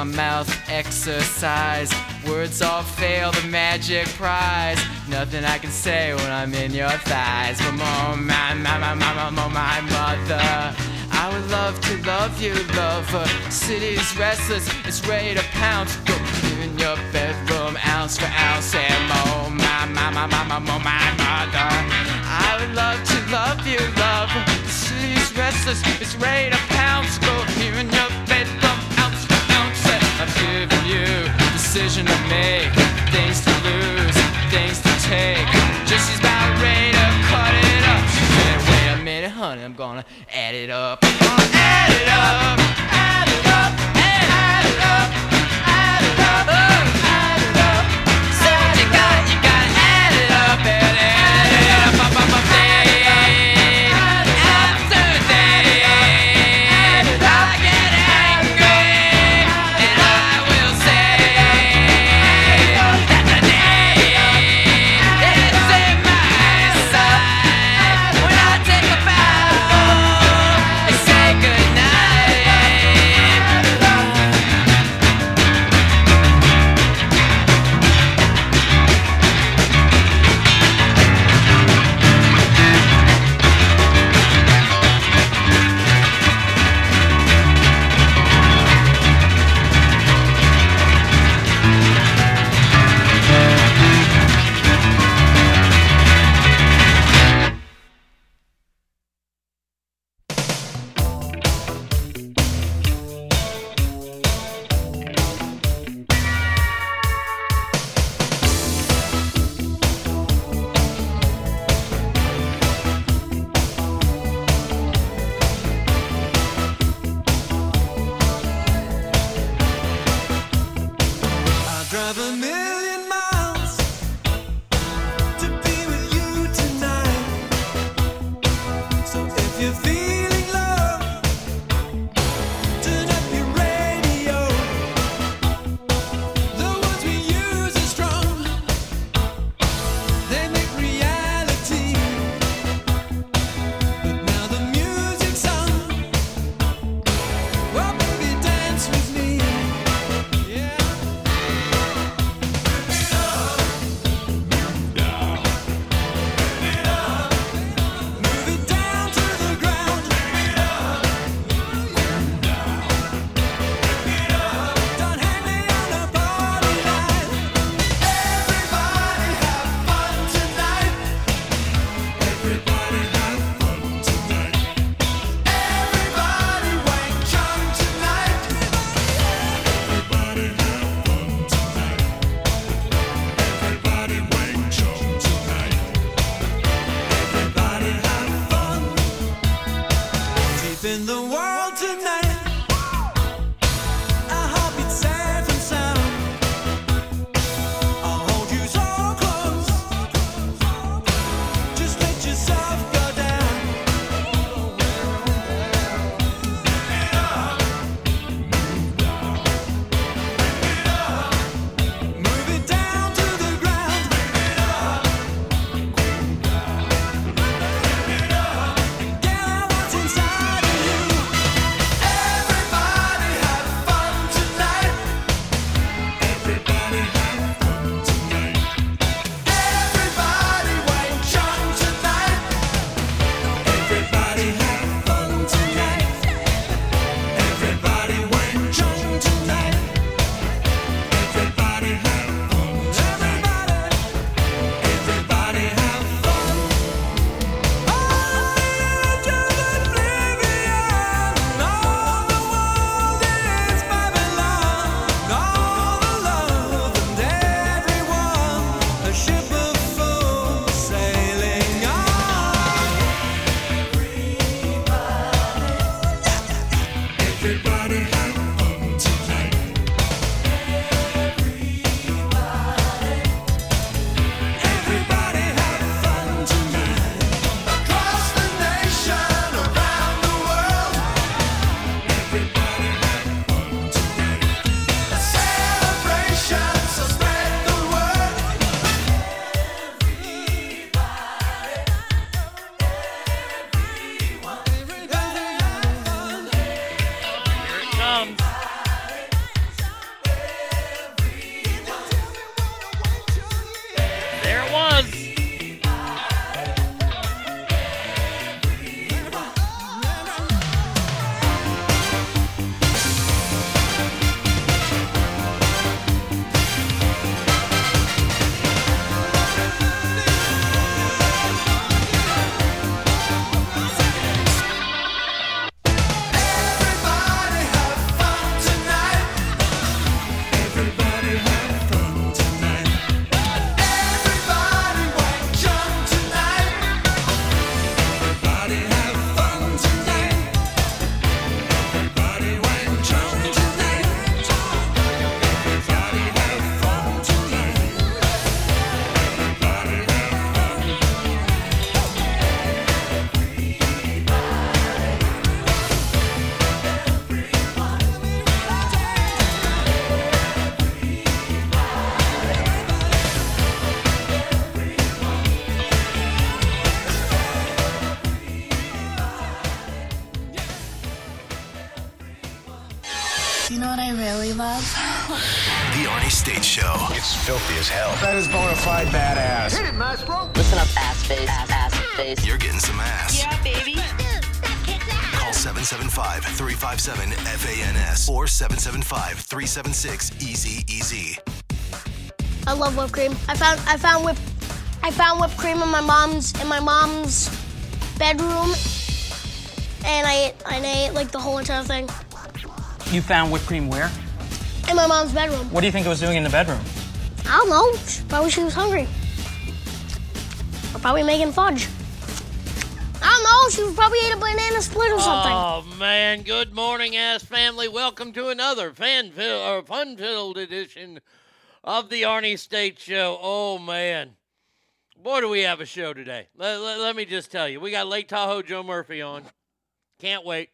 my mouth exercise. Words all fail the magic prize. Nothing I can say when I'm in your thighs. But oh my, my, my, my, my, my mother. I would love to love you, lover. City's restless, it's ready to pounce. Go in your bedroom, ounce for ounce, and oh my, my, my, my, my, my, my mother. I would love to love you, lover. City's restless, it's ready to pounce. Go in your giving you decision to make, things to lose, things to take. Just she's about ready to cut it up. She said, wait a minute, honey, I'm gonna add it up. I'm gonna add it up. Filthy as hell. That is bona fide badass. Listen up, ass face, ass, ass face. You're getting some ass. Yeah, baby. Call 775 357 FANS or 775 376 Easy Easy. I love whipped cream. I found I found whip I found whipped cream in my mom's in my mom's bedroom, and I ate, and I ate like the whole entire thing You found whipped cream where? in my mom's bedroom. What do you think it was doing in the bedroom? Don't know. Probably she was hungry, or probably making fudge. I don't know. She probably ate a banana split or something. Oh man, good morning, ass family. Welcome to another fan or fun filled edition of the Arnie State Show. Oh man, boy, do we have a show today. Let, let- let me just tell you, we got Lake Tahoe Joe Murphy on. Can't wait.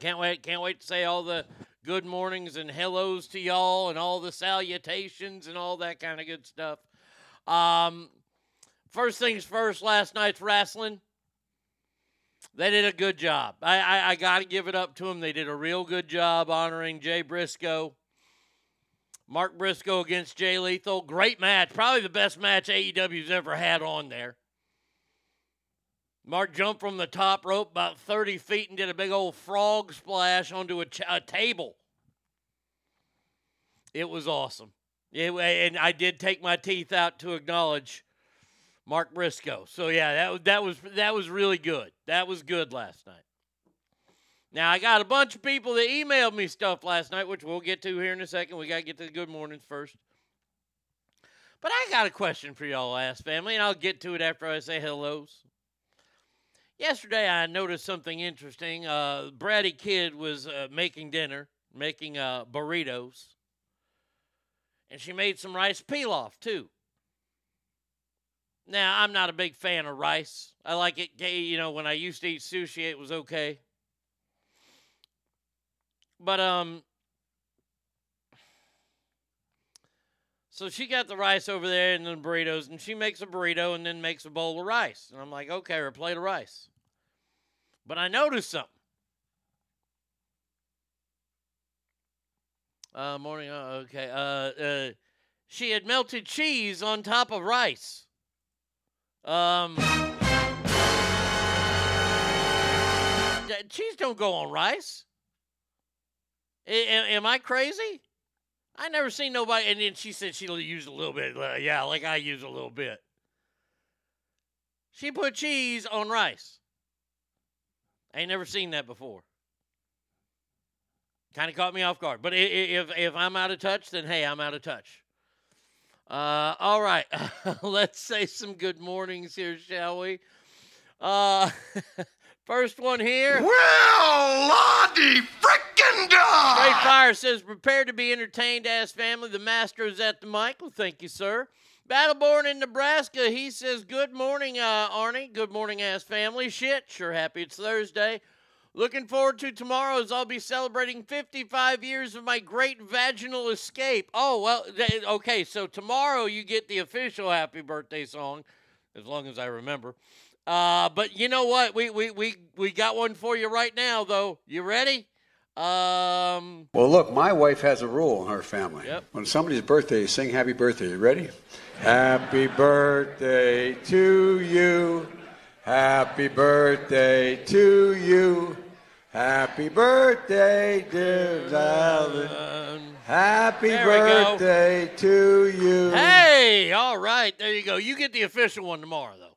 Can't wait. Can't wait to say all the good mornings and hellos to y'all and all the salutations and all that kind of good stuff. Um, first things first. Last night's wrestling. They did a good job. I, I, I got to give it up to them. They did a real good job honoring Jay Briscoe. Mark Briscoe against Jay Lethal. Great match. Probably the best match AEW's ever had on there. Mark jumped from the top rope about 30 feet and did a big old frog splash onto a, ch- a table. It was awesome. It, and I did take my teeth out to acknowledge Mark Briscoe. So yeah, that was that was that was really good. That was good last night. Now I got a bunch of people that emailed me stuff last night, which we'll get to here in a second. We got to get to the good mornings first. But I got a question for y'all, ass family, and I'll get to it after I say hellos. Yesterday I noticed something interesting. Uh, Bratty Kid was uh, making dinner, making uh, burritos, and she made some rice pilaf too. Now, I'm not a big fan of rice. I like it, gay, you know, when I used to eat sushi, it was okay. But, um, so she got the rice over there and the burritos, and she makes a burrito and then makes a bowl of rice. And I'm like, okay, or a plate of rice. But I noticed something. Uh, morning, uh, okay. Uh, uh, she had melted cheese on top of rice. Um, cheese don't go on rice. A- am I crazy? I never seen nobody. And then she said she'll use a little bit. uh, yeah, like I use a little bit. She put cheese on rice. I ain't never seen that before. Kind of caught me off guard. But if if I'm out of touch, then hey, I'm out of touch. Uh, all right, let's say some good mornings here, shall we? Uh, first one here. Well, Lottie frickin' Straight dog! Fire says, prepare to be entertained, ass family. The master is at the mic. Well, thank you, sir. Battleborn in Nebraska, he says, good morning, uh, Arnie. Good morning, ass family. Shit, sure happy it's Thursday. Looking forward to tomorrow as I'll be celebrating 55 years of my great vaginal escape. Oh, well, th- okay, so tomorrow you get the official happy birthday song, as long as I remember. Uh, but you know what? We, we, we, we got one for you right now, though. You ready? Um, Well, look, my wife has a rule in her family. Yep. When somebody's birthday, you sing happy birthday. You ready? Happy birthday to you. Happy birthday to you. Happy birthday, dear darling. Happy birthday to you. Hey, all right, there you go. You get the official one tomorrow, though.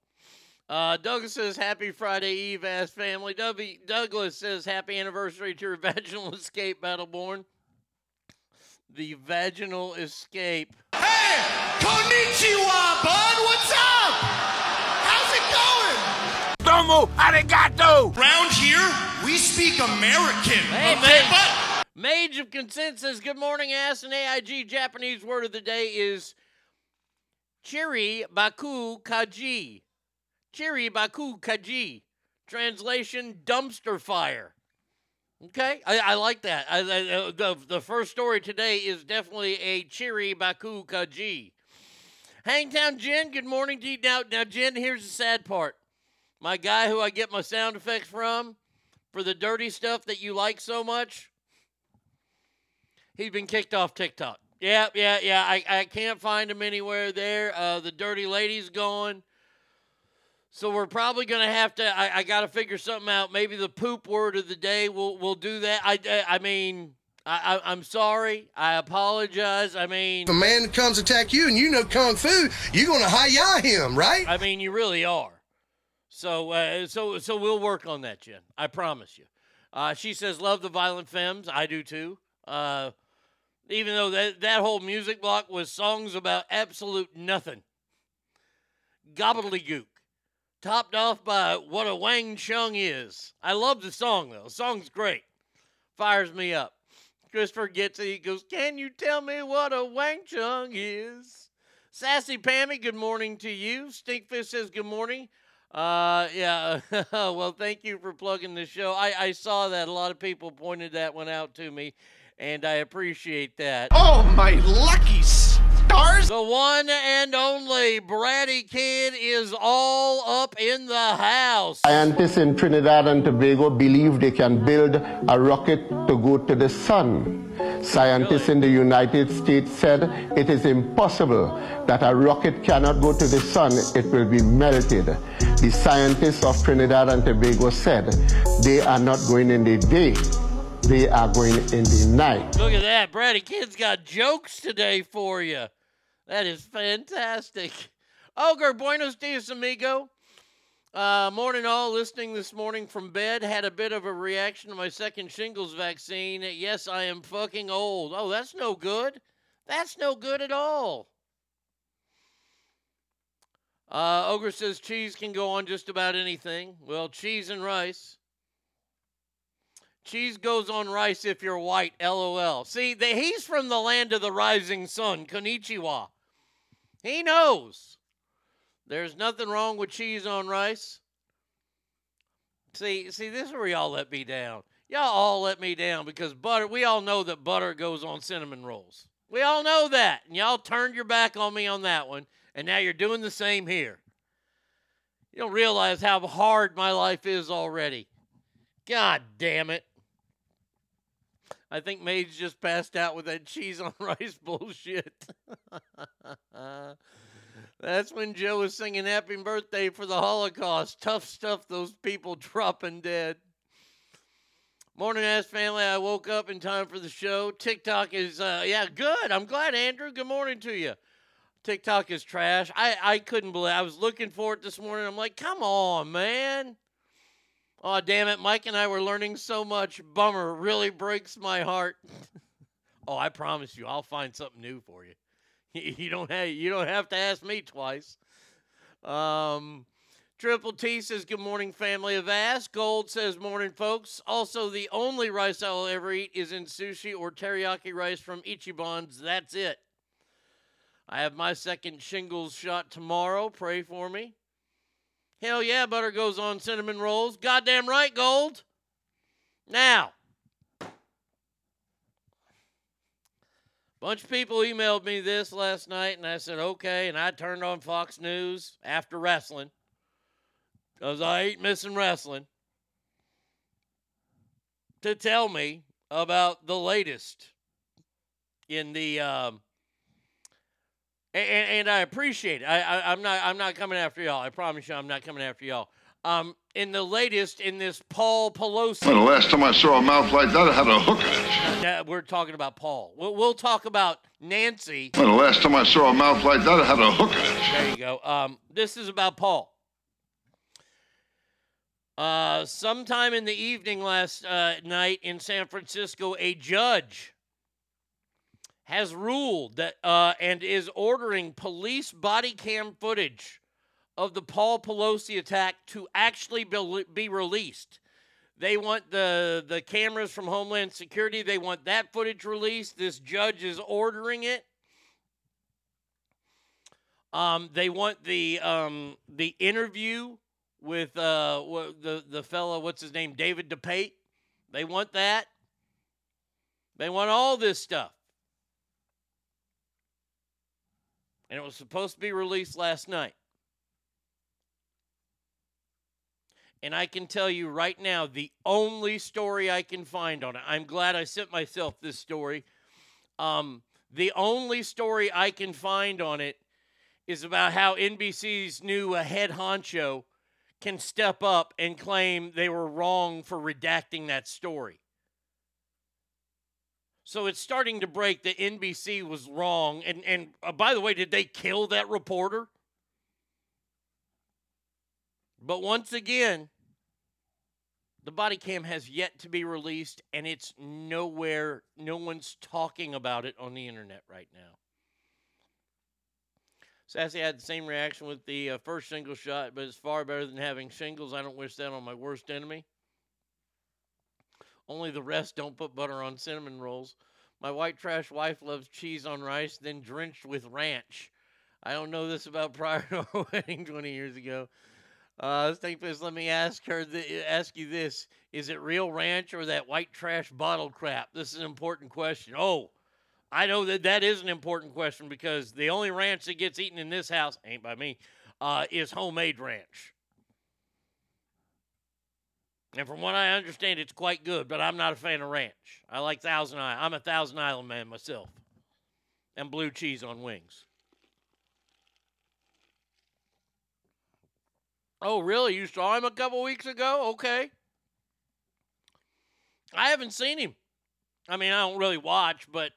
Uh, Douglas says happy Friday Eve, ass family. W- Douglas says happy anniversary to your vaginal escape, Battleborn. The vaginal escape. Hey, konnichiwa, bud. What's up? How's it going? Domo arigato. Round here, we speak American. Hey, okay, man. but Mage of Consent says, Good morning, ass. And AIG Japanese word of the day is Chiri Baku Kaji. Chiri Baku Kaji. Translation dumpster fire. Okay, I, I like that. I, I, uh, the, the first story today is definitely a Chiri Baku Kaji. Hangtown Jen, good morning to you. Now, now, Jen, here's the sad part. My guy who I get my sound effects from for the dirty stuff that you like so much, He's been kicked off TikTok. Yeah, yeah, yeah. I, I can't find him anywhere there. Uh, the dirty lady's gone. So we're probably gonna have to. I, I got to figure something out. Maybe the poop word of the day. We'll we'll do that. I I, mean, I, I I'm sorry. I apologize. I mean, If a man comes attack you and you know kung fu, you're gonna hi-ya him, right? I mean, you really are. So, uh, so, so we'll work on that, Jen. I promise you. Uh, she says, "Love the violent femmes." I do too. Uh, even though that that whole music block was songs about absolute nothing, gobbledygook, topped off by what a Wang Chung is. I love the song though. The song's great. Fires me up. Christopher gets it. He goes, "Can you tell me what a Wang Chung is?" Sassy Pammy, good morning to you. Stinkfish says good morning. Uh, yeah. well, thank you for plugging the show. I, I saw that. A lot of people pointed that one out to me, and I appreciate that. Oh, my lucky stars! The one and only Bratty Kid is all up in the house. Scientists in Trinidad and Tobago believe they can build a rocket to go to the sun. Scientists in the United States said it is impossible that a rocket cannot go to the sun, it will be melted. The scientists of Trinidad and Tobago said they are not going in the day, they are going in the night. Look at that. Bratty Kid's got jokes today for you. That is fantastic. Ogre, buenos dias, amigo. Uh, morning, all. Listening this morning from bed. Had a bit of a reaction to my second shingles vaccine. Yes, I am fucking old. Oh, that's no good. That's no good at all. Uh, Ogre says cheese can go on just about anything. Well, cheese and rice. Cheese goes on rice if you're white. LOL. See, the, he's from the land of the rising sun. Konnichiwa. He knows. There's nothing wrong with cheese on rice. See, see, this is where y'all let me down. Y'all all let me down because butter. We all know that butter goes on cinnamon rolls. We all know that, and y'all turned your back on me on that one, and now you're doing the same here. You don't realize how hard my life is already. God damn it. I think Maids just passed out with that cheese on rice bullshit. That's when Joe was singing Happy Birthday for the Holocaust. Tough stuff, those people dropping dead. Morning, ass family. I woke up in time for the show. TikTok is, uh, yeah, good. I'm glad, Andrew. Good morning to you. TikTok is trash. I, I couldn't believe I was looking for it this morning. I'm like, come on, man. Oh, damn it. Mike and I were learning so much. Bummer. Really breaks my heart. oh, I promise you, I'll find something new for you. You don't have you don't have to ask me twice. Um, Triple T says good morning, family of ass. Gold says morning, folks. Also, the only rice I will ever eat is in sushi or teriyaki rice from Ichiban's. That's it. I have my second shingles shot tomorrow. Pray for me. Hell yeah, butter goes on cinnamon rolls. Goddamn right, Gold. Now, bunch of people emailed me this last night, and I said, okay. And I turned on Fox News after wrestling because I ain't missing wrestling to tell me about the latest in the. Um, and, and I appreciate it. I, I, I'm not. I'm not coming after y'all. I promise you, I'm not coming after y'all. Um, in the latest, in this Paul Pelosi. Well, the last time I saw a mouth like that, it had a hook in it. Yeah, we're talking about Paul. We'll, we'll talk about Nancy. Well, the last time I saw a mouth like that, it had a hook in it. There you go. Um, this is about Paul. Uh, sometime in the evening last uh, night in San Francisco, a judge has ruled that uh, and is ordering police body cam footage of the Paul Pelosi attack to actually be, released. They want the the cameras from Homeland Security. They want that footage released. This judge is ordering it. Um, they want the um, the interview with uh, the the fellow. What's his name? David DePape. They want that. They want all this stuff. And it was supposed to be released last night. And I can tell you right now, the only story I can find on it, I'm glad I sent myself this story. Um, the only story I can find on it is about how NBC's new uh, head honcho can step up and claim they were wrong for redacting that story. So it's starting to break that NBC was wrong. And and uh, by the way, did they kill that reporter? But once again, the body cam has yet to be released, and it's nowhere. No one's talking about it on the internet right now. Sassy had the same reaction with the uh, first single shot, but it's far better than having shingles. I don't wish that on my worst enemy. Only the rest don't put butter on cinnamon rolls. My white trash wife loves cheese on rice, then drenched with ranch. I don't know this about prior to our wedding 20 years ago. Uh, this. Let me ask her. Th- ask you this: Is it real ranch or that white trash bottle crap? This is an important question. Oh, I know that that is an important question because the only ranch that gets eaten in this house ain't by me. Uh, is homemade ranch. And from what I understand, it's quite good, but I'm not a fan of ranch. I like Thousand Island. I'm a Thousand Island man myself. And blue cheese on wings. Oh, really? You saw him a couple weeks ago? Okay. I haven't seen him. I mean, I don't really watch, but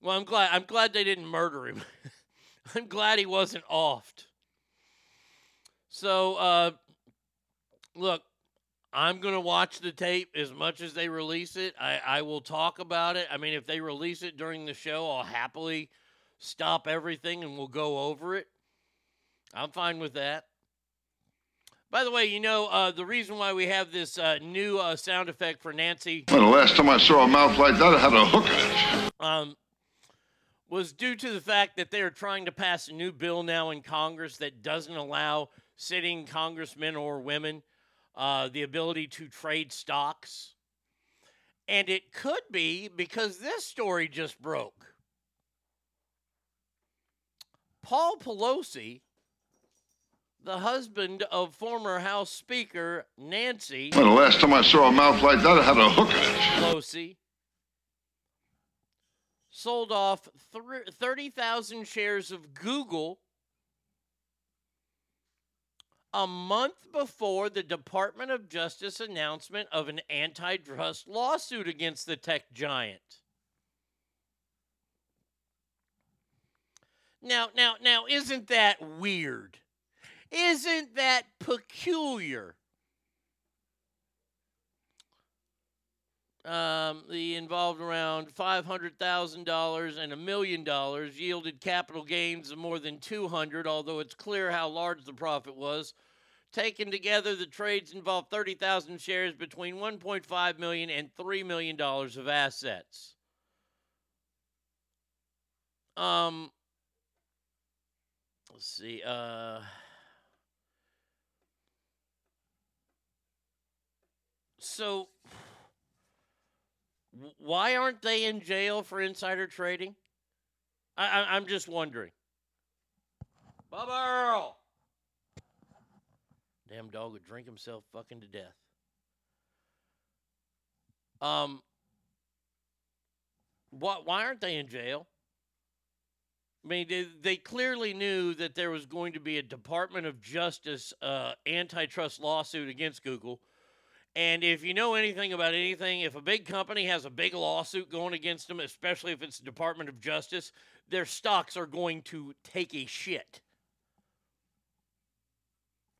well, I'm glad I'm glad they didn't murder him. I'm glad he wasn't offed. So, uh look, I'm going to watch the tape as much as they release it. I, I will talk about it. I mean, if they release it during the show, I'll happily stop everything and we'll go over it. I'm fine with that. By the way, you know, uh, the reason why we have this uh, new uh, sound effect for Nancy Well, the last time I saw a mouth like that, it had a hook in it. um, was due to the fact that they are trying to pass a new bill now in Congress that doesn't allow sitting congressmen or women uh, the ability to trade stocks. And it could be because this story just broke. Paul Pelosi, the husband of former House Speaker Nancy Well, the last time I saw a mouth like that, it had a hook in it. Pelosi, sold off 30,000 shares of Google a month before the Department of Justice announcement of an antitrust lawsuit against the tech giant. Now, now, now, isn't that weird? Isn't that peculiar? Um, the involved around five hundred thousand dollars and a million dollars yielded capital gains of more than two hundred. Although it's clear how large the profit was. Taken together, the trades involved thirty thousand shares between one point five million and three million dollars of assets. Um, let's see. Uh, so why aren't they in jail for insider trading? I, I, I'm just wondering. Bubba Earl. Damn dog would drink himself fucking to death. Um, why, why aren't they in jail? I mean, they, they clearly knew that there was going to be a Department of Justice uh, antitrust lawsuit against Google. And if you know anything about anything, if a big company has a big lawsuit going against them, especially if it's the Department of Justice, their stocks are going to take a shit.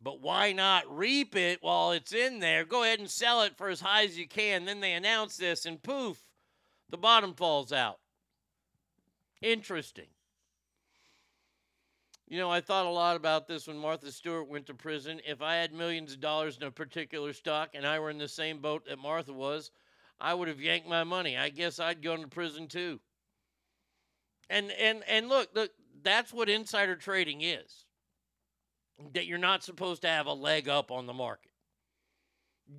But why not reap it while it's in there? Go ahead and sell it for as high as you can. Then they announce this, and poof, the bottom falls out. Interesting. You know, I thought a lot about this when Martha Stewart went to prison. If I had millions of dollars in a particular stock and I were in the same boat that Martha was, I would have yanked my money. I guess I'd go into prison too. And and and look, look, that's what insider trading is. That you're not supposed to have a leg up on the market.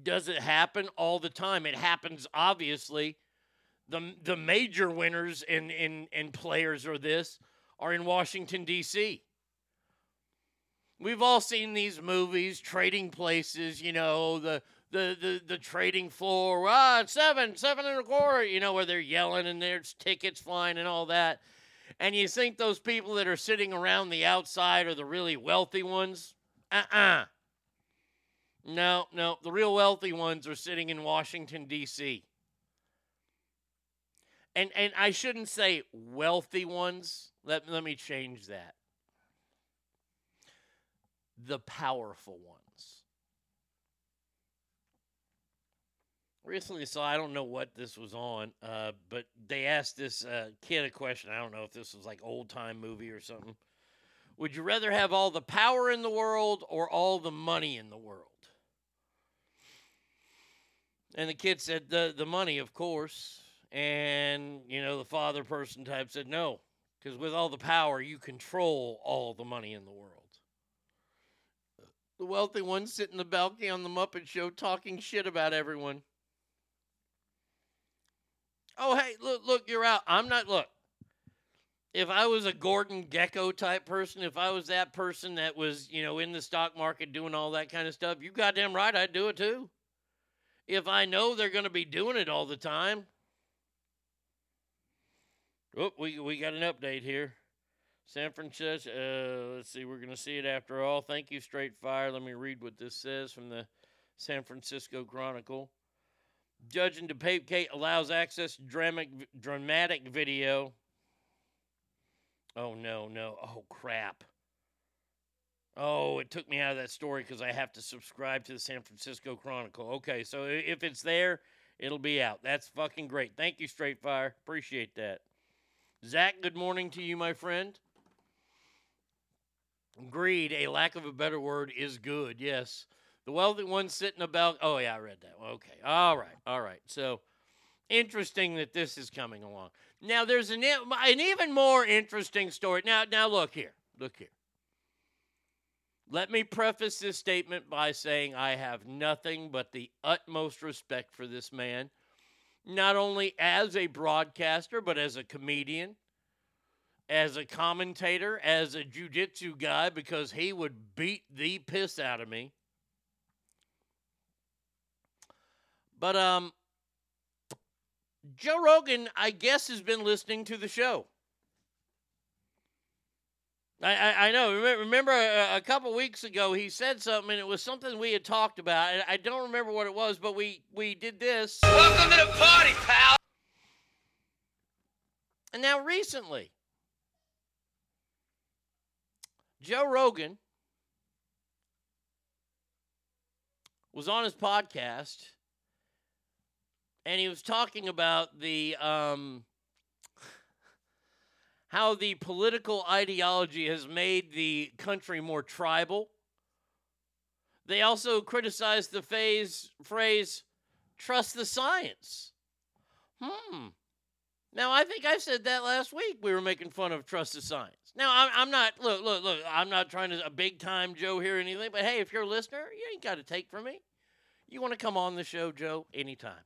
Does it happen all the time? It happens obviously. The the major winners and and, and players are this are in Washington D.C. We've all seen these movies, Trading Places, you know, the the the the trading floor. Ah, seven, seven and a quarter. You know where they're yelling and there's tickets flying and all that. And you think those people that are sitting around the outside are the really wealthy ones? Uh-uh. No, no. The real wealthy ones are sitting in Washington D.C. And and I shouldn't say wealthy ones. Let let me change that. The powerful ones. Recently saw I don't know what this was on, uh, but they asked this uh, kid a question. I don't know if this was like old time movie or something. Would you rather have all the power in the world or all the money in the world? And the kid said the the money, of course. And you know the father person type said no, because with all the power you control all the money in the world. The wealthy ones sit in the balcony on the Muppet Show talking shit about everyone. Oh hey, look look, you're out. I'm not look. If I was a Gordon Gekko type person, if I was that person that was, you know, in the stock market doing all that kind of stuff, you goddamn right I'd do it too if I know they're going to be doing it all the time. Oh, we, we got an update here. San Francisco, uh, let's see, we're going to see it after all. Thank you, Straight Fire. Let me read what this says from the San Francisco Chronicle. Judge in DePape Kate allows access to dramatic, dramatic video. Oh, no, no. Oh, crap. Oh, it took me out of that story because I have to subscribe to the San Francisco Chronicle. Okay, so if it's there, it'll be out. That's fucking great. Thank you, Straight Fire. Appreciate that. Zach, good morning to you, my friend. Greed, a lack of a better word, is good. Yes. The wealthy ones sitting about. Oh, yeah, I read that. Okay. All right. All right. So interesting that this is coming along. Now, there's an, an even more interesting story. Now, now look here. Look here. Let me preface this statement by saying I have nothing but the utmost respect for this man, not only as a broadcaster, but as a comedian, as a commentator, as a jujitsu guy, because he would beat the piss out of me. But um, Joe Rogan, I guess, has been listening to the show. I, I, I know. Remember, remember a, a couple weeks ago, he said something, and it was something we had talked about. And I don't remember what it was, but we we did this. Welcome to the party, pal. And now recently, Joe Rogan was on his podcast, and he was talking about the um, how the political ideology has made the country more tribal. They also criticized the phase, phrase "trust the science." Hmm. Now, I think I said that last week. We were making fun of trust the science. Now, I'm, I'm not, look, look, look, I'm not trying to a big time Joe here or anything, but hey, if you're a listener, you ain't got to take from me. You want to come on the show, Joe, anytime.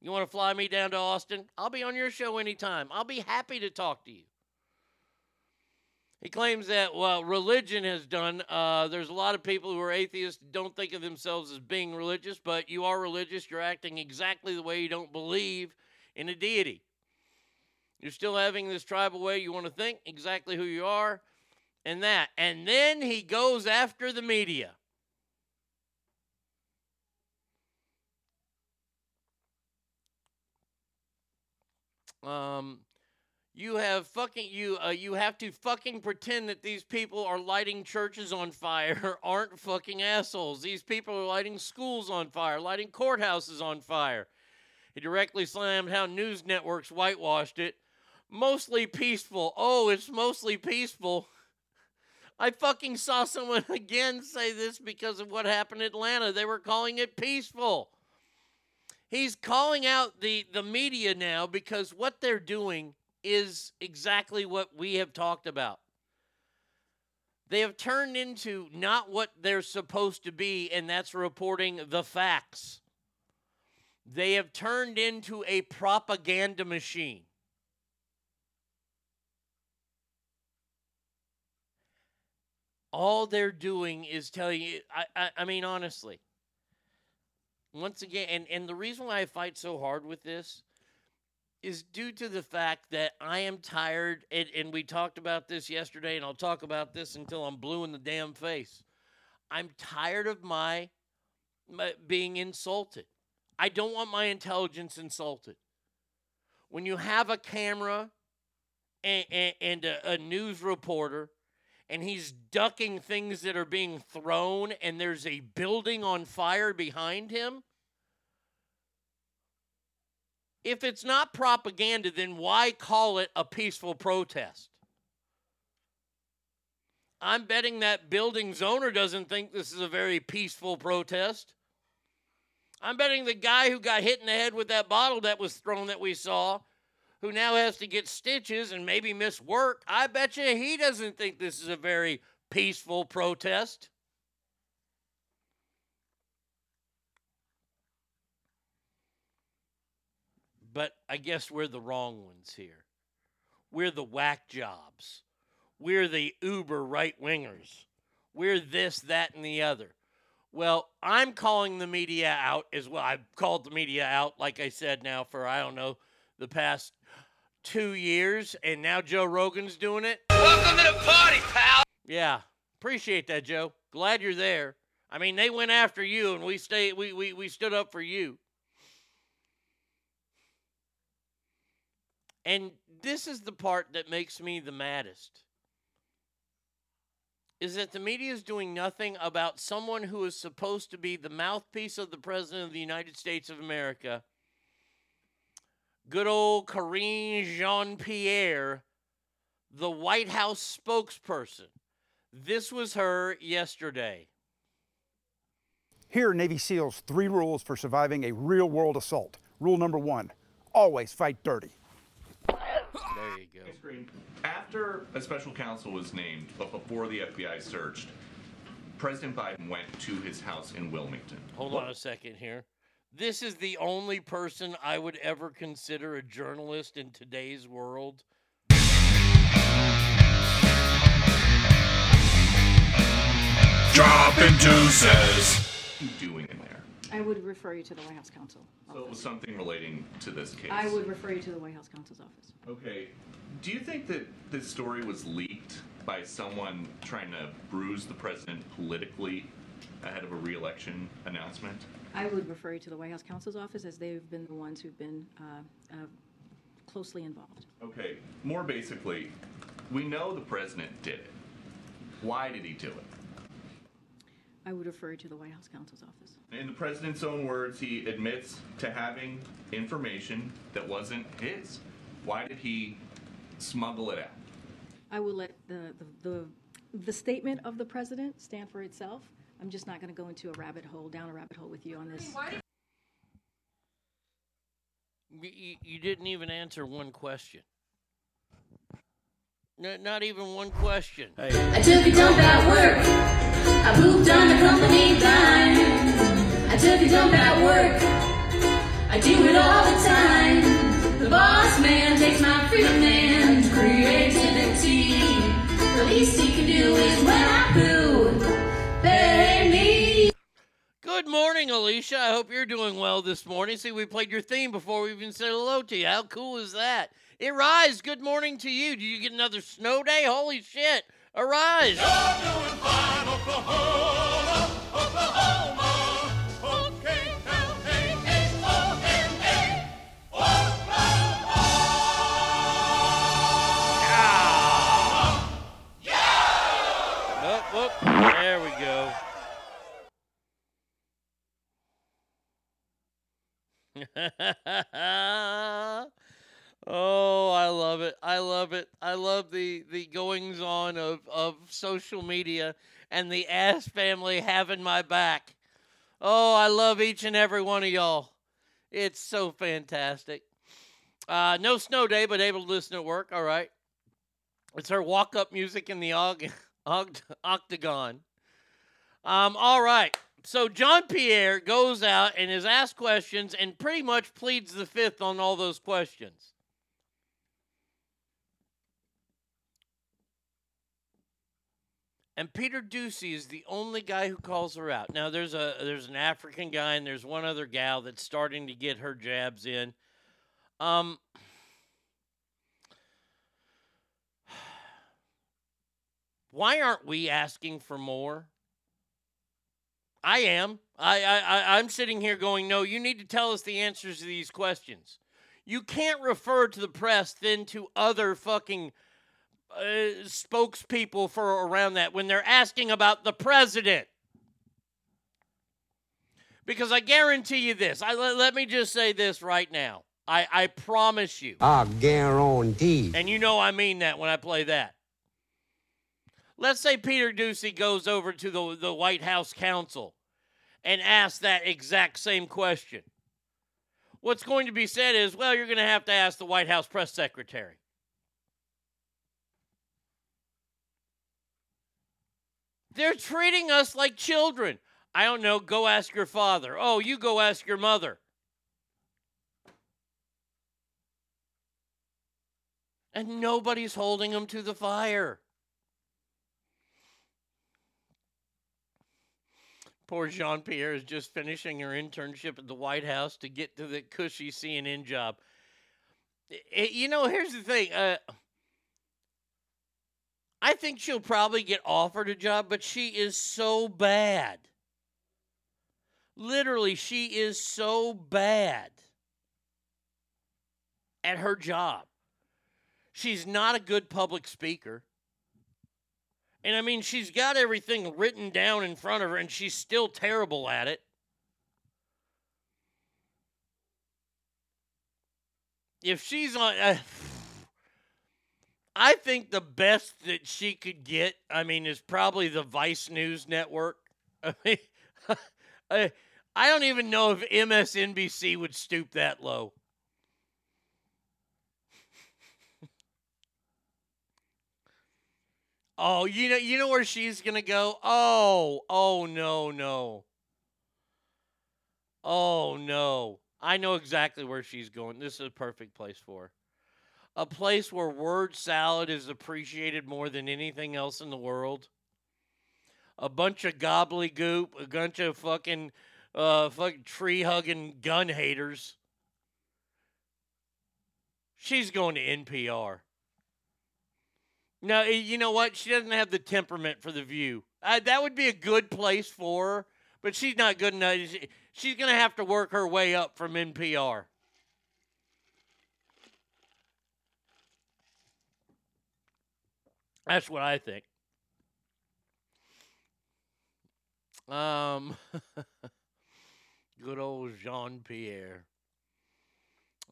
You want to fly me down to Austin? I'll be on your show anytime. I'll be happy to talk to you. He claims that, well, religion has done, uh, there's a lot of people who are atheists, don't think of themselves as being religious, but you are religious. You're acting exactly the way you don't believe in a deity. You're still having this tribal way you want to think, exactly who you are, and that. And then he goes after the media. Um, you have fucking you uh, you have to fucking pretend that these people are lighting churches on fire aren't fucking assholes. These people are lighting schools on fire, lighting courthouses on fire. He directly slammed how news networks whitewashed it. Mostly peaceful. Oh, it's mostly peaceful. I fucking saw someone again say this because of what happened in Atlanta. They were calling it peaceful. He's calling out the, the media now because what they're doing is exactly what we have talked about. They have turned into not what they're supposed to be, and that's reporting the facts. They have turned into a propaganda machine. All they're doing is telling you, I, I, I mean, honestly, once again, and, and the reason why I fight so hard with this is due to the fact that I am tired, and, and we talked about this yesterday, and I'll talk about this until I'm blue in the damn face. I'm tired of my, my being insulted. I don't want my intelligence insulted. When you have a camera and, and, and a, a news reporter and he's ducking things that are being thrown and there's a building on fire behind him, if it's not propaganda, then why call it a peaceful protest? I'm betting that building's owner doesn't think this is a very peaceful protest. I'm betting the guy who got hit in the head with that bottle that was thrown that we saw, who now has to get stitches and maybe miss work, I bet you he doesn't think this is a very peaceful protest. But I guess we're the wrong ones here. We're the whack jobs. We're the uber right wingers. We're this, that, and the other. Well, I'm calling the media out as well. I've called the media out, like I said, now for, I don't know, the past two years, and now Joe Rogan's doing it. Welcome to the party, pal. Yeah, appreciate that, Joe. Glad you're there. I mean, they went after you, and we stay. We we we stood up for you. And this is the part that makes me the maddest. Is that the media is doing nothing about someone who is supposed to be the mouthpiece of the President of the United States of America. Good old Karine Jean Pierre, the White House spokesperson. This was her yesterday. Here are Navy SEALs three rules for surviving a real world assault. Rule number one always fight dirty. There you go. After a special counsel was named, but before the FBI searched, President Biden went to his house in Wilmington. Hold on a second here. This is the only person I would ever consider a journalist in today's world. Dropping deuces. What are you doing in there? I would refer you to the White House counsel. So it was something relating to this case. I would refer you to the White House counsel's office. Okay. Do you think that this story was leaked by someone trying to bruise the president politically ahead of a re-election announcement? I would refer you to the White House counsel's office as they've been the ones who've been uh, uh, closely involved. Okay. More basically, we know the president did it. Why did he do it? I would refer you to the White House counsel's office. In the president's own words, he admits to having information that wasn't his. Why did he smuggle it out? I will let the, the, the, the statement of the president stand for itself. I'm just not going to go into a rabbit hole, down a rabbit hole with you on this. You, you- you didn't even answer one question. No, not even one question. I took a dump at work. I pooped on the company dime. I took a dump at work. I do it all the time. The boss man takes my freedom and creativity. The least he can do is when I Good morning, Alicia. I hope you're doing well this morning. See, we played your theme before we even said hello to you. How cool is that? Arise, good morning to you. Did you get another snow day? Holy shit. Arise. Whoop, oh, I love it. I love it. I love the the goings on of of social media and the Ass family having my back. Oh, I love each and every one of y'all. It's so fantastic. Uh, no snow day, but able to listen at work. All right. It's her walk up music in the og- oct- octagon. Um, all right. So John Pierre goes out and is asked questions and pretty much pleads the fifth on all those questions. And Peter Doocy is the only guy who calls her out. Now there's a there's an African guy and there's one other gal that's starting to get her jabs in. Um Why aren't we asking for more? I am. I, I, I'm sitting here going, no, you need to tell us the answers to these questions. You can't refer to the press then to other fucking uh, spokespeople for around that when they're asking about the president. Because I guarantee you this. I let, let me just say this right now. I, I promise you. I guarantee. And you know I mean that when I play that. Let's say Peter Doocy goes over to the, the White House counsel and asks that exact same question. What's going to be said is, well, you're going to have to ask the White House press secretary. They're treating us like children. I don't know, go ask your father. Oh, you go ask your mother. And nobody's holding them to the fire. Poor Jean Pierre is just finishing her internship at the White House to get to the cushy CNN job. I- you know, here's the thing. Uh, I think she'll probably get offered a job, but she is so bad. Literally, she is so bad at her job. She's not a good public speaker. And I mean, she's got everything written down in front of her, and she's still terrible at it. If she's on. Uh, I think the best that she could get, I mean, is probably the Vice News Network. I mean, I, I don't even know if MSNBC would stoop that low. Oh, you know, you know where she's gonna go. Oh, oh no, no. Oh no, I know exactly where she's going. This is a perfect place for her. A place where word salad is appreciated more than anything else in the world. A bunch of gobbledygook, a bunch of fucking, uh, fucking tree hugging gun haters. She's going to NPR. No, you know what? She doesn't have the temperament for the view. Uh, that would be a good place for her, but she's not good enough. She- She's going to have to work her way up from NPR. That's what I think. Um, good old Jean Pierre.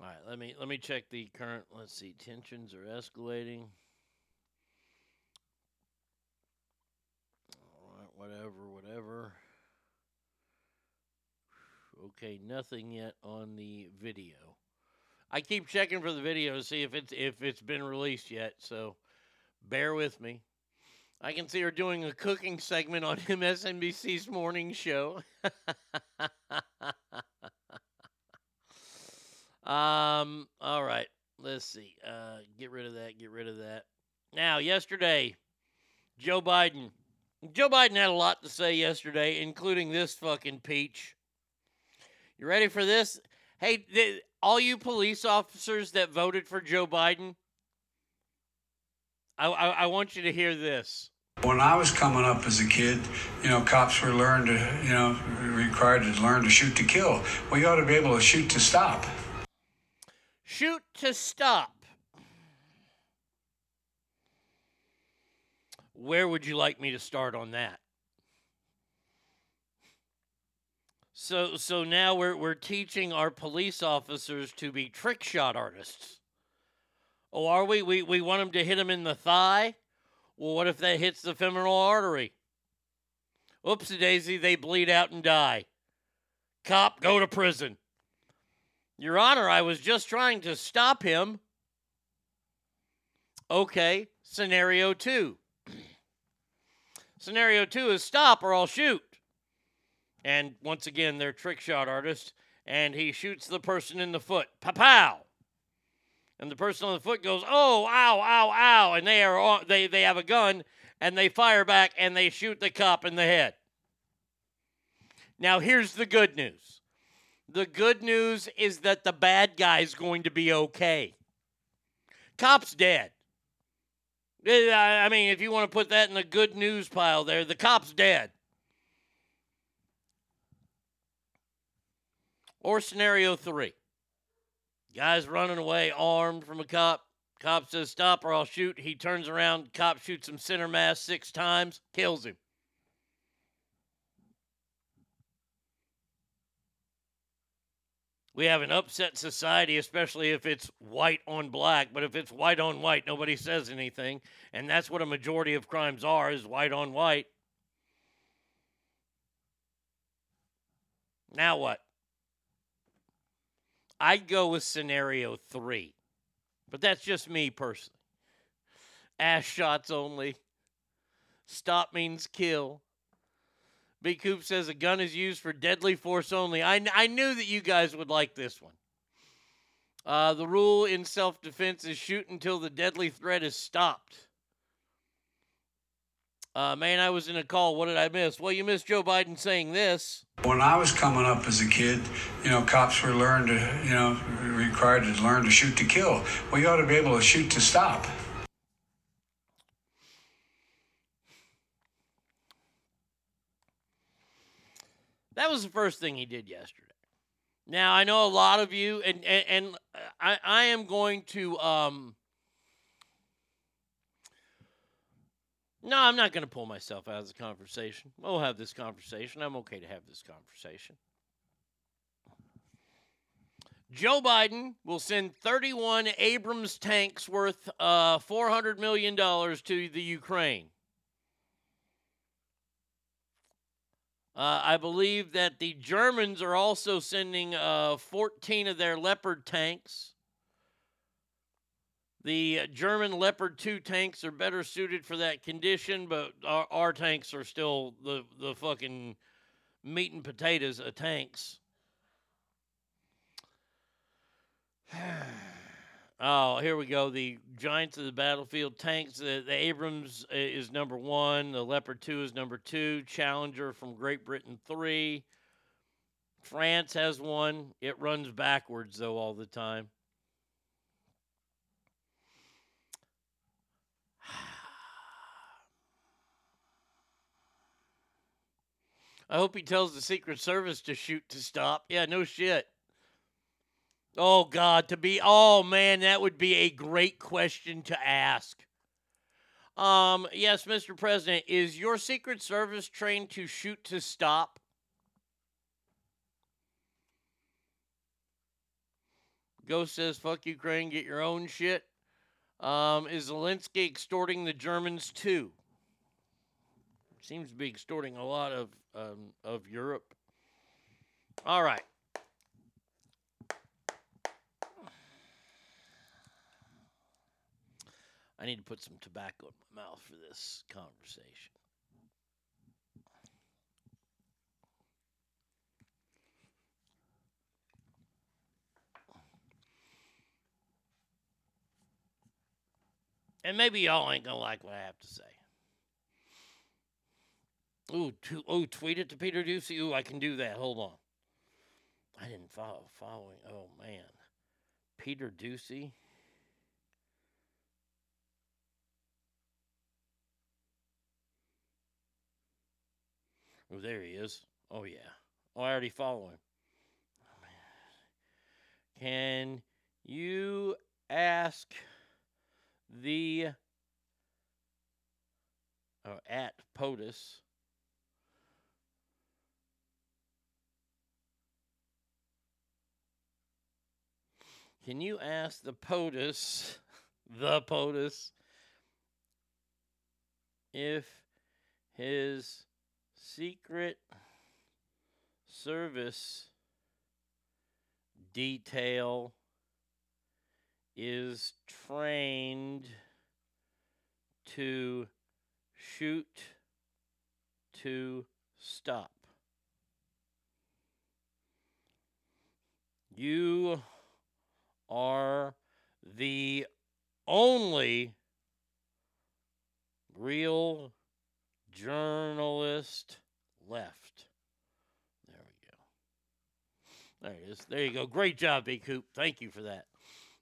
All right, let me let me check the current. Let's see, tensions are escalating. All right, whatever, whatever. Okay, nothing yet on the video. I keep checking for the video to see if it's if it's been released yet. So bear with me. I can see her doing a cooking segment on MSNBC's morning show. um. All right. Let's see. Uh, get rid of that. Get rid of that. Now, yesterday, Joe Biden. Joe Biden had a lot to say yesterday, including this fucking peach. You ready for this? Hey, th- all you police officers that voted for Joe Biden, I, I, I want you to hear this. When I was coming up as a kid, you know, cops were learned to, you know, required to learn to shoot to kill. Well, you ought to be able to shoot to stop. Shoot to stop. Where would you like me to start on that? So so now we're we're teaching our police officers to be trick shot artists. Oh, are we? We we want them to hit them in the thigh. Well, what if that hits the femoral artery? Oopsie daisy, they bleed out and die. Cop, go to prison. Your Honor, I was just trying to stop him. Okay, scenario two. Scenario two is stop or I'll shoot. And once again, they're trick shot artists, and he shoots the person in the foot. Pow pow! And the person on the foot goes, "Oh, ow, ow, ow!" And they are on, they they have a gun, and they fire back and they shoot the cop in the head. Now, here's the good news the good news is that the bad guy's going to be okay. Cop's dead. I I mean, if you want to put that in the good news pile there, the cop's dead. Or scenario three guy's running away armed from a cop. Cop says, Stop or I'll shoot. He turns around. Cop shoots him center mass six times, kills him. We have an upset society, especially if it's white on black. But if it's white on white, nobody says anything. And that's what a majority of crimes are is white on white. Now what? I'd go with scenario three. But that's just me personally. Ass shots only. Stop means kill. B. Coop says a gun is used for deadly force only. I, I knew that you guys would like this one. Uh, the rule in self defense is shoot until the deadly threat is stopped. Uh, man, I was in a call. What did I miss? Well, you missed Joe Biden saying this. When I was coming up as a kid, you know, cops were learned to, you know, required to learn to shoot to kill. Well, you ought to be able to shoot to stop. That was the first thing he did yesterday. Now I know a lot of you, and and, and I I am going to um. No, I'm not going to pull myself out of the conversation. We'll have this conversation. I'm okay to have this conversation. Joe Biden will send 31 Abrams tanks worth uh, $400 million to the Ukraine. Uh, I believe that the Germans are also sending uh, 14 of their Leopard tanks. The German Leopard 2 tanks are better suited for that condition, but our, our tanks are still the, the fucking meat and potatoes of tanks. Oh, here we go. The Giants of the Battlefield tanks. The, the Abrams uh, is number one. The Leopard 2 is number two. Challenger from Great Britain, three. France has one. It runs backwards, though, all the time. I hope he tells the Secret Service to shoot to stop. Yeah, no shit. Oh God, to be oh man, that would be a great question to ask. Um, yes, Mr. President, is your Secret Service trained to shoot to stop? Ghost says, "Fuck Ukraine, get your own shit." Um, is Zelensky extorting the Germans too? Seems to be extorting a lot of um, of Europe. All right. I need to put some tobacco in my mouth for this conversation. And maybe y'all ain't gonna like what I have to say. Ooh, to, ooh, tweet it to Peter Doocy. Ooh, I can do that. Hold on. I didn't follow following. Oh man, Peter Doocy. Oh, there he is. Oh yeah. Oh, I already follow him. Oh. Can you ask the oh, at POTUS Can you ask the POTUS, the POTUS, if his secret service detail is trained to shoot to stop. You are the only Real journalist left. There we go. There it is. There you go. Great job, B. Coop. Thank you for that.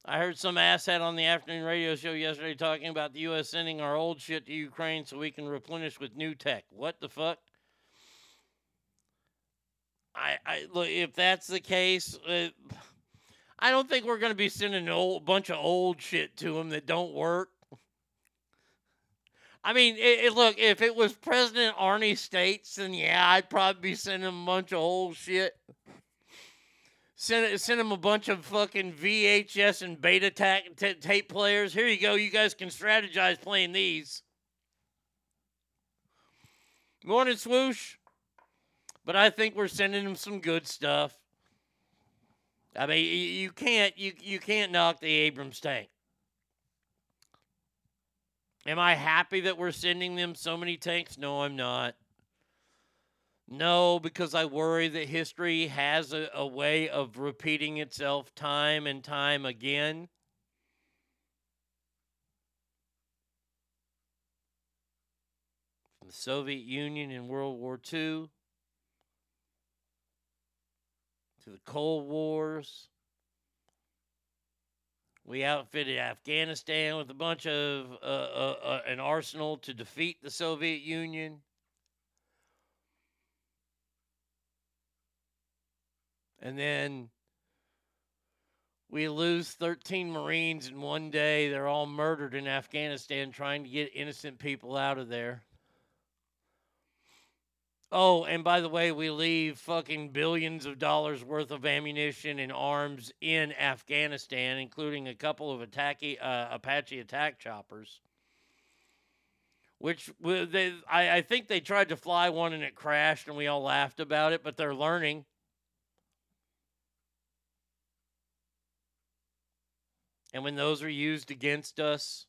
I heard some asshat on the afternoon radio show yesterday talking about the U.S. sending our old shit to Ukraine so we can replenish with new tech. What the fuck? I, I look if that's the case. Uh, I don't think we're going to be sending a bunch of old shit to them that don't work. I mean, it, it- look, if it was President Arnie States, then yeah, I'd probably be sending him a bunch of old shit. Send, send him a bunch of fucking VHS and beta ta- ta- tape players. Here you go. You guys can strategize playing these. Morning, swoosh. But I think we're sending him some good stuff. I mean, you can't you you can't knock the Abrams tank. Am I happy that we're sending them so many tanks? No, I'm not. No, because I worry that history has a, a way of repeating itself time and time again. From the Soviet Union in World War II to the Cold Wars. We outfitted Afghanistan with a bunch of uh, uh, uh, an arsenal to defeat the Soviet Union. And then we lose 13 Marines in one day. They're all murdered in Afghanistan trying to get innocent people out of there. Oh, and by the way, we leave fucking billions of dollars worth of ammunition and arms in Afghanistan, including a couple of attacky, uh, Apache attack choppers. Which they, I, I think they tried to fly one and it crashed, and we all laughed about it. But they're learning. And when those are used against us,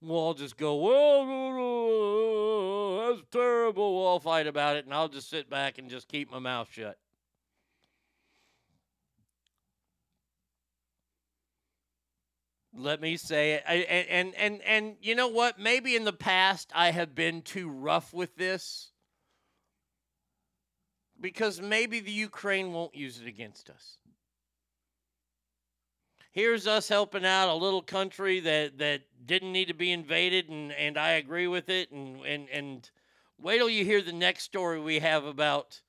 we'll all just go, "Well, that's terrible." We'll all fight about it, and I'll just sit back and just keep my mouth shut. Let me say it. I, and, and and and you know what? Maybe in the past I have been too rough with this because maybe the Ukraine won't use it against us. Here's us helping out a little country that, that didn't need to be invaded, and, and I agree with it. And, and, and wait till you hear the next story we have about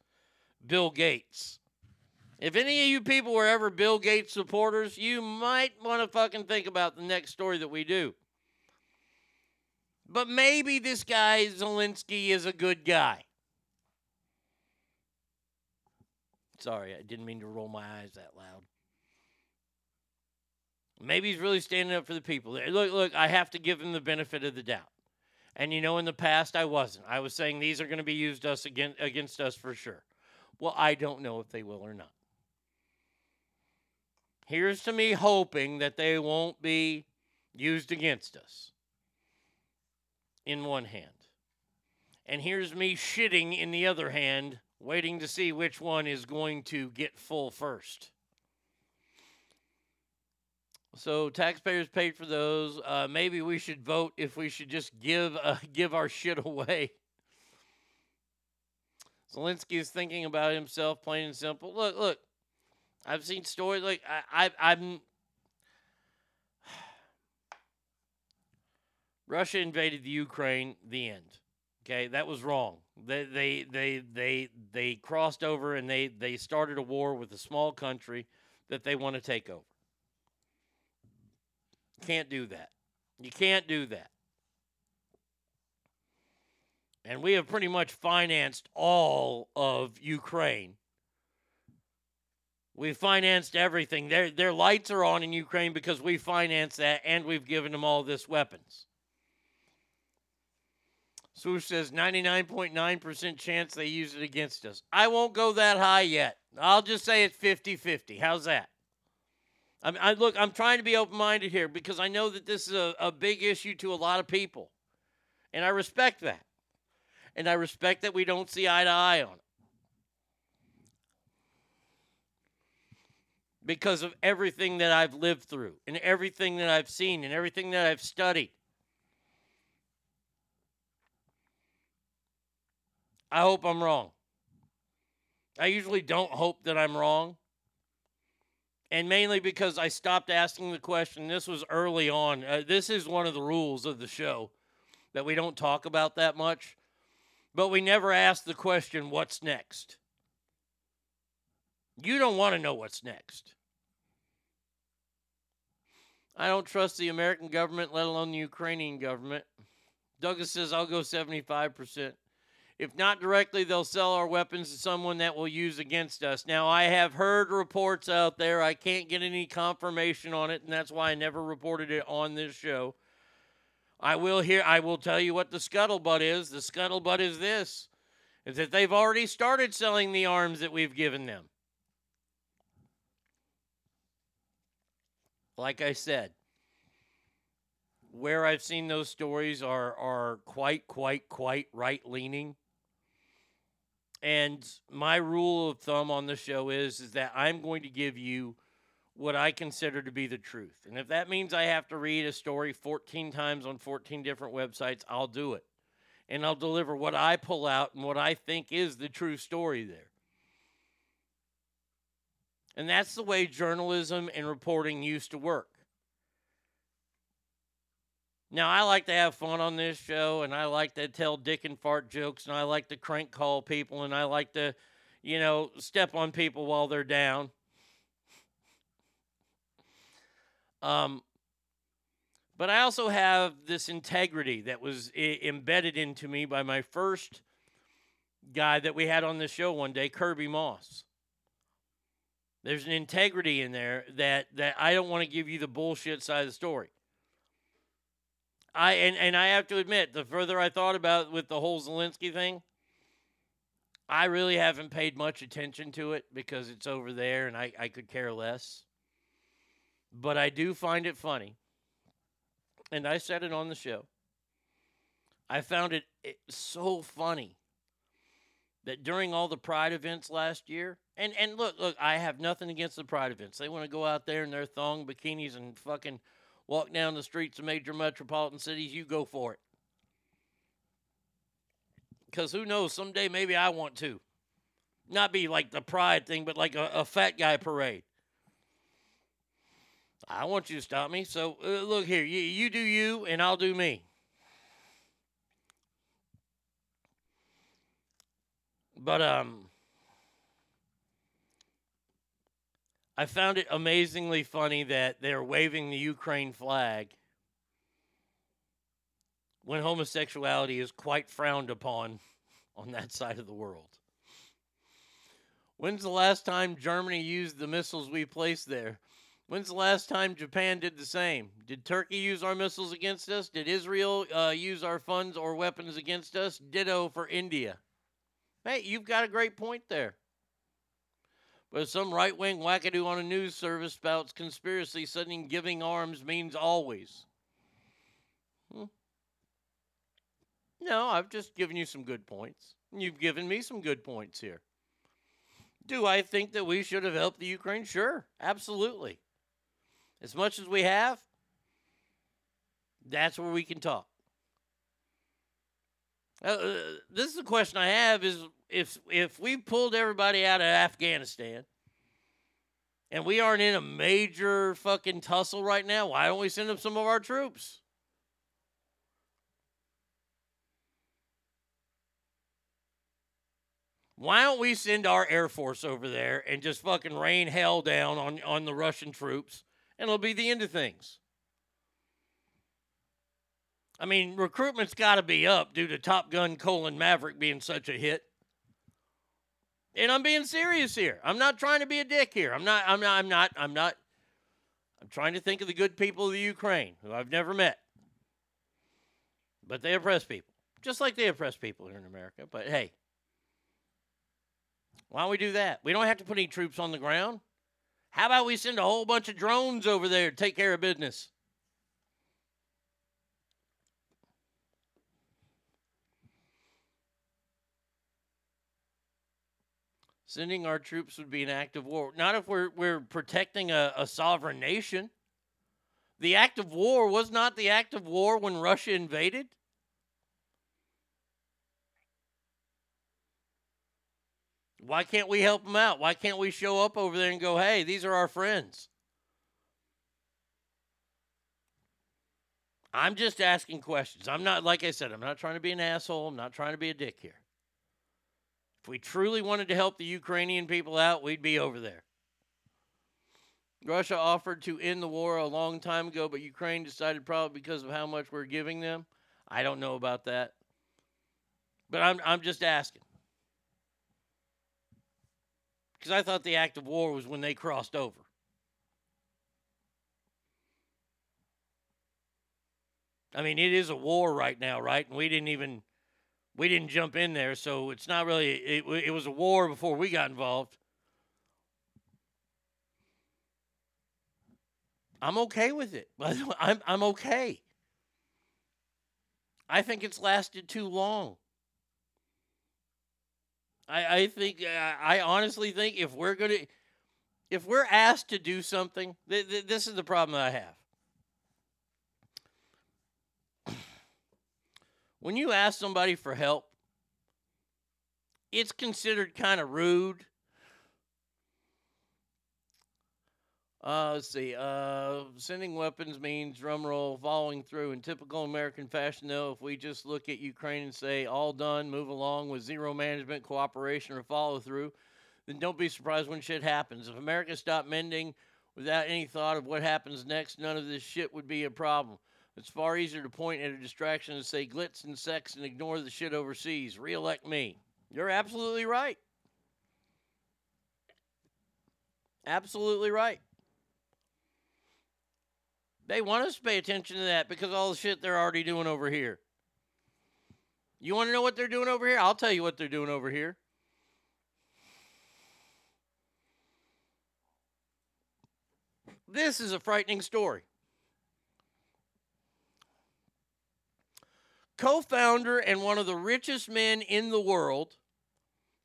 Bill Gates. If any of you people were ever Bill Gates supporters, you might want to fucking think about the next story that we do. But maybe this guy, Zelensky, is a good guy. Sorry, I didn't mean to roll my eyes that loud. Maybe he's really standing up for the people. Look, look, I have to give him the benefit of the doubt. And you know, in the past, I wasn't. I was saying these are going to be used us against, against us for sure. Well, I don't know if they will or not. Here's to me hoping that they won't be used against us in one hand. And here's me shitting in the other hand, waiting to see which one is going to get full first. So taxpayers paid for those. Uh, maybe we should vote if we should just give uh, give our shit away. Zelensky is thinking about himself, plain and simple. Look, look. I've seen stories like I, I I'm. Russia invaded the Ukraine. The end. Okay, that was wrong. They they they they they crossed over and they they started a war with a small country that they want to take over. Can't do that. You can't do that. And we have pretty much financed all of Ukraine. We financed everything. Their their lights are on in Ukraine because we financed that and we've given them all this weapons. Swoosh says 99.9% chance they use it against us. I won't go that high yet. I'll just say it's 50 50. How's that? I, mean, I look, I'm trying to be open minded here because I know that this is a, a big issue to a lot of people. And I respect that. And I respect that we don't see eye to eye on it. Because of everything that I've lived through and everything that I've seen and everything that I've studied. I hope I'm wrong. I usually don't hope that I'm wrong. And mainly because I stopped asking the question. This was early on. Uh, this is one of the rules of the show that we don't talk about that much. But we never ask the question, what's next? You don't want to know what's next. I don't trust the American government, let alone the Ukrainian government. Douglas says, I'll go 75%. If not directly, they'll sell our weapons to someone that will use against us. Now, I have heard reports out there. I can't get any confirmation on it, and that's why I never reported it on this show. I will hear I will tell you what the scuttlebutt is. The scuttlebutt is this is that they've already started selling the arms that we've given them. Like I said, where I've seen those stories are are quite, quite, quite right leaning. And my rule of thumb on the show is is that I'm going to give you what I consider to be the truth. And if that means I have to read a story 14 times on 14 different websites, I'll do it. And I'll deliver what I pull out and what I think is the true story there. And that's the way journalism and reporting used to work. Now, I like to have fun on this show, and I like to tell dick and fart jokes, and I like to crank call people, and I like to, you know, step on people while they're down. Um, but I also have this integrity that was I- embedded into me by my first guy that we had on the show one day, Kirby Moss. There's an integrity in there that that I don't want to give you the bullshit side of the story. I and, and I have to admit, the further I thought about with the whole Zelensky thing, I really haven't paid much attention to it because it's over there and I, I could care less. But I do find it funny. And I said it on the show. I found it, it so funny that during all the pride events last year, and, and look, look, I have nothing against the pride events. They want to go out there in their thong bikinis and fucking walk down the streets of major metropolitan cities, you go for it. Because who knows, someday maybe I want to. Not be like the pride thing, but like a, a fat guy parade. I want you to stop me. So uh, look here, you, you do you, and I'll do me. But um, I found it amazingly funny that they're waving the Ukraine flag when homosexuality is quite frowned upon on that side of the world. When's the last time Germany used the missiles we placed there? When's the last time Japan did the same? Did Turkey use our missiles against us? Did Israel uh, use our funds or weapons against us? Ditto for India. Hey, you've got a great point there. But some right wing wackadoo on a news service spouts conspiracy sending giving arms means always. Hmm. No, I've just given you some good points. You've given me some good points here. Do I think that we should have helped the Ukraine? Sure, absolutely. As much as we have, that's where we can talk. Uh, uh, this is the question I have: is if if we pulled everybody out of Afghanistan and we aren't in a major fucking tussle right now, why don't we send up some of our troops? Why don't we send our Air Force over there and just fucking rain hell down on, on the Russian troops and it'll be the end of things? I mean, recruitment's got to be up due to Top Gun colon Maverick being such a hit. And I'm being serious here. I'm not trying to be a dick here. I'm not, I'm not, I'm not, I'm not. I'm trying to think of the good people of the Ukraine who I've never met. But they oppress people, just like they oppress people here in America. But hey, why don't we do that? We don't have to put any troops on the ground. How about we send a whole bunch of drones over there to take care of business? Sending our troops would be an act of war. Not if we're, we're protecting a, a sovereign nation. The act of war was not the act of war when Russia invaded. Why can't we help them out? Why can't we show up over there and go, hey, these are our friends? I'm just asking questions. I'm not, like I said, I'm not trying to be an asshole. I'm not trying to be a dick here. If we truly wanted to help the Ukrainian people out, we'd be over there. Russia offered to end the war a long time ago, but Ukraine decided probably because of how much we're giving them. I don't know about that. But I'm, I'm just asking. Because I thought the act of war was when they crossed over. I mean, it is a war right now, right? And we didn't even we didn't jump in there, so it's not really it, it was a war before we got involved. I'm okay with it. I'm I'm okay. I think it's lasted too long. I I think I honestly think if we're gonna if we're asked to do something, th- th- this is the problem that I have. When you ask somebody for help, it's considered kind of rude. Uh, let's see. Uh, sending weapons means drumroll following through. In typical American fashion, though, if we just look at Ukraine and say, all done, move along with zero management, cooperation, or follow through, then don't be surprised when shit happens. If America stopped mending without any thought of what happens next, none of this shit would be a problem. It's far easier to point at a distraction and say glitz and sex and ignore the shit overseas. Reelect me. You're absolutely right. Absolutely right. They want us to pay attention to that because all the shit they're already doing over here. You want to know what they're doing over here? I'll tell you what they're doing over here. This is a frightening story. Co founder and one of the richest men in the world,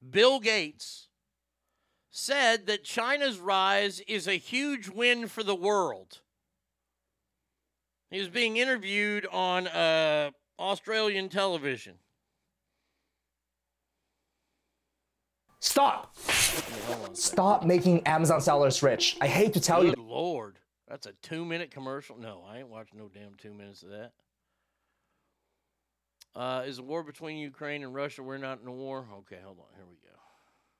Bill Gates, said that China's rise is a huge win for the world. He was being interviewed on uh, Australian television. Stop. Stop making Amazon sellers rich. I hate to tell you. Lord. That's a two minute commercial. No, I ain't watching no damn two minutes of that. Uh, is a war between Ukraine and Russia? We're not in a war. Okay, hold on. Here we go.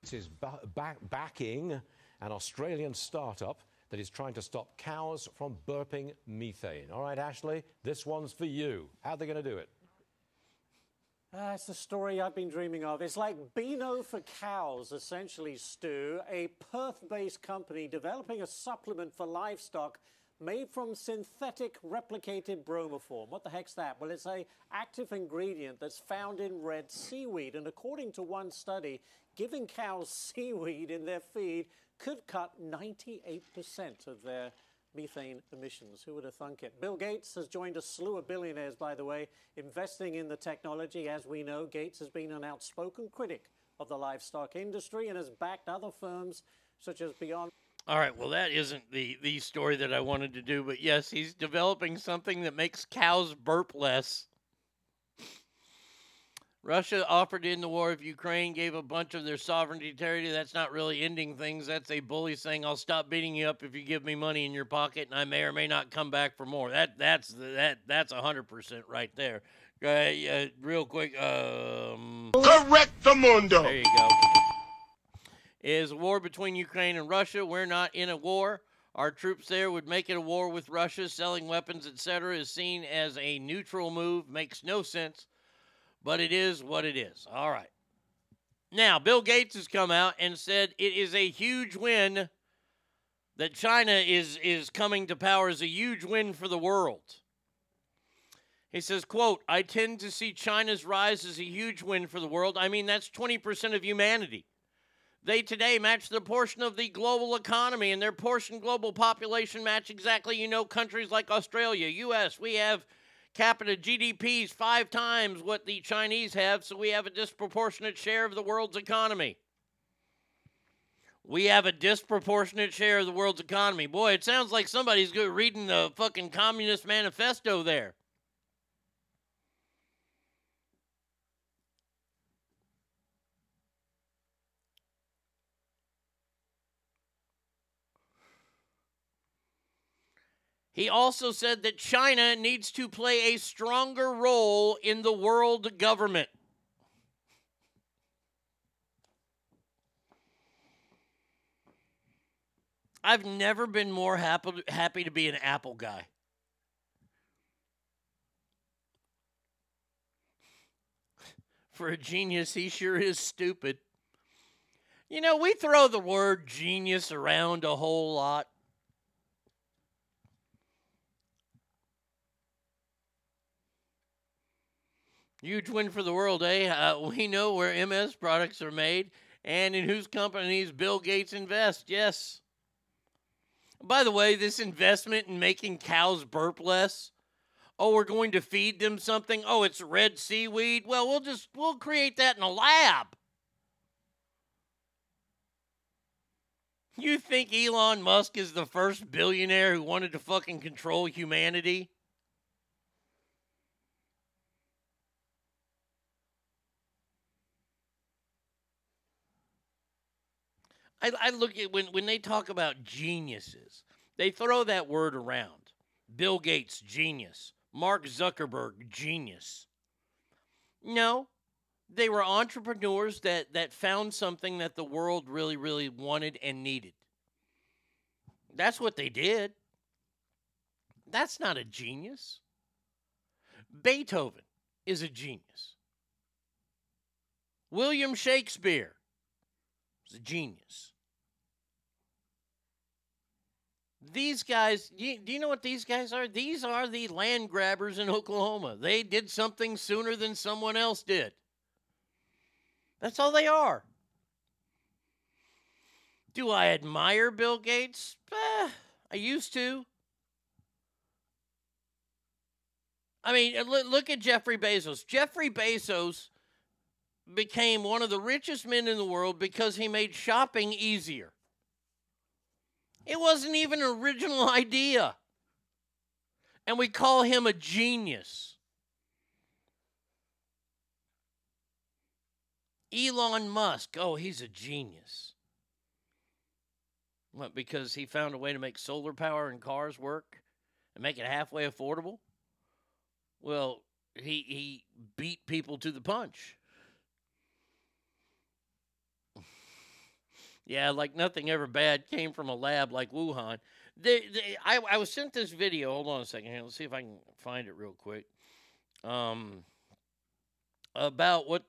It is ba- back- backing an Australian startup that is trying to stop cows from burping methane. All right, Ashley, this one's for you. How are they going to do it? Uh, it's the story I've been dreaming of. It's like Beano for cows, essentially, Stu, a Perth based company developing a supplement for livestock made from synthetic replicated bromoform. What the heck's that? Well, it's a active ingredient that's found in red seaweed, and according to one study, giving cows seaweed in their feed could cut 98% of their methane emissions. Who would have thunk it? Bill Gates has joined a slew of billionaires, by the way, investing in the technology. As we know, Gates has been an outspoken critic of the livestock industry and has backed other firms such as Beyond. All right, well, that isn't the, the story that I wanted to do, but yes, he's developing something that makes cows burp less. Russia offered to end the war if Ukraine gave a bunch of their sovereignty territory. That's not really ending things. That's a bully saying, "I'll stop beating you up if you give me money in your pocket, and I may or may not come back for more." That that's that that's hundred percent right there. Uh, uh, real quick, um, Correct the mundo. there you go. Is war between Ukraine and Russia. We're not in a war. Our troops there would make it a war with Russia. Selling weapons, etc., is seen as a neutral move. Makes no sense, but it is what it is. All right. Now, Bill Gates has come out and said it is a huge win that China is is coming to power is a huge win for the world. He says, quote, I tend to see China's rise as a huge win for the world. I mean, that's 20% of humanity. They today match the portion of the global economy, and their portion global population match exactly, you know, countries like Australia, US. We have capita GDPs five times what the Chinese have, so we have a disproportionate share of the world's economy. We have a disproportionate share of the world's economy. Boy, it sounds like somebody's reading the fucking Communist Manifesto there. He also said that China needs to play a stronger role in the world government. I've never been more happy, happy to be an Apple guy. For a genius, he sure is stupid. You know, we throw the word genius around a whole lot. Huge win for the world, eh? Uh, we know where MS products are made and in whose companies Bill Gates invests. Yes. By the way, this investment in making cows burp less. Oh, we're going to feed them something. Oh, it's red seaweed. Well, we'll just we'll create that in a lab. You think Elon Musk is the first billionaire who wanted to fucking control humanity? I, I look at when, when they talk about geniuses, they throw that word around. Bill Gates, genius. Mark Zuckerberg, genius. No, they were entrepreneurs that, that found something that the world really, really wanted and needed. That's what they did. That's not a genius. Beethoven is a genius. William Shakespeare is a genius. These guys, do you know what these guys are? These are the land grabbers in Oklahoma. They did something sooner than someone else did. That's all they are. Do I admire Bill Gates? Eh, I used to. I mean, look at Jeffrey Bezos. Jeffrey Bezos became one of the richest men in the world because he made shopping easier. It wasn't even an original idea. And we call him a genius. Elon Musk, oh, he's a genius. What, because he found a way to make solar power in cars work and make it halfway affordable? Well, he he beat people to the punch. Yeah, like nothing ever bad came from a lab like Wuhan. They, they, I, I was sent this video. Hold on a second here. Let's see if I can find it real quick. Um, about what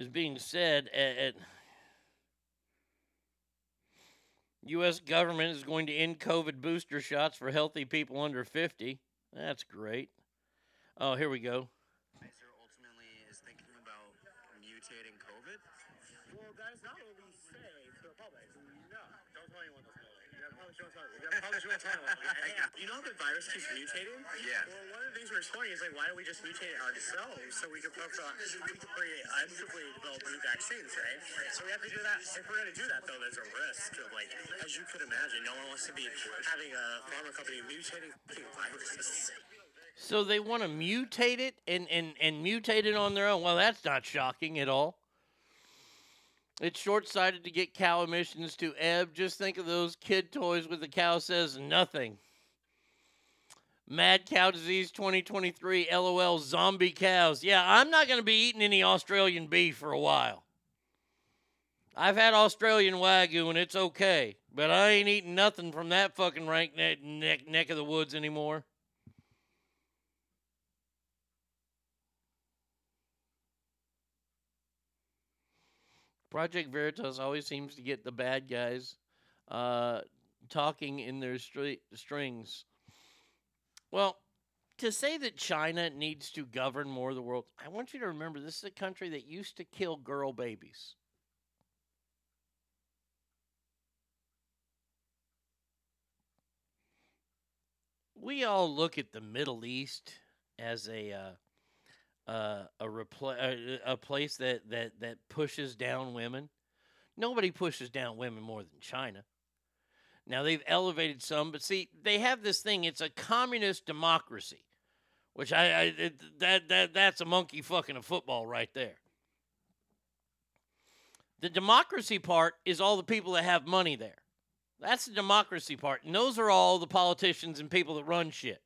is being said at, at U.S. government is going to end COVID booster shots for healthy people under 50. That's great. Oh, here we go. you know how the virus keeps mutating? Yeah. Well, one of the things we're exploring is like, why don't we just mutate it ourselves so we can focus on we can create actively develop new vaccines, right? So we have to do that. If we're going to do that, though, there's a risk of like, as you could imagine, no one wants to be having a pharma company mutating viruses. So they want to mutate it and, and, and mutate it on their own. Well, that's not shocking at all. It's short sighted to get cow emissions to ebb. Just think of those kid toys with the cow says nothing. Mad Cow Disease 2023, LOL, zombie cows. Yeah, I'm not going to be eating any Australian beef for a while. I've had Australian Wagyu and it's okay, but I ain't eating nothing from that fucking rank neck, neck, neck of the woods anymore. Project Veritas always seems to get the bad guys uh, talking in their stri- strings. Well, to say that China needs to govern more of the world, I want you to remember this is a country that used to kill girl babies. We all look at the Middle East as a uh, uh, a repla- a, a place that, that that pushes down women. Nobody pushes down women more than China. Now they've elevated some, but see, they have this thing. It's a communist democracy, which I, I it, that that that's a monkey fucking a football right there. The democracy part is all the people that have money there. That's the democracy part. And those are all the politicians and people that run shit.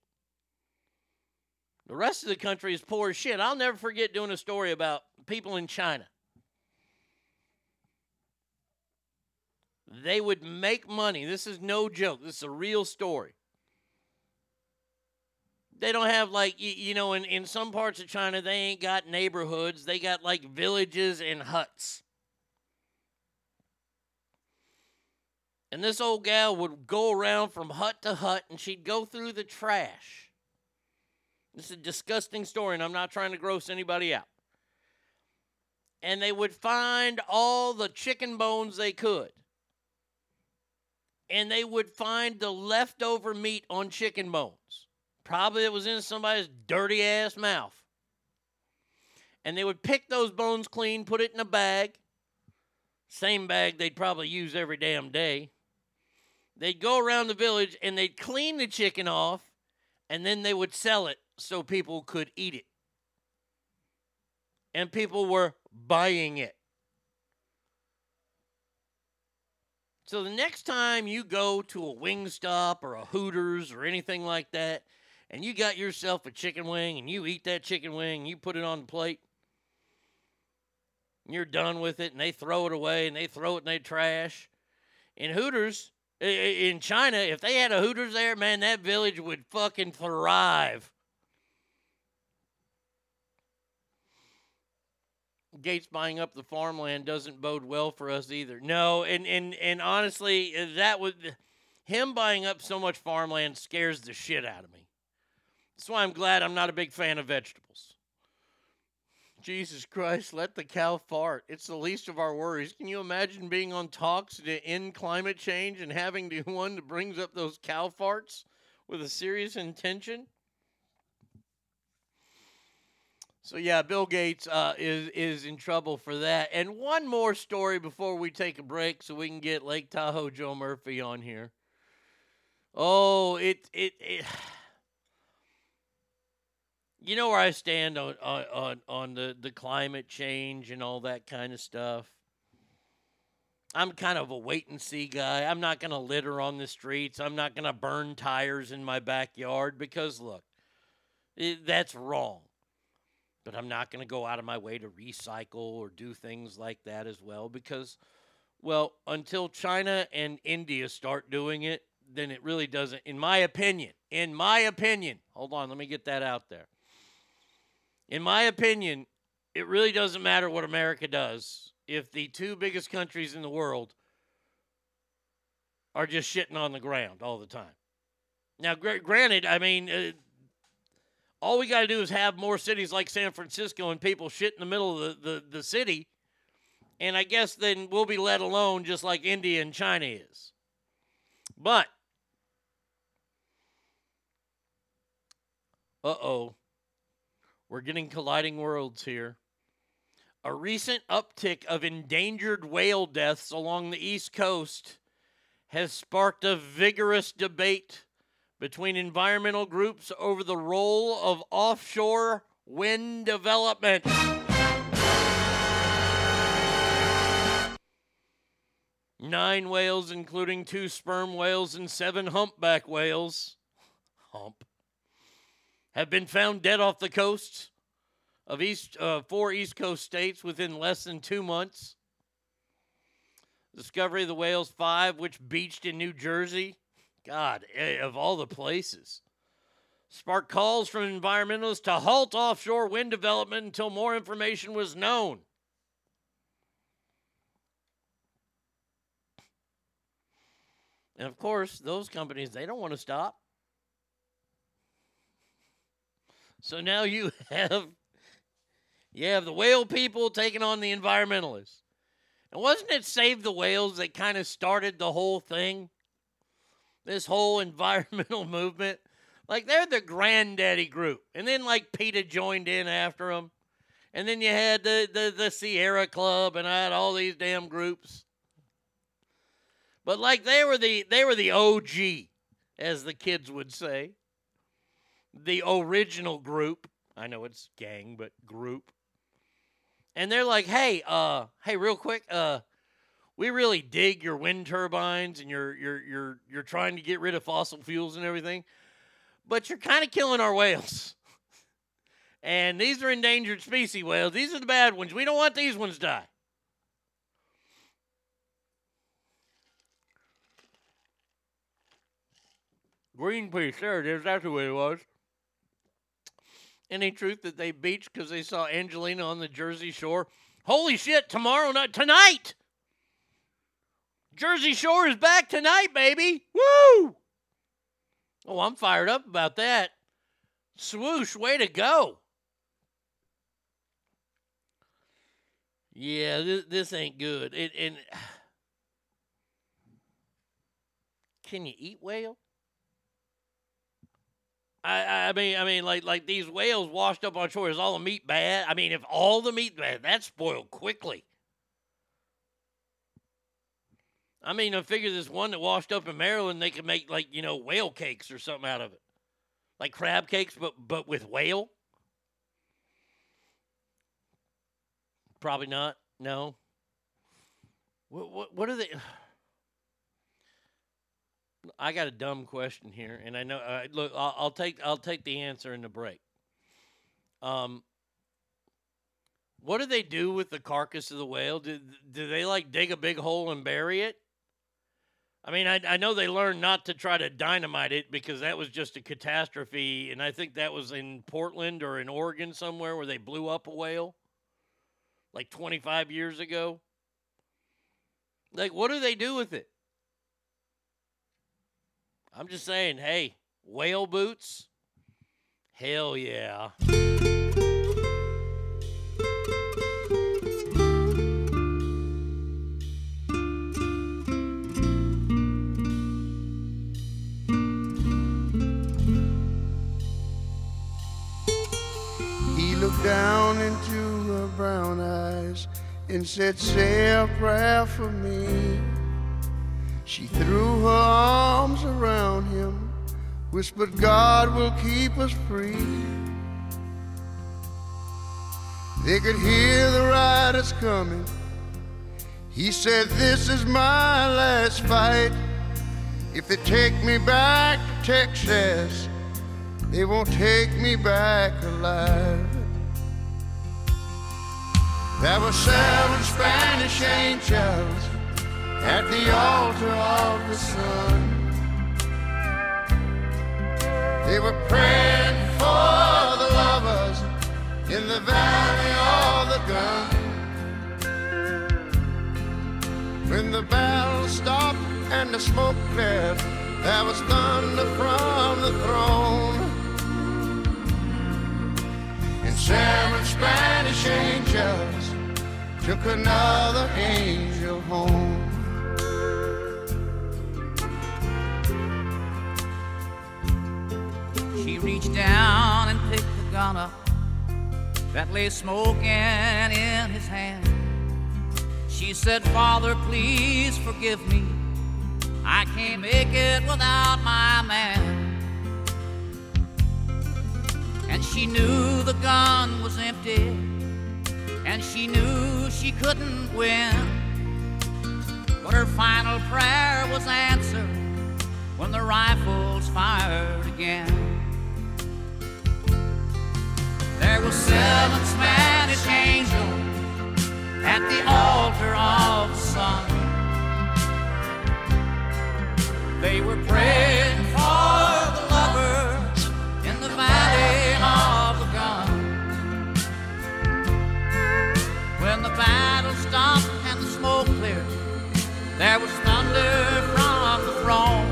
The rest of the country is poor as shit. I'll never forget doing a story about people in China. They would make money. This is no joke. This is a real story. They don't have like you, know in, in some parts of China they ain't got neighborhoods. They got like villages and huts. And this old gal would go around from hut to hut and she'd go through the trash. This is a disgusting story, and I'm not trying to gross anybody out. And they would find all the chicken bones they could. And they would find the leftover meat on chicken bones. Probably it was in somebody's dirty ass mouth. And they would pick those bones clean, put it in a bag. Same bag they'd probably use every damn day. They'd go around the village and they'd clean the chicken off and then they would sell it so people could eat it. And people were buying it. So the next time you go to a Wingstop or a Hooters or anything like that, and you got yourself a chicken wing and you eat that chicken wing, you put it on the plate, and you're done with it, and they throw it away and they throw it in their trash. In Hooters, in China, if they had a Hooters there, man, that village would fucking thrive. Gates buying up the farmland doesn't bode well for us either. No, and and and honestly, uh, that would him buying up so much farmland scares the shit out of me. That's why I'm glad I'm not a big fan of vegetables. Jesus Christ, let the cow fart. It's the least of our worries. Can you imagine being on talks to end climate change and having the one that brings up those cow farts with a serious intention? So yeah, Bill Gates uh, is is in trouble for that. And one more story before we take a break, so we can get Lake Tahoe Joe Murphy on here. Oh, it it, it you know where I stand on on on, the, the climate change and all that kind of stuff. I'm kind of a wait and see guy. I'm not going to litter on the streets. I'm not going to burn tires in my backyard because look, it, that's wrong. But I'm not going to go out of my way to recycle or do things like that as well because well, until China and India start doing it, then it really doesn't in my opinion. In my opinion. Hold on, let me get that out there. In my opinion, it really doesn't matter what America does if the two biggest countries in the world are just shitting on the ground all the time. Now, granted, I mean, uh, all we got to do is have more cities like San Francisco and people shit in the middle of the, the, the city, and I guess then we'll be let alone just like India and China is. But, uh oh. We're getting colliding worlds here. A recent uptick of endangered whale deaths along the East Coast has sparked a vigorous debate between environmental groups over the role of offshore wind development. Nine whales, including two sperm whales and seven humpback whales, hump, have been found dead off the coasts of east uh, four East Coast states within less than two months. Discovery of the whales five, which beached in New Jersey, God, eh, of all the places, Spark calls from environmentalists to halt offshore wind development until more information was known. And of course, those companies, they don't want to stop. So now you have you have the whale people taking on the environmentalists. And wasn't it Save the Whales that kind of started the whole thing? This whole environmental movement. Like they're the granddaddy group. And then like PETA joined in after them. And then you had the, the, the Sierra Club and I had all these damn groups. But like they were the they were the OG, as the kids would say. The original group. I know it's gang, but group. And they're like, hey, uh, hey, real quick, uh, we really dig your wind turbines and you're you're you're you're trying to get rid of fossil fuels and everything, but you're kind of killing our whales. And these are endangered species whales. These are the bad ones. We don't want these ones to die. Greenpeace, there it is. That's who it was. Any truth that they beached because they saw Angelina on the Jersey Shore? Holy shit! Tomorrow night, tonight. Jersey Shore is back tonight, baby. Woo! Oh, I'm fired up about that. Swoosh, way to go. Yeah, this, this ain't good. It, and can you eat whale? I, I mean, I mean, like, like these whales washed up on shore. Is all the meat bad? I mean, if all the meat bad, that's spoiled quickly. I mean, I figure this one that washed up in Maryland, they could make like you know whale cakes or something out of it, like crab cakes, but but with whale. Probably not. No. What what what are they? I got a dumb question here, and I know. Uh, look, I'll, I'll take I'll take the answer in the break. Um, what do they do with the carcass of the whale? Do do they like dig a big hole and bury it? I mean, I, I know they learned not to try to dynamite it because that was just a catastrophe, and I think that was in Portland or in Oregon somewhere where they blew up a whale, like 25 years ago. Like, what do they do with it? I'm just saying, hey, whale boots? Hell yeah. And said, Say a prayer for me. She threw her arms around him, whispered, God will keep us free. They could hear the riders coming. He said, This is my last fight. If they take me back to Texas, they won't take me back alive. There were seven Spanish angels at the altar of the sun. They were praying for the lovers in the valley of the gun. When the bell stopped and the smoke cleared, there was thunder from the throne. And seven Spanish angels took another angel home. She reached down and picked the gun up that lay smoking in his hand. She said, Father, please forgive me. I can't make it without my man. And she knew the gun was empty, and she knew she couldn't win. But her final prayer was answered when the rifles fired again. There were seven Spanish angels at the altar of the sun. They were praying for battle stopped and the smoke cleared, there was thunder from the throne.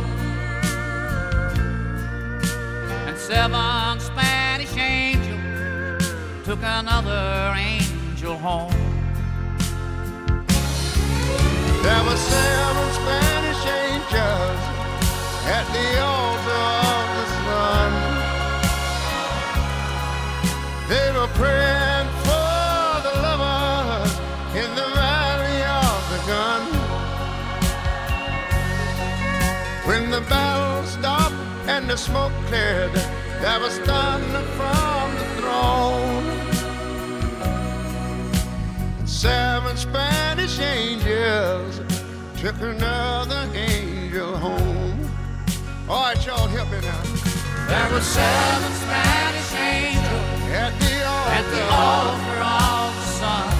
And seven Spanish angels took another angel home. There were seven Spanish angels at the altar of the sun. They were praying the smoke cleared, there was thunder from the throne. Seven Spanish angels took another angel home. All right, y'all, help me now. There were seven Spanish angels at the altar, at the altar of the sun.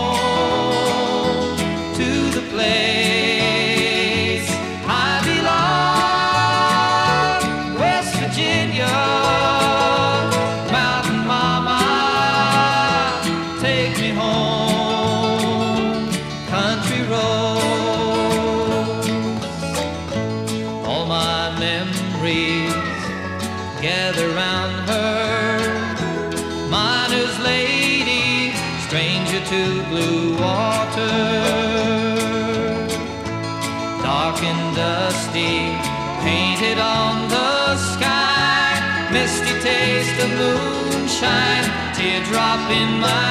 my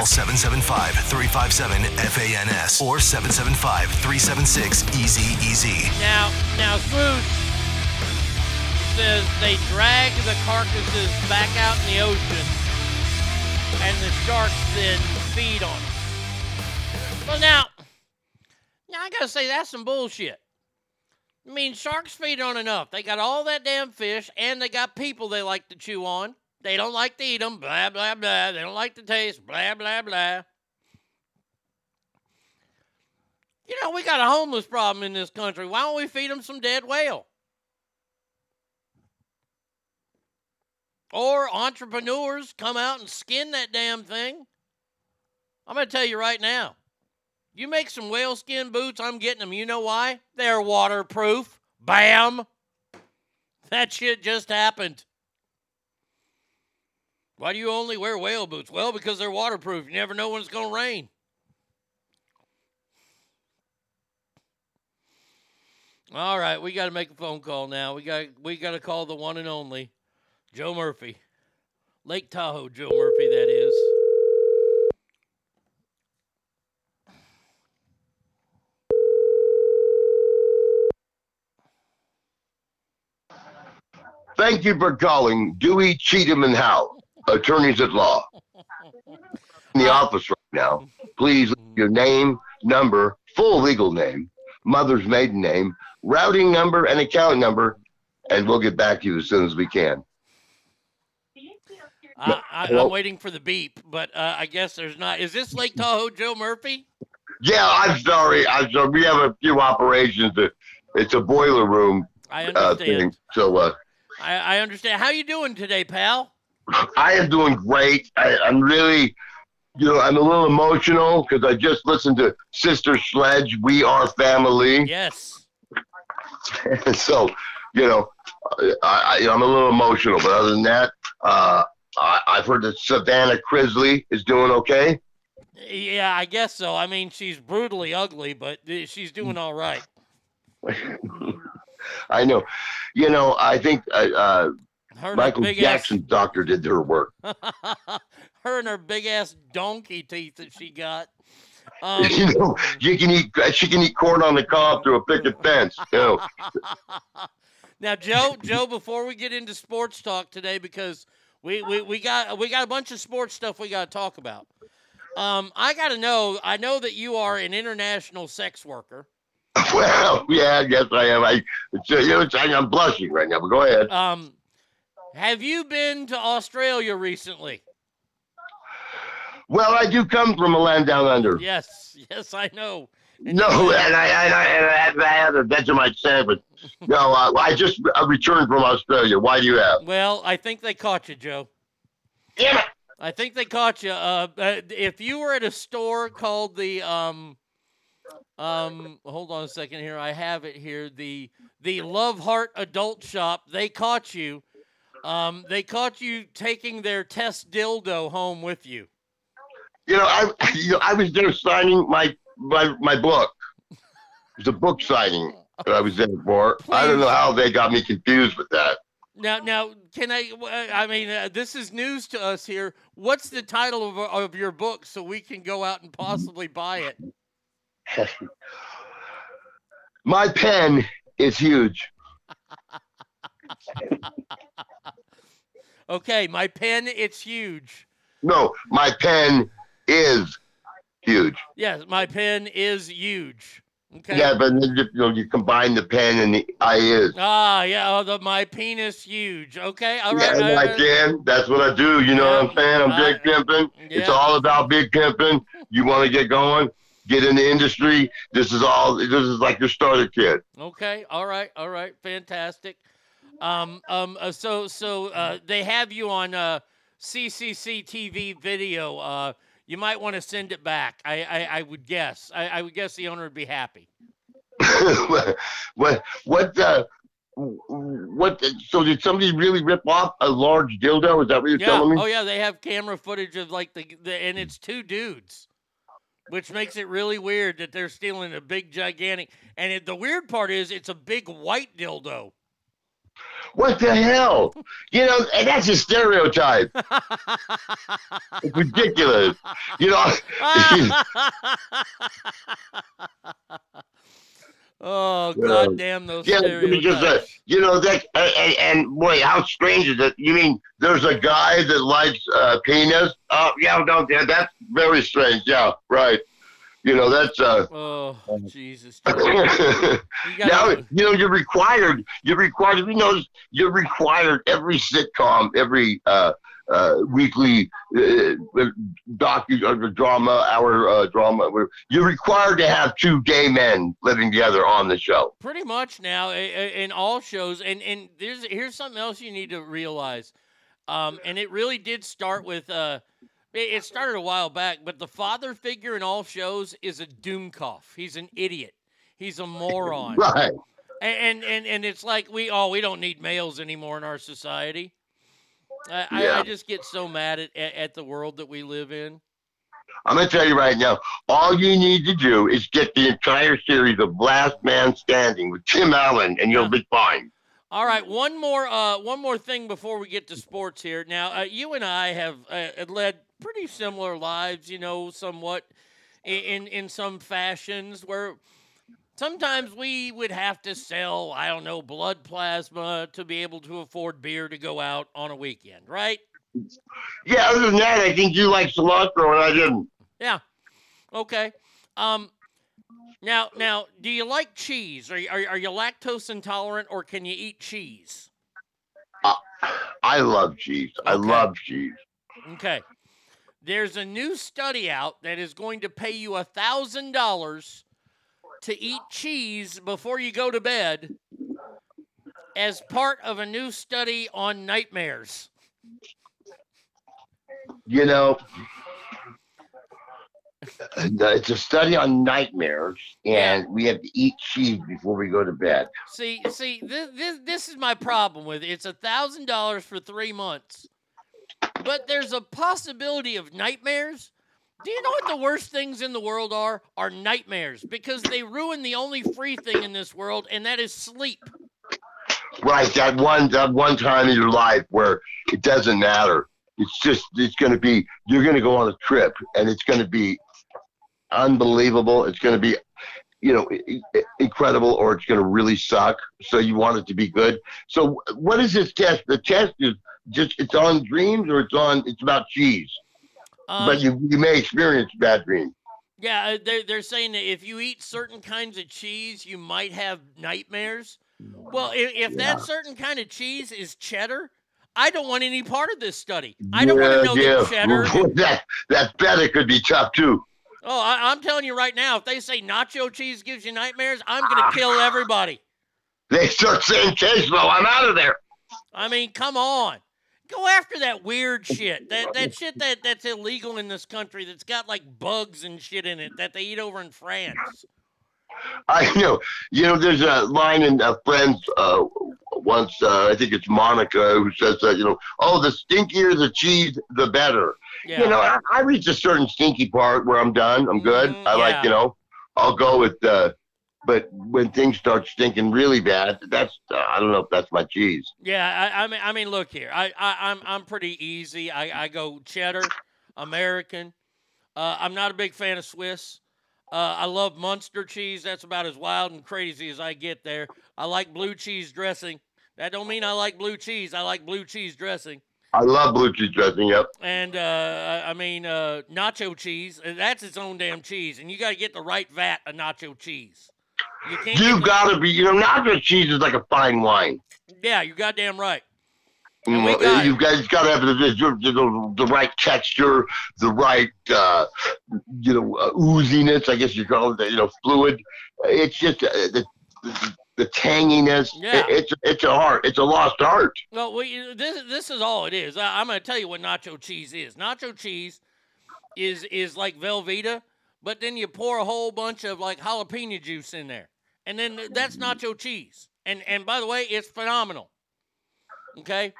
Call 775 357 FANS or 775 376 Easy. Now, now, Swoosh says they drag the carcasses back out in the ocean, and the sharks then feed on them. Well, now, now I gotta say that's some bullshit. I mean, sharks feed on enough. They got all that damn fish, and they got people they like to chew on. They don't like to eat them, blah, blah, blah. They don't like the taste, blah, blah, blah. You know, we got a homeless problem in this country. Why don't we feed them some dead whale? Or entrepreneurs come out and skin that damn thing. I'm going to tell you right now. You make some whale skin boots, I'm getting them. You know why? They're waterproof. Bam! That shit just happened. Why do you only wear whale boots? Well, because they're waterproof. You never know when it's going to rain. All right, we got to make a phone call now. We got we got to call the one and only Joe Murphy. Lake Tahoe Joe Murphy that is. Thank you for calling Dewey, Cheatham, and Howe, attorneys at law. In the office right now, please leave your name, number, full legal name, mother's maiden name, routing number, and account number, and we'll get back to you as soon as we can. I, I'm waiting for the beep, but uh, I guess there's not. Is this Lake Tahoe Joe Murphy? Yeah, I'm sorry. I'm sorry. We have a few operations. That it's a boiler room I uh, understand. thing. So uh, I, I understand. How you doing today, pal? I am doing great. I, I'm really, you know, I'm a little emotional because I just listened to Sister Sledge. We are family. Yes. so, you know, I, I, I'm a little emotional, but other than that, uh, I, I've heard that Savannah Chrisley is doing okay. Yeah, I guess so. I mean, she's brutally ugly, but she's doing all right. I know. You know, I think uh, uh, Her Michael big ass- Jackson's doctor did her work. Her and her big ass donkey teeth that she got. Um, you know, you can eat. She can eat corn on the cob through a picket fence. You know. Now, Joe, Joe, before we get into sports talk today, because we, we, we got we got a bunch of sports stuff we got to talk about. Um, I got to know. I know that you are an international sex worker. Well, yeah, yes, I am. I, it's, uh, you know, it's, I'm blushing right now, but go ahead. Um, have you been to Australia recently? Well, I do come from a land down under. Yes, yes, I know. No, and I, and I, and I, had- I had a Vegemite sandwich. No, uh, I just returned from Australia. Why do you have? Well, I think they caught you, Joe. Damn it! I think they caught you. Uh, uh, if you were at a store called the um, um, hold on a second here. I have it here. The the Love Heart Adult Shop. They caught you Um, they caught you taking their test dildo home with you. You know, I you know, I was there signing my my my book. It was a book signing that I was there for. I don't know how they got me confused with that. Now, now, can I? uh, I mean, uh, this is news to us here. What's the title of, of your book so we can go out and possibly buy it? my pen is huge. Okay, my pen, it's huge. No, my pen is huge. Yes, my pen is huge. Okay. Yeah, but then you, you know you combine the pen and the I is. Ah, yeah. Oh, the my penis huge. Okay. All right. Yeah, I can. That's what I do. You know what I'm saying? I'm big pimping. It's all about big pimping. You want to get going, get in the industry. This is all. This is like your starter kit. Okay. All right. All right. Fantastic. Um. Um. Uh, so. So. Uh. They have you on uh CCC TV video. Uh. You might want to send it back. I. I, I would guess. I, I would guess the owner would be happy. what? What? Uh, what? So did somebody really rip off a large dildo? Is that what you're Yeah. telling me? Oh yeah. They have camera footage of like the, the and it's two dudes. Which makes it really weird that they're stealing a big, gigantic. And it, the weird part is, it's a big white dildo. What the hell? You know, and that's a stereotype. it's ridiculous. You know. Oh, Yeah. goddamn those yeah, because uh, you know that, and, and boy, how strange is it? You mean there's a guy that likes uh, penis? Oh, yeah, no, yeah, that's very strange. Yeah, right. You know, that's uh. Oh, Jesus. now you know you're required. You're required. You know you're required. Every sitcom, every uh, uh, weekly uh, docu uh, drama, hour uh, drama. You're required to have two gay men living together on the show. Pretty much now in all shows, and and there's here's something else you need to realize, um, and it really did start with uh, it, started a while back, but the father figure in all shows is a doomcoff. He's an idiot. He's a moron. Right. And and and it's like we oh we don't need males anymore in our society. I, I, Yeah. I just get so mad at, at at the world that we live in. I'm gonna tell you right now. All you need to do is get the entire series of Last Man Standing with Tim Allen, and you'll be fine. All right, one more uh, one more thing before we get to sports here. Now, uh, you and I have uh, led pretty similar lives, you know, somewhat in, in in some fashions where sometimes we would have to sell, I don't know, blood plasma to be able to afford beer to go out on a weekend, right? Yeah. Other than that, I think you like cilantro, and I didn't. Yeah. Okay. Um. Now, now, do you like cheese? Are you, are, are you lactose intolerant, or can you eat cheese? I love cheese. I love cheese. Okay. There's a new study out that is going to pay you a thousand dollars to eat cheese before you go to bed as part of a new study on nightmares. You know, it's a study on nightmares, and we have to eat cheese before we go to bed. See, see, this this, this is my problem with it. It's a thousand dollars for three months, but there's a possibility of nightmares. Do you know what the worst things in the world are? Are nightmares because they ruin the only free thing in this world, and that is sleep. Right, that one that one time in your life where it doesn't matter. It's just it's going to be you're going to go on a trip and it's going to be unbelievable. It's going to be you know incredible or it's going to really suck. So you want it to be good. So what is this test? The test is just it's on dreams or it's on it's about cheese. Um, but you you may experience bad dreams. Yeah, uh, they're, they're saying that if you eat certain kinds of cheese, you might have nightmares. Well, if, if that certain kind of cheese is cheddar, I don't want any part of this study. I don't want to know yeah, that cheddar. that that better could be tough too. Oh, I, I'm telling you right now, if they say nacho cheese gives you nightmares, I'm going to kill everybody. They start saying queso, I'm out of there. I mean, come on. Go after that weird shit. That that shit that, that's illegal in this country that's got like bugs and shit in it that they eat over in France. I know. You know, there's a line in uh, Friends uh, once. Uh, I think it's Monica who says that you know, oh, the stinkier the cheese, the better. Yeah. You know, I, I reach a certain stinky part where I'm done. I'm good. I like you know, I'll go with. Uh, but when things start stinking really bad, that's uh, I don't know if that's my cheese. Yeah, I, I mean, I mean, look here. I, I, I'm, I'm pretty easy. I, I go cheddar, American. Uh, I'm not a big fan of Swiss. Uh, I love Munster cheese. That's about as wild and crazy as I get there. I like blue cheese dressing. That don't mean I like blue cheese. I like blue cheese dressing. I love blue cheese dressing. Yep. And uh, I mean, uh, nacho cheese. That's its own damn cheese, and you got to get the right vat of nacho cheese. You can't. You get the- gotta be. You know, nacho cheese is like a fine wine. yeah, you goddamn right. Mm, we got you guys got to have the, the, the, the right texture, the right, uh, you know, uh, ooziness. I guess you call it, you know, fluid. It's just uh, the, the the tanginess. Yeah. It- it's it's a art. It's a lost art. Well, we, this this is all it is. I, I'm going to tell you what nacho cheese is. Nacho cheese is is like Velveeta, but then you pour a whole bunch of like jalapeno juice in there, and then that's nacho cheese. And and by the way, it's phenomenal. Okay,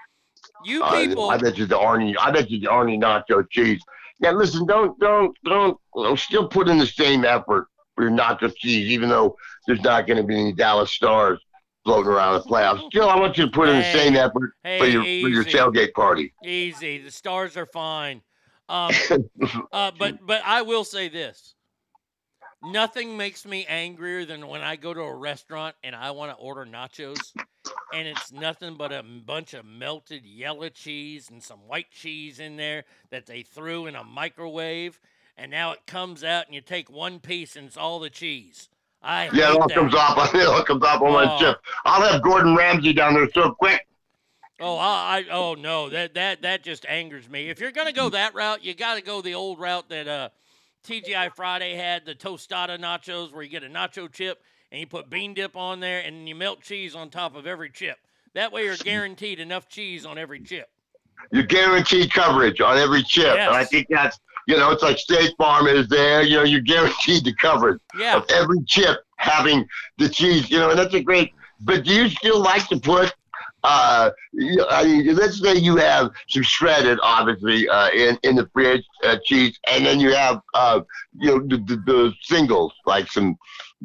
you Uh, people. I bet you the Arnie. I bet you the Arnie nacho cheese. Now listen, don't don't don't. Know, still put in the same effort for your nacho cheese, even though there's not going to be any Dallas Stars floating around the playoffs. Still, I want you to put in the same Hey, effort for hey, your for your easy. tailgate party. Easy. The stars are fine. Um, uh, but but I will say this: nothing makes me angrier than when I go to a restaurant and I want to order nachos, and it's nothing but a bunch of melted yellow cheese and some white cheese in there that they threw in a microwave, and now it comes out and you take one piece and it's all the cheese. I Yeah, it all that. comes off. It all comes off on my Oh. chip. I'll have Gordon Ramsay down there so quick. Oh, I, I oh no, that that that just angers me. If you're gonna go that route, you got to go the old route that uh, TGI Friday had, the tostada nachos, where you get a nacho chip and you put bean dip on there and you melt cheese on top of every chip. That way, you're guaranteed enough cheese on every chip. You guaranteed coverage on every chip, and I think that's you know it's like State Farm is there. You know, you're guaranteed the coverage Yeah. of every chip having the cheese. You know, and that's a great. But do you still like to put? Uh, I mean, let's say you have some shredded, obviously, uh, in in the fridge uh, cheese, and then you have uh, you know, the, the, the singles like some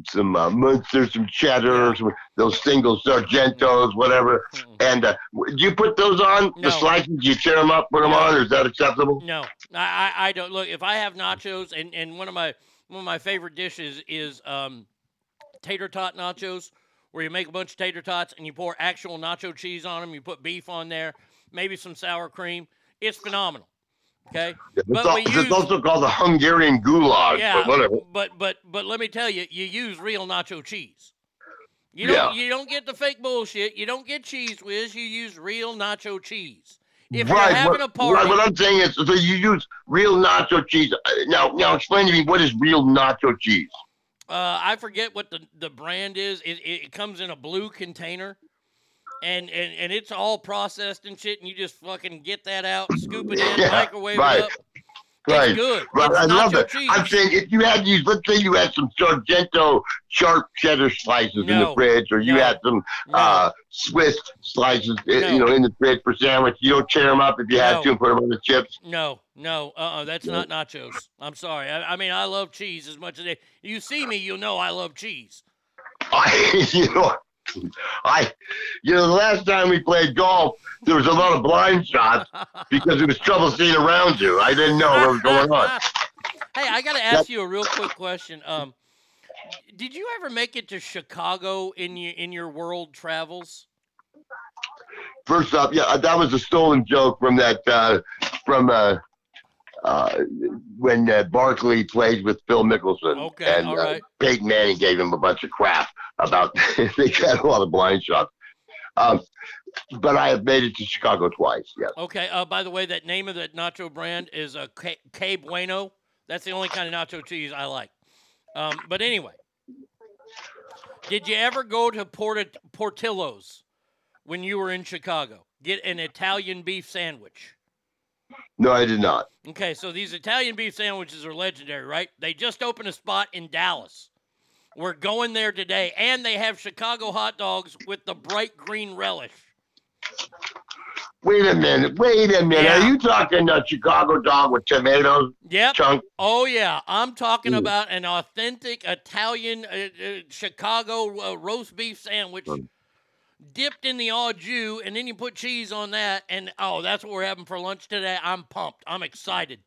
some uh, Munster, some cheddar, some those singles, Sargentos, whatever. And uh, do you put those on No. the slices? You tear them up, put them on, or is that acceptable? No, I, I, I don't look. If I have nachos, and, and one of my one of my favorite dishes is um, tater tot nachos, where you make a bunch of tater tots and you pour actual nacho cheese on them. You put beef on there, maybe some sour cream. It's phenomenal. Okay, It's, but al- we it's use also called the Hungarian goulash, yeah, but whatever. but but but let me tell you, you use real nacho cheese. You don't Yeah. you don't get the fake bullshit. You don't get cheese whiz. You use real nacho cheese. If right, you're having what, a party, right, what I'm saying is, so you use real nacho cheese. Uh, Now, now explain to me what is real nacho cheese? Uh, I forget what the, the brand is. It, it, comes in a blue container, and, and and it's all processed and shit. And you just fucking get that out, scoop it in, Yeah, microwave right. it up. Right, good. right. It's I love it. cheese. I'm saying if you had these, let's say you had some Sargento sharp cheddar slices in the No, fridge, or you no, had some uh, Swiss slices, No. you know, in the fridge for sandwich. You don't tear them up if you No. had to and put them on the chips. No, no, uh, uh that's No. not nachos. I'm sorry. I, I mean, I love cheese as much as they. You see me, you'll know I love cheese. I, you know, I, you know, the last time we played golf, there was a lot of blind shots because it was trouble seeing around you. I didn't know what was going on. Hey, I got to ask you a real quick question. Um, did you ever make it to Chicago in your in your world travels? First off, yeah, that was a stolen joke from that uh, from uh, uh, when uh, Barkley played with Phil Mickelson. Okay, and all uh. Peyton Manning gave him a bunch of crap about they got a lot of blind shots. Um, but I have made it to Chicago twice. Yes. Okay. Uh, by the way, that name of that nacho brand is a K, K Bueno. That's the only kind of nacho cheese I like. Um, but anyway, did you ever go to Port- Portillo's when you were in Chicago? Get an Italian beef sandwich. No, I did not. Okay, so these Italian beef sandwiches are legendary, right? They just opened a spot in Dallas. We're going there today, and they have Chicago hot dogs with the bright green relish. Wait a minute. Wait a minute. Yeah. Are you talking a Chicago dog with tomatoes? Yep. Chunk. Oh yeah, I'm talking Ooh. about an authentic Italian uh, uh, Chicago uh, roast beef sandwich, dipped in the au jus, and then you put cheese on that, and oh, that's what we're having for lunch today. I'm pumped. I'm excited.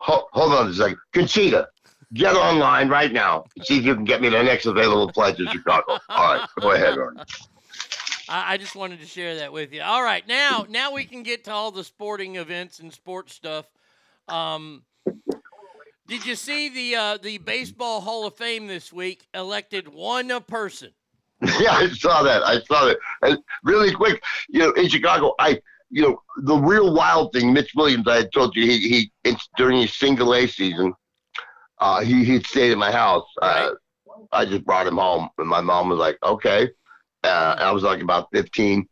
Hold, hold on a second. Conchita, get online right now. and See if you can get me the next available flight to Chicago. All right, go ahead, Ernie. I, I just wanted to share that with you. All right, now now we can get to all the sporting events and sports stuff. Um, did you see the uh, the baseball Hall of Fame this week elected one person? Yeah, I saw that. I saw that. And really quick, you know, in Chicago, I, you know, the real wild thing, Mitch Williams, I had told you, he, he it's during his single A season, uh, he, he stayed at my house. Uh, I just brought him home, and my mom was like, okay. Uh, I was like about 15,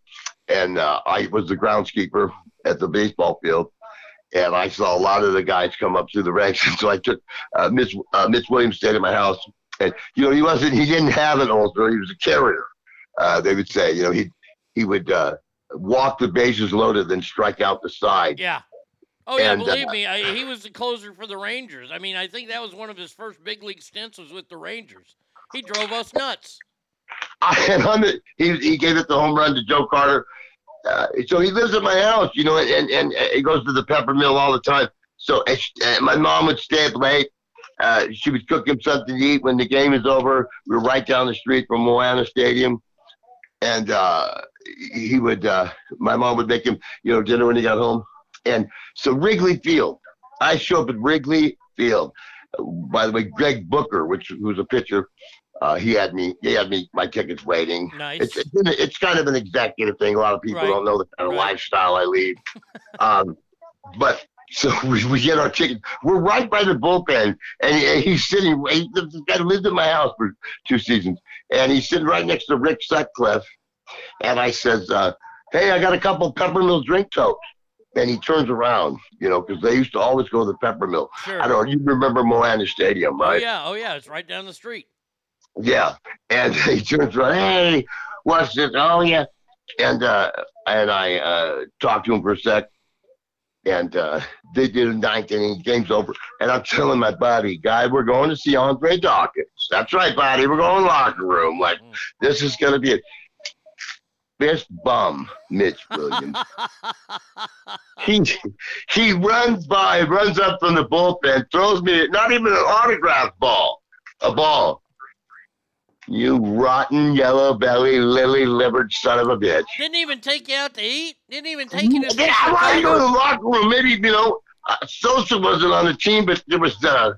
and uh, I was the groundskeeper at the baseball field. And I saw a lot of the guys come up through the ranks, and so I took uh, Mitch uh, Mitch Williams stayed at my house, and you know he wasn't he didn't have an ulcer, he was a carrier. Uh, they would say, you know, he he would uh, walk the bases loaded, then strike out the side. Yeah. Oh yeah, And, uh, believe me, I, he was the closer for the Rangers. I mean, I think that was one of his first big league stints was with the Rangers. He drove us nuts. and on the, he he gave it the home run to Joe Carter. Uh, so he lives at my house, you know, and, and, and he goes to the pepper mill all the time. So uh, uh, my mom would stay up late. Uh, she would cook him something to eat when the game is over. We were right down the street from Moana Stadium, and uh, he would. Uh, my mom would make him, you know, dinner when he got home. And so Wrigley Field, I show up at Wrigley Field. By the way, Greg Booker, which who's a pitcher, uh, he had me. He had me my tickets waiting. Nice. It's it's, it's kind of an executive thing. A lot of people Right. don't know the kind of lifestyle I lead. um, but so we, we get our tickets. We're right by the bullpen, and he, he's sitting. He, this guy lived in my house for two seasons, and he's sitting right next to Rick Sutcliffe. And I says, uh, "Hey, I got a couple peppermill drink totes." And he turns around, you know, because they used to always go to the peppermill. Sure. I don't know. You remember Moana Stadium, Oh right? yeah, oh yeah, it's right down the street. Yeah. And he turns around, hey, what's this? Oh yeah. And uh and I uh talked to him for a sec. And uh they did a ninth inning, game's over. And I'm telling my buddy, guy, we're going to see Andre Dawkins. That's right, buddy. We're going locker room. Like this is gonna be a fist bum, Mitch Williams. he he runs by, runs up from the bullpen, throws me not even an autograph ball, a ball. You rotten yellow belly, lily livered son of a bitch. Didn't even take you out to eat. Didn't even take you to. Yeah, I wanted to go to the locker room. Maybe you know, uh, Sosa wasn't on the team, but there was uh,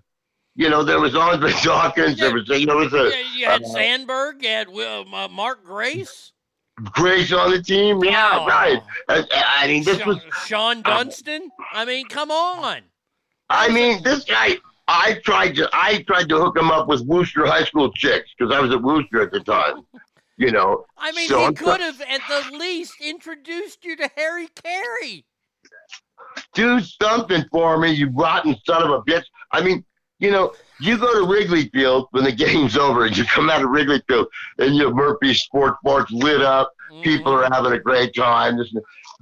you know, there was Andre Dawkins. There was you know, there was a Yeah, you had uh, Sandberg. You had Will, uh, Mark Grace. Grace on the team. Yeah, Oh. right. I, I mean, this Sean, was. Shawon Dunston. I mean, come on. I mean, this guy. I tried to. I tried to hook him up with Wooster High School chicks because I was at Wooster at the time. You know. I mean, so he I'm could have at the least introduced you to Harry Caray. do something for me, you rotten son of a bitch. I mean, you know, you go to Wrigley Field when the game's over and you come out of Wrigley Field and your Murphy Sports Bar's lit up. People mm-hmm. are having a great time. This,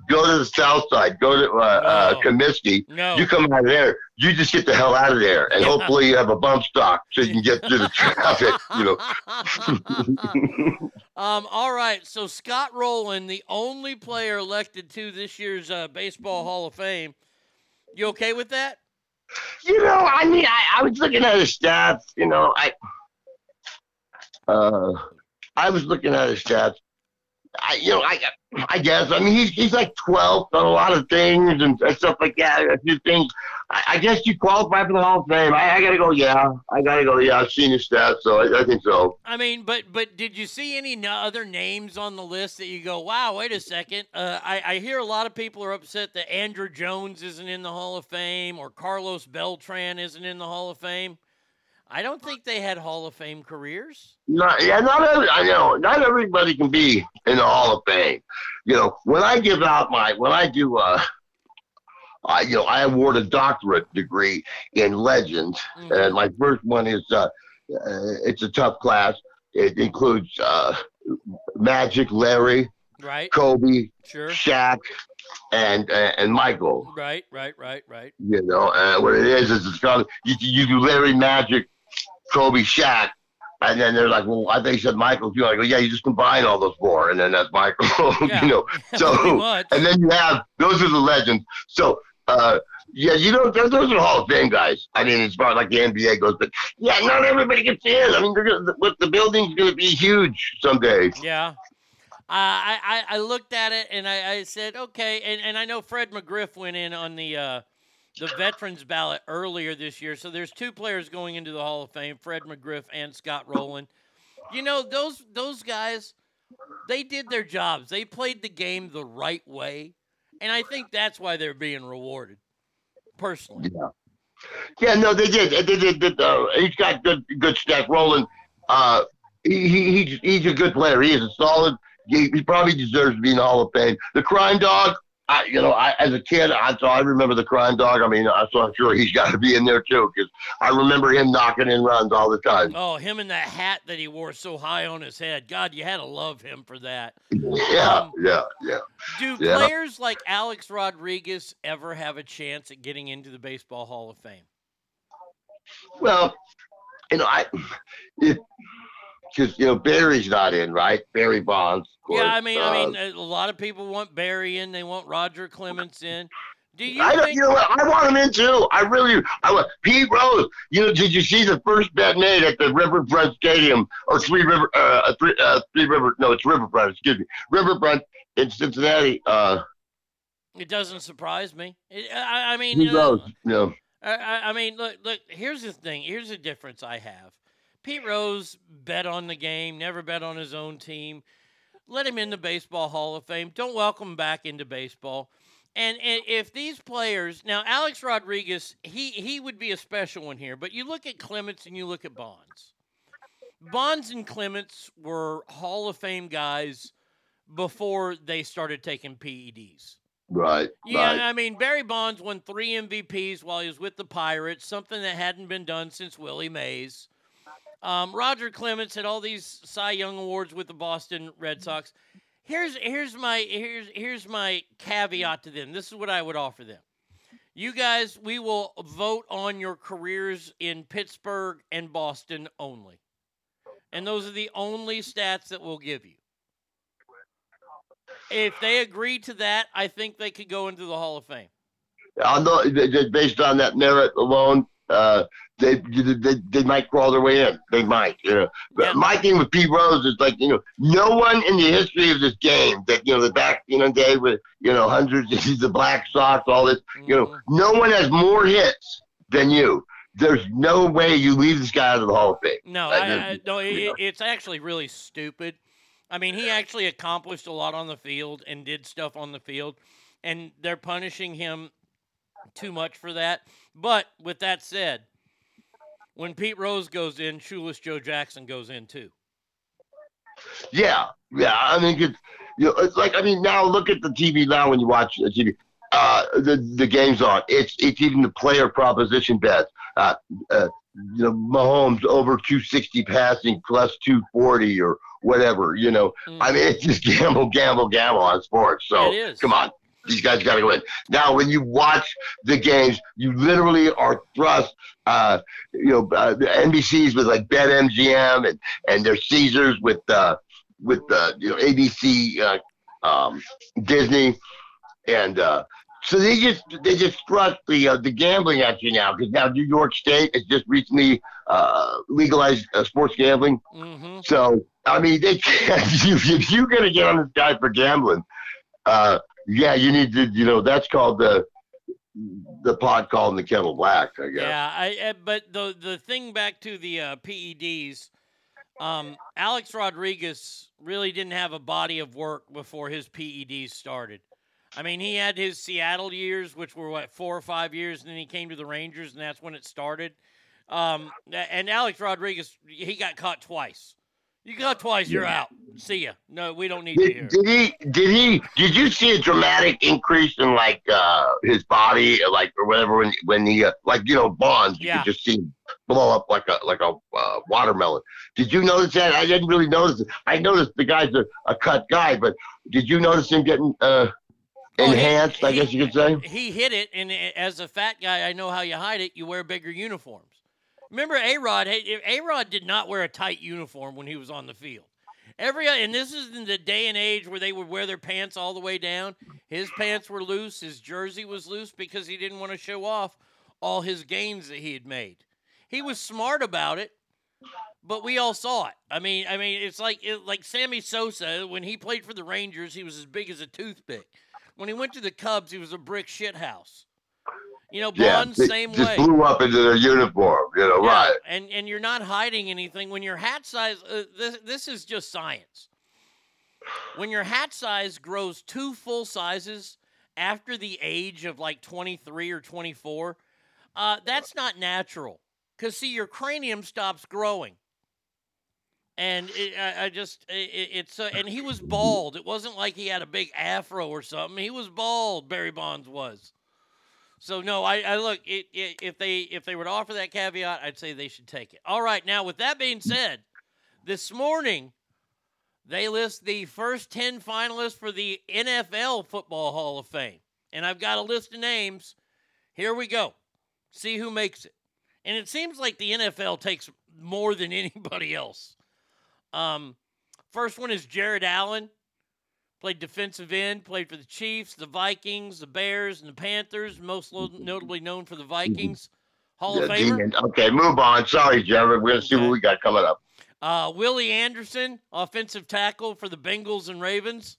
go to the south side. Go to uh, uh, Comiskey. No. You come out of there. You just get the hell out of there. And hopefully you have a bump stock so you can get through the traffic, you know. Um, all right, so Scott Rolen, the only player elected to this year's uh, Baseball Hall of Fame. You okay with that? You know, I mean, I, I was looking at his stats. You know, I uh, I was looking at his stats. I, you know, I, I guess. I mean, he's he's like 12th on a lot of things and, stuff like that. A few things. I, I guess you qualify for the Hall of Fame. I, I gotta go. Yeah, I gotta go. Yeah, I've seen his stats, so I, I think so. I mean, but but did you see any other names on the list that you go, wow, wait a second? Uh, I, I hear a lot of people are upset that Andruw Jones isn't in the Hall of Fame or Carlos Beltran isn't in the Hall of Fame. I don't think they had Hall of Fame careers. Not, yeah, not every, I know. Not everybody can be in the Hall of Fame. You know, when I give out my, when I do, uh, I, you know, I award a doctorate degree in legends, and my first one is uh, Uh, it's a tough class. It includes uh, Magic, Larry, Right. Kobe, Sure. Shaq, and uh, and Michael. Right, right, right, right. You know, uh, what it is is it's called you, you do Larry, Magic, Kobe, Shaq, and then they're like, well, I think you said Michael too. I go, yeah, you just combine all those four, and then that's Michael. Yeah, you know, so and then you have those are the legends. So. uh yeah, you know, those, those are Hall of Fame guys. I mean, as far as like the NBA goes, but yeah, not everybody gets in. I mean, they're gonna, the, the building's going to be huge someday. Yeah. Uh, I, I I looked at it and I, I said okay, and, and I know Fred McGriff went in on the uh, the veterans ballot earlier this year. So there's two players going into the Hall of Fame: Fred McGriff and Scott Rolen. You know those those guys, they did their jobs. They played the game the right way, and I think that's why they're being rewarded. Personally, Yeah. Yeah, no, they did. They did. did uh, he's got good, good stats. Rolen, uh, he, he, he's, he's a good player. He is a solid. He, he probably deserves to be in the Hall of Fame. The Crime Dog, I, you know, I, as a kid, I so I remember the Crime Dog. I mean, I, so I'm sure he's got to be in there too because I remember him knocking in runs all the time. oh, him and that hat that he wore so high on his head. God, you had to love him for that. Yeah, um, yeah, yeah. Do Yeah. players like Alex Rodriguez ever have a chance at getting into the Baseball Hall of Fame? Well, you know, I because you know Barry's not in, right? Barry Bonds. course. yeah, I mean, I mean, Uh, a lot of people want Barry in. They want Roger Clemens in. Do you I don't, think? you know what? I want him in too. I really, I want Pete Rose. You know, did you see the first bet made at the Riverfront Stadium or Three River, uh, three, uh, Three River? No, it's Riverfront. Excuse me, Riverfront in Cincinnati. Uh, It doesn't surprise me. It, I, I mean, Pete uh, Rose. You know, I, I I mean, look, look. Here's the thing. Here's the difference I have. Pete Rose bet on the game, never bet on his own team. Let him in the Baseball Hall of Fame. Don't welcome him back into baseball. And, and if these players now, Alex Rodriguez, he he would be a special one here. But you look at Clemens and you look at Bonds. Bonds and Clemens were Hall of Fame guys before they started taking PEDs. right, Yeah, right. I mean Barry Bonds won three MVPs while he was with the Pirates, something that hadn't been done since Willie Mays. Um, Roger Clemens had all these Cy Young awards with the Boston Red Sox. Here's here's my here's here's my caveat to them. This is what I would offer them. You guys, we will vote on your careers in Pittsburgh and Boston only. And those are the only stats that we'll give you. If they agree to that, I think they could go into the Hall of Fame. I know based on that merit alone, uh, they, they they might crawl their way in. They might, you know. But my thing with Pete Rose is like, you know, no one in the history of this game that you know the back you know day with you know hundreds of the Black Sox, all this, you know, no one has more hits than you. There's no way you leave this guy out of the Hall of Fame. No, I, I, no, it, it's actually really stupid. I mean, he actually accomplished a lot on the field and did stuff on the field, and they're punishing him too much for that. But with that said, when Pete Rose goes in, Shoeless Joe Jackson goes in too. Yeah, yeah. I mean, it's, you know, it's like I mean, now look at the TV now when you watch the TV. Uh, the the game's on. It's it's even the player proposition bets. Uh, uh, you know, Mahomes over 260 passing plus 240 or whatever. You know, I mean, it's just gamble, gamble, gamble on sports. So It is. come on. These guys got to go in. Now, when you watch the games, you literally are thrust, uh, you know, uh, the NBCs with like BetMGM and and their Caesars with uh, with uh, you know ABC, uh, um, Disney, and uh, so they just they just thrust the uh, the gambling at you now because now New York State has just recently uh, legalized uh, sports gambling. Mm-hmm. So I mean, they can't. If, if you're gonna get on this guy for gambling, uh, yeah, you need to. You know, that's called the the pot calling the kettle black. I guess. Yeah, I, I but the the thing back to the uh, PEDs, um, Alex Rodriguez really didn't have a body of work before his PEDs started. I mean, he had his Seattle years, which were what four or five years, and then he came to the Rangers, and that's when it started. Um, and Alex Rodriguez, he got caught twice. You got twice, you're out. See ya. No, we don't need you here. Did, did he? Did he? Did you see a dramatic increase in like uh his body, like or whatever when when he uh, like you know Bonds? You Yeah. could just see blow up like a like a uh, watermelon. Did you notice that? I didn't really notice it. I noticed the guy's a, a cut guy, but did you notice him getting uh, Oh, he- enhanced? I guess you could say. He hit it, and as a fat guy, I know how you hide it. You wear bigger uniforms. Remember, A Rod? A Rod did not wear a tight uniform when he was on the field. Every and this is in the day and age where they would wear their pants all the way down. His pants were loose. His jersey was loose because he didn't want to show off all his gains that he had made. He was smart about it, but we all saw it. I mean, I mean, it's like it, like Sammy Sosa when he played for the Rangers, he was as big as a toothpick. When he went to the Cubs, he was a brick shit house. You know, Yeah, Bonds they same just way. blew up into their uniform. You know, Yeah, right? and and you're not hiding anything when your hat size. Uh, this this is just science. When your hat size grows two full sizes after the age of like 23 or 24, uh, that's not natural. Cause see, your cranium stops growing. And it, I, I just it, it's uh, and he was bald. It wasn't like he had a big afro or something. He was bald. Barry Bonds was. So no, I, I look it, it, if they if they were to offer that caveat, I'd say they should take it. All right, now with that being said, this morning they list the first ten finalists for the NFL Football Hall of Fame, and I've got a list of names. Here we go. See who makes it. And it seems like the NFL takes more than anybody else. Um, first one is Jared Allen. Played defensive end, played for the Chiefs, the Vikings, the Bears, and the Panthers. Most lo- notably known for the Vikings. Hall of Yeah, Famer. demon. Okay, move on. Sorry, Jared. We're gonna see what we got coming up. Uh, Willie Anderson, offensive tackle for the Bengals and Ravens.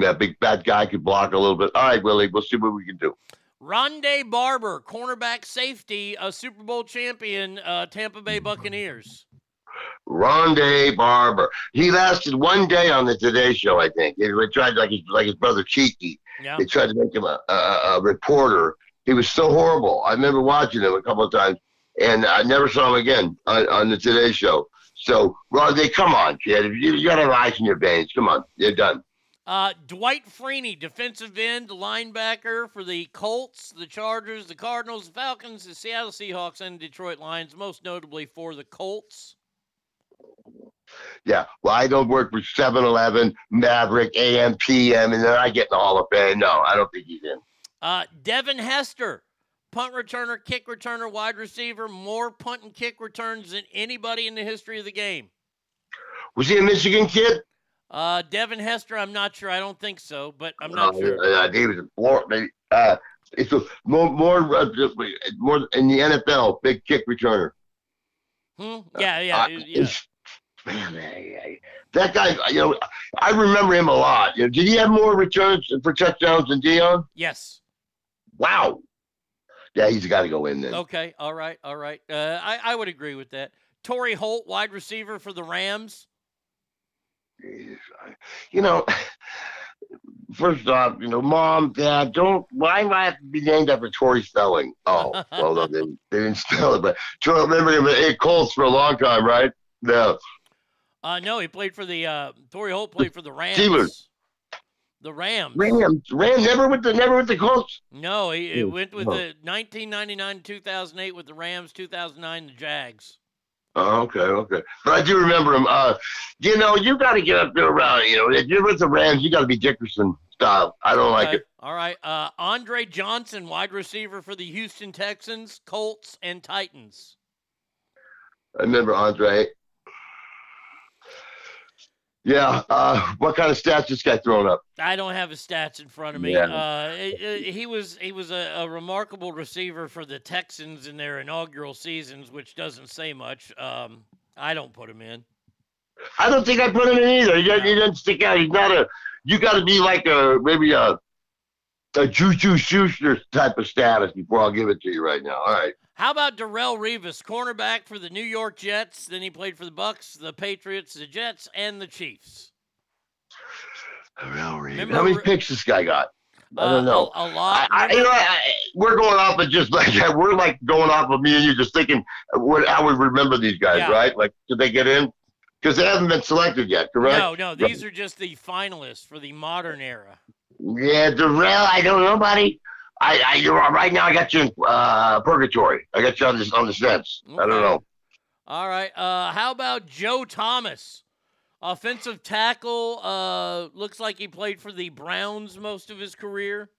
That big fat guy could block a little bit. All right, Willie. We'll see what we can do. Rondé Barber, cornerback safety, a Super Bowl champion, uh, Tampa Bay Buccaneers. Rondé Barber. He lasted one day on the Today Show, I think. They tried like his like his brother Cheeky. Yeah. They tried to make him a, a, a reporter. He was so horrible. I remember watching him a couple of times, and I never saw him again on, on the Today Show. So, Rondé, come on, kid. You, you got to have ice in your veins. Come on, you're done. Uh, Dwight Freeney, defensive end, linebacker for the Colts, the Chargers, the Cardinals, the Falcons, the Seattle Seahawks, and Detroit Lions, most notably for the Colts. Yeah. Well, I don't work for 7 Eleven, Maverick, AM, PM, and then I get in the Hall of Fame. No, I don't think he's in. Uh, Devin Hester, punt returner, kick returner, wide receiver, more punt and kick returns than anybody in the history of the game. Was he a Michigan kid? Uh, Devin Hester, I'm not sure. I don't think so, but I'm not No, sure. uh, he was in Florida. Uh, it's a, more, more, uh, more in the NFL, big kick returner. Hmm? Yeah, yeah, Uh, yeah. Man, I- I- that guy, you know, I remember him a lot. You know, did he have more returns for touchdowns than Deion? Yes. Wow. Yeah, he's got to go in then. Okay. All right. All right. Uh, I, I would agree with that. Torry Holt, wide receiver for the Rams. You know, first off, you know, mom, dad, don't. Why do I have to be named after Tori Spelling? Oh, well, no, they, they didn't spell it, but Troy, remember him at Colts for a long time, right? No. Uh, no, he played for the uh, Torry Holt played for the Rams. Steelers. The Rams. Rams, Rams, never with the never with the Colts. No, he, he Hmm. went with Oh. the 1999 2008 with the Rams, 2009 the Jags. Oh, okay, okay. But I do remember him. Uh, you know, you got to get up there around. You know, if you're with the Rams, you got to be Dickerson style. I don't like it. All right. Uh, Andre Johnson, wide receiver for the Houston Texans, Colts, and Titans. I remember Andre. Yeah. Uh, what kind of stats this guy throwing up? I don't have his stats in front of me. Yeah. Uh, it- it- he was he was a, a remarkable receiver for the Texans in their inaugural seasons, which doesn't say much. Um, I don't put him in. I don't think I put him in either. He doesn't, he doesn't stick out. He's not a. You got to be like a maybe a a Juju Schuster type of status before I'll give it to you right now. All right. How about Darrelle Revis, cornerback for the New York Jets? Then he played for the Bucks, the Patriots, the Jets, and the Chiefs. How Remember many picks this guy got? I Uh, don't know. A, a lot. I, I, you know, I, we're going off of just like we're like going off of me and you just thinking what how we remember these guys, Yeah. right? Like, did they get in? Because they haven't been selected yet, correct? no, no, these are just the finalists for the modern era. Yeah, Darrelle, I don't know, buddy. I, I you're right now. I got you in uh, purgatory. I got you on the on the sense. I don't know. All right. Uh, how about Joe Thomas? Offensive tackle. Uh, looks like he played for the Browns most of his career.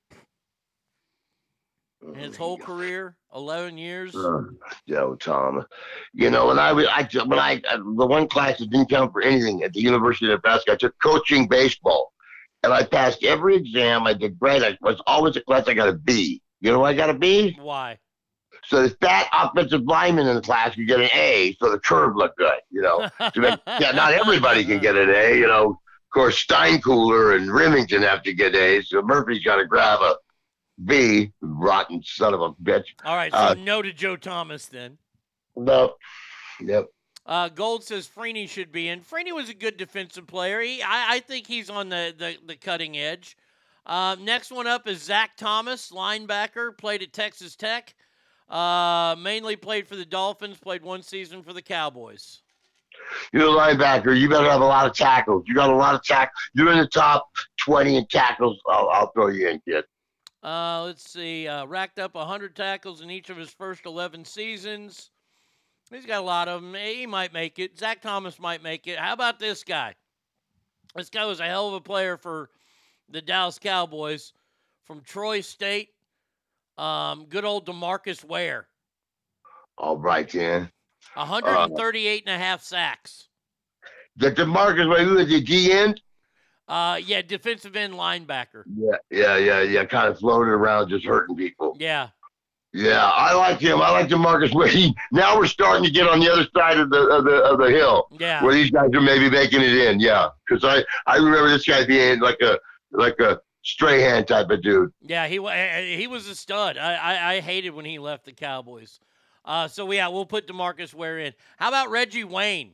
His whole career, eleven years. Uh, Joe Thomas. You know, when I was, I when I uh, the one class that didn't count for anything at the University of Nebraska, I took coaching baseball, and I passed every exam. I did great. I was always a class I got a B. You know why I got a B? Why? So the fat offensive lineman in the class could get an A, so the curve looked good. You know, make, yeah, not everybody can get an A. You know, of course, Steinkuhler and Rimington have to get A's, so Murphy's got to grab a B. Rotten son of a bitch. All right. So Uh, no to Joe Thomas then. no. Yep. Uh, Gold says Freeney should be in. Freeney was a good defensive player. He, I, I think he's on the, the, the cutting edge. Uh, next one up is Zach Thomas, linebacker, played at Texas Tech. Uh, mainly played for the Dolphins, played one season for the Cowboys. You're a linebacker. You better have a lot of tackles. You got a lot of tackles. You're in the top 20 in tackles. I'll, I'll throw you in, kid. Uh, let's see. Uh, racked up 100 tackles in each of his first 11 seasons. He's got a lot of them. He might make it. Zach Thomas might make it. How about this guy? This guy was a hell of a player for the Dallas Cowboys from Troy State. Um, good old Demarcus Ware. All right, then. 138 and a half sacks. The DeMarcus, wait, who is the end? Uh, yeah, defensive end linebacker. Yeah, yeah, yeah, yeah. Kind of floating around, just hurting people. Yeah. Yeah, I like him. I like DeMarcus. He, now we're starting to get on the other side of the of the of the hill. Yeah. Where these guys are maybe making it in. Yeah, because I I remember this guy being like a like a Strahan type of dude. Yeah, he wa- eh, he was a stud. I, I, I hated when he left the Cowboys. Uh, so yeah, we'll put Demarcus Ware in. How about Reggie Wayne?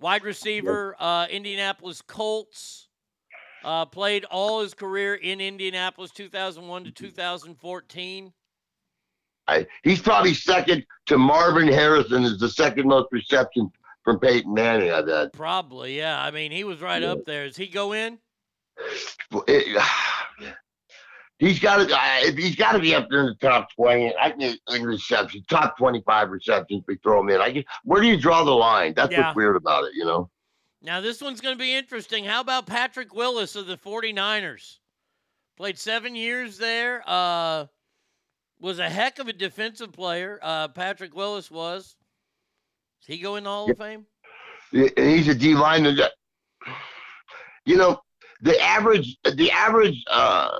Wide receiver, uh, Indianapolis Colts. Uh, played all his career in Indianapolis, 2001 to 2014. I, he's probably second to Marvin Harrison as the second most reception from Peyton Manning. I bet. Probably, yeah. I mean, he was right up there. Does he go in? It- he's got to. He's got to be up there in the top twenty, I can in receptions, top twenty-five receptions. We throw him in. I just, where do you draw the line? That's Yeah. what's weird about it. You know. Now, this one's going to be interesting. How about Patrick Willis of the 49ers? Played seven years there. Uh, was a heck of a defensive player. Uh, Patrick Willis was. Does he go in the Hall of Fame? He's a D lineman. You know, the average the average uh,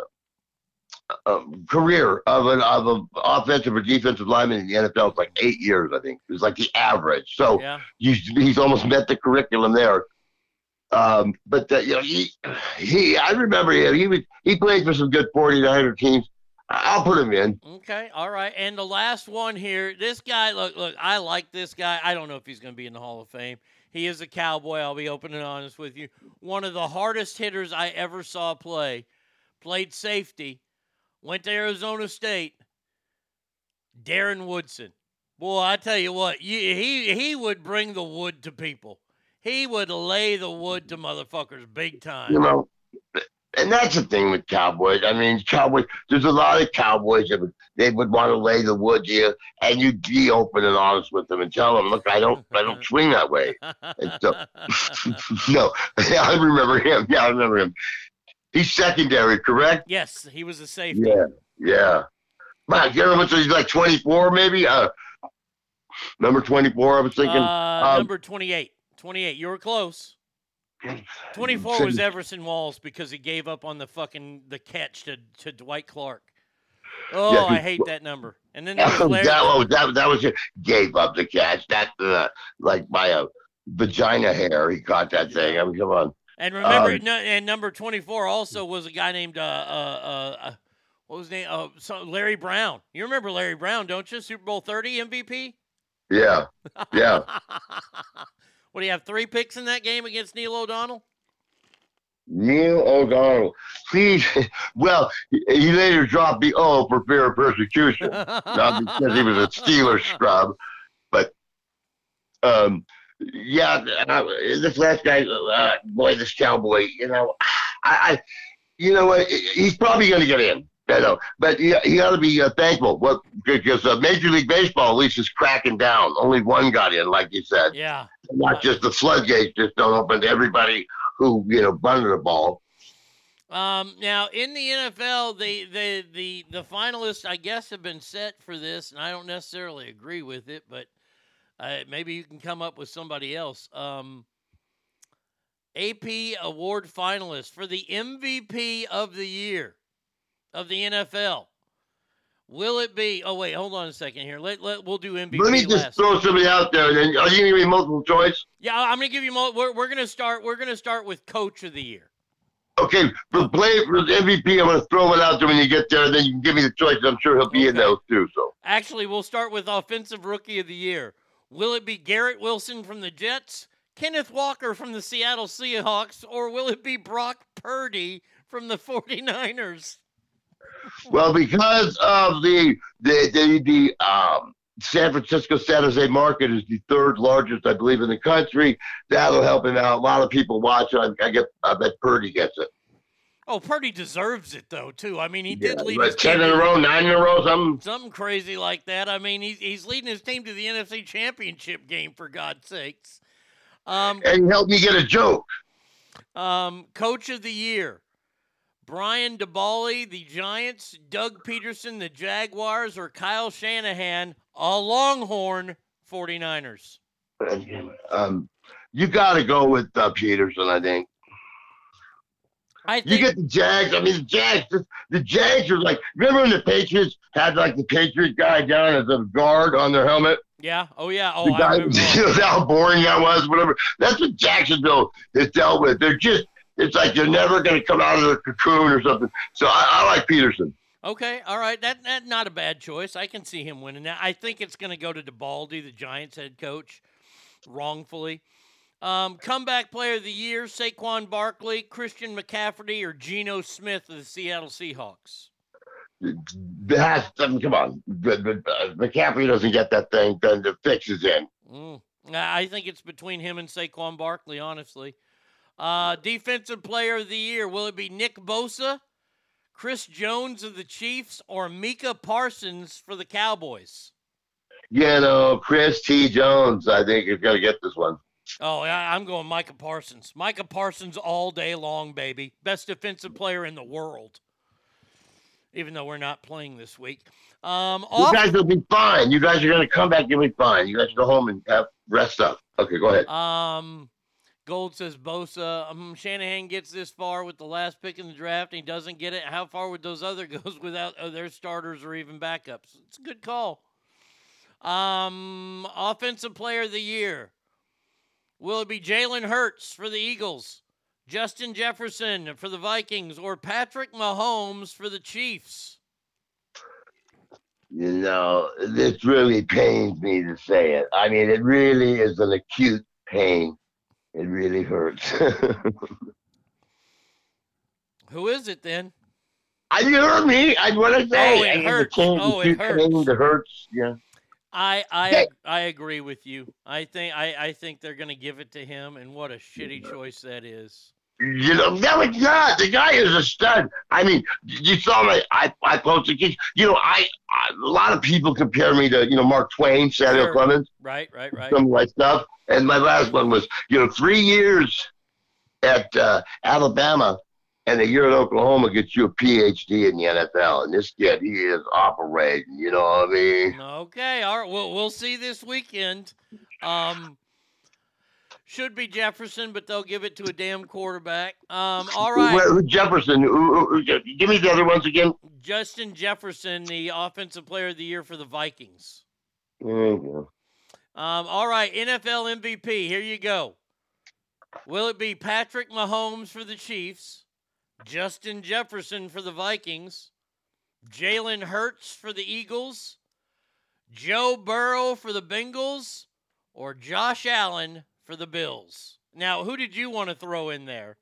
uh, career of an of an offensive or defensive lineman in the NFL is like eight years. I think it's like the average. So Yeah. he's he's almost met the curriculum there. Um, but uh, you know, he he I remember him. He was he played for some good 49er teams. I'll put him in. Okay, all right. And the last one here, this guy, look, look, I like this guy. I don't know if he's going to be in the Hall of Fame. He is a cowboy. I'll be open and honest with you. One of the hardest hitters I ever saw play. Played safety. Went to Arizona State. Darren Woodson. Boy, I tell you what, you, he he would bring the wood to people. He would lay the wood to motherfuckers big time. You know, and that's the thing with cowboys. I mean, cowboys. There's a lot of cowboys that would, they would want to lay the wood to you, and you'd be open and honest with them and tell them, look, I don't, I don't swing that way. And so, no, I remember him. Yeah, I remember him. He's secondary, correct? Yes, he was a safety. Yeah, yeah. Man, you know, so he's like 24, maybe. Uh, number 24. I was thinking. Uh, um, number 28. 28. You were close. 24 was Everson Walls because he gave up on the fucking the catch to, to Dwight Clark. Oh, Yeah, I hate that number. And then that, Larry. was that, that was it. Gave up the catch. That uh, like by a vagina hair, he caught that thing. I mean, come on. And remember, Um, no, and number 24 also was a guy named, uh, uh, uh, uh, what was his name? Uh, so Larry Brown. You remember Larry Brown, don't you? Super Bowl 30 MVP? Yeah, yeah. What do you have? Three picks in that game against Neil O'Donnell? Neil O'Donnell. Please, well, he- later dropped the O for fear of persecution, not because he was a Steeler scrub, but um, yeah. Uh, this last guy, uh, boy, this cowboy. You know, I, you know what? He's probably going to get in. You know, but you, he ought to be uh, thankful. What because uh, Major League Baseball at least is cracking down. Only one got in, like you said. Yeah. Not just the floodgates just don't open to everybody who you know bunted the ball. Um, now in the NFL, the, the the the finalists, I guess, have been set for this, and I don't necessarily agree with it, but uh, maybe you can come up with somebody else. Um, AP award finalist for the MVP of the year of the NFL. Will it be? Oh wait, hold on a second here. Let, let we'll do MVP Let me just last. throw somebody out there. Then are you to give me multiple choice? Yeah, I'm gonna give you. Mo- we're we're gonna start. We're gonna start with Coach of the Year. Okay, for play for the MVP, I'm going to throw it out there when you get there. And then you can give me the choice. I'm sure he'll be in those too. So Actually, we'll start with Offensive Rookie of the Year. Will it be Garrett Wilson from the Jets, Kenneth Walker from the Seattle Seahawks, or will it be Brock Purdy from the 49ers? Well, because of the the the, the um, San Francisco San Jose market is the third largest, I believe, in the country. That'll help him out. A lot of people watch. I, I get. I bet Purdy gets it. Oh, Purdy deserves it though too. I mean, he Yeah, did lead his ten team in a row, nine in a row, something. something crazy like that. I mean, he's he's leading his team to the NFC Championship game for God's sakes. Um, And help me get a joke. Um, Coach of the Year. Brian Daboll, the Giants, Doug Pederson, the Jaguars, or Kyle Shanahan, a Longhorn 49ers. Um, you got to go with uh, Pederson, I think. I you get the Jags. I mean, the Jags. The, the Jags are like. Remember when the Patriots had like the Patriot guy down as a guard on their helmet? Yeah. Oh, yeah. Oh, the I guy, remember. you know how boring that was. Whatever. That's what Jacksonville has dealt with. They're just. It's like they're never going to come out of the cocoon or something. So I, I like Pederson. Okay. All right. That that not a bad choice. I can see him winning that. I think it's going to go to Daboll, the Giants head coach, wrongfully. Um, comeback player of the year: Saquon Barkley, Christian McCaffrey, or Geno Smith of the Seattle Seahawks. I mean, come on. Uh, McCaffrey doesn't get that thing. Then the fix is in. Mm. I think it's between him and Saquon Barkley, honestly. Uh, defensive player of the year, will it be Nick Bosa, Chris Jones of the Chiefs, or Micah Parsons for the Cowboys? You know, Chris T. Jones, I think, is going to get this one. Oh, I'm going Micah Parsons. Micah Parsons all day long, baby. Best defensive player in the world. Even though we're not playing this week. Um, You off- guys will be fine. You guys are going to come back and be fine. You guys go home and have rest up. Okay, go ahead. Um, Gold says Bosa. Um, Shanahan gets this far with the last pick in the draft, and he doesn't get it. How far would those other goes without uh, their starters or even backups? It's a good call. Um, offensive player of the year. Will it be Jalen Hurts for the Eagles, Justin Jefferson for the Vikings, or Patrick Mahomes for the Chiefs? You know, this really pains me to say it. I mean, it really is an acute pain. It really hurts. Who is it then? I you heard me. I what oh, I say. Oh, it I hurts. Oh, it hurts. the hurts. Yeah. I I Yeah. I agree with you. I think I, I think they're gonna give it to him, and what a shitty choice that is. You know, no, it's not. The guy is a stud. I mean, you saw my I I posted. You know, I, I a lot of people compare me to you know Mark Twain, Samuel Sure. Clemens. Right, right, right. some of my stuff. And my last one was, you know, three years at uh, Alabama and a year at Oklahoma gets you a PhD in the NFL. And this kid, he is operating. You know what I mean? Okay, all right. We'll we'll see this weekend. Um, should be Jefferson, but they'll give it to a damn quarterback. Um, all right. Who- Jefferson. Give me the other ones again. Justin Jefferson, the offensive player of the year for the Vikings. There you go. Um, all right, NFL MVP. Here you go. Will it be Patrick Mahomes for the Chiefs, Justin Jefferson for the Vikings, Jalen Hurts for the Eagles, Joe Burrow for the Bengals, or Josh Allen for the Bills? Now, who did you want to throw in there?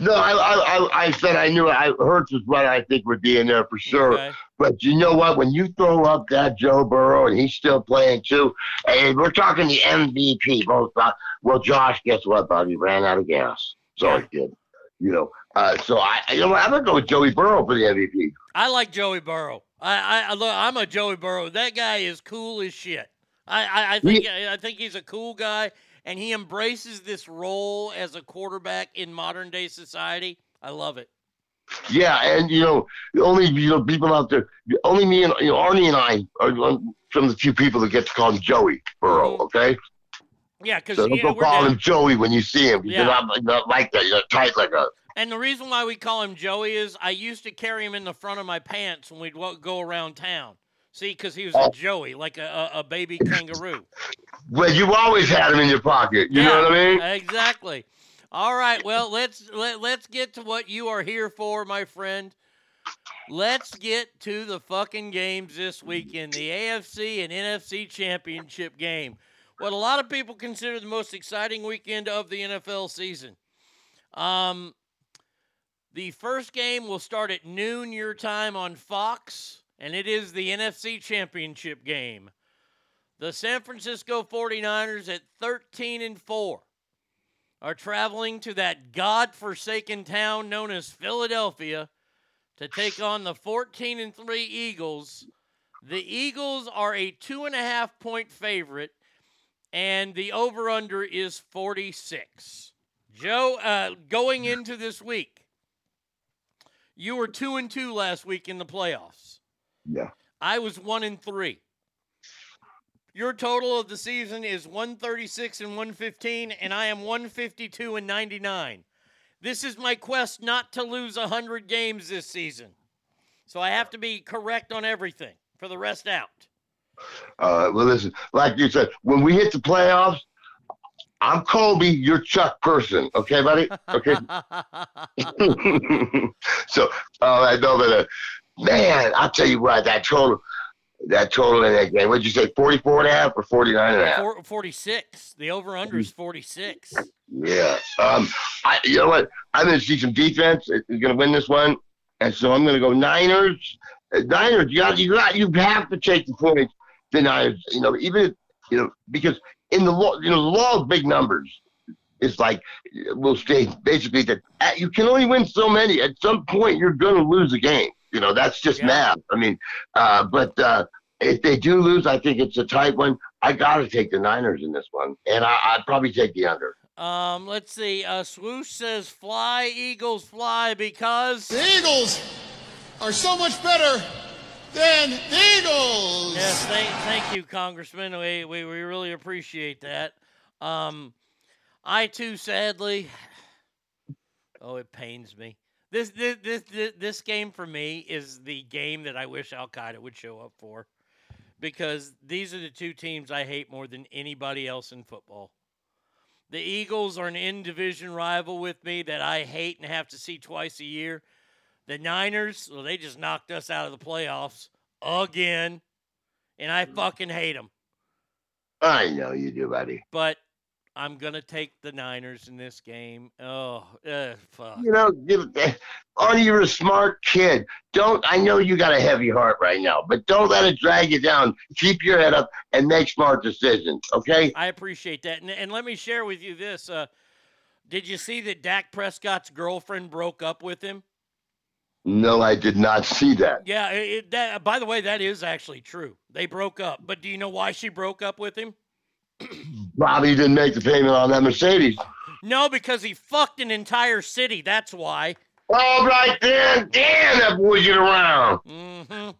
No, I, I, I, I said I knew I Hurts is what I think would be in there for sure. Okay. But you know what? When you throw up that Joe Burrow and he's still playing too, and we're talking the MVP, both. Uh, well, Josh, guess what, buddy? Ran out of gas. So he did. You know, Uh, so I, you know, I'm gonna go with Joey Burrow for the MVP. I like Joey Burrow. I, I, I look, I'm a Joey Burrow. That guy is cool as shit. I, I, I think I think he's a cool guy, and he embraces this role as a quarterback in modern day society. I love it. Yeah, and you know, only you know people out there, only me and you know Arnie and I are um, one from the few people that get to call him Joey Burrow. Mm-hmm. Okay, Yeah, because so don't go call down- him Joey when you see him. Yeah. You're not, like- not like that. You're not tight like a. And the reason why we call him Joey is I used to carry him in the front of my pants when we'd go around town. See, because he was Oh. a Joey, like a, a, baby kangaroo. Well, you always had him in your pocket. You know what I mean? Exactly. All right. Well, let's let, let's get to what you are here for, my friend. Let's get to the fucking games this weekend, the AFC and NFC championship game. What a lot of people consider the most exciting weekend of the NFL season. Um, the first game will start at noon your time on Fox, and it is the NFC championship game. The San Francisco 49ers at 13 and 4 are traveling to that god-forsaken town known as Philadelphia to take on the 14 and 3 Eagles. The Eagles are a two and a half point favorite, and the over/under is 46. Joe, uh, going into this week, you were two and two last week in the playoffs. Yeah. I was one in three. Your total of the season is 136 and 115, and I am 152 and 99. This is my quest not to lose 100 games this season. So I have to be correct on everything for the rest out. Uh, well, listen, like you said, when we hit the playoffs, I'm Kobe, you're Chuck Person. Okay, buddy? Okay. so, uh, I know that, uh, man, I'll tell you what, that total, that total in that game, what'd you say, 44 and a half or 49 and a half? Four- 46. The over under is 46. Yeah. Um, I, you know what? I'm going to see some defense. Is going to win this one, and so I'm going to go Niners. Uh, Niners, you got, you got, you have to take the points. The Niners, you know, even if, you know, because in the law, you know, the law of big numbers is like we'll stay basically that uh, you can only win so many. At some point, you're going to lose a game. You know, that's just math. I mean, uh, but uh, if they do lose, I think it's a tight one. I got to take the Niners in this one, and I, I'd probably take the under. Um, let's see. Uh, Swoosh says, "Fly, Eagles, fly!" Because The Eagles are so much better than the Eagles. Yes, thank, thank you, Congressman. We, we we really appreciate that. Um, I too, sadly, oh, it pains me. This this this this, this game for me is the game that I wish Al Qaeda would show up for, because these are the two teams I hate more than anybody else in football. The Eagles are an in division rival with me that I hate and have to see twice a year. The Niners, well, they just knocked us out of the playoffs again, and I hmm. fucking hate them. I know you do, buddy. But I'm gonna take the Niners in this game. Oh, uh, fuck. You know, give, Arnie, you're a smart kid. Don't. I know you got a heavy heart right now, but don't let it drag you down. Keep your head up and make smart decisions. Okay? I appreciate that, and, and let me share with you this. Uh, did you see that Dak Prescott's girlfriend broke up with him? No, I did not see that. Yeah. It- that, by the way, that is actually true. They broke up. But do you know why she broke up with him? Bobby didn't make the payment on that Mercedes. No, because he fucked an entire city. That's why. All right then. Damn, that boy get around. Mm-hmm.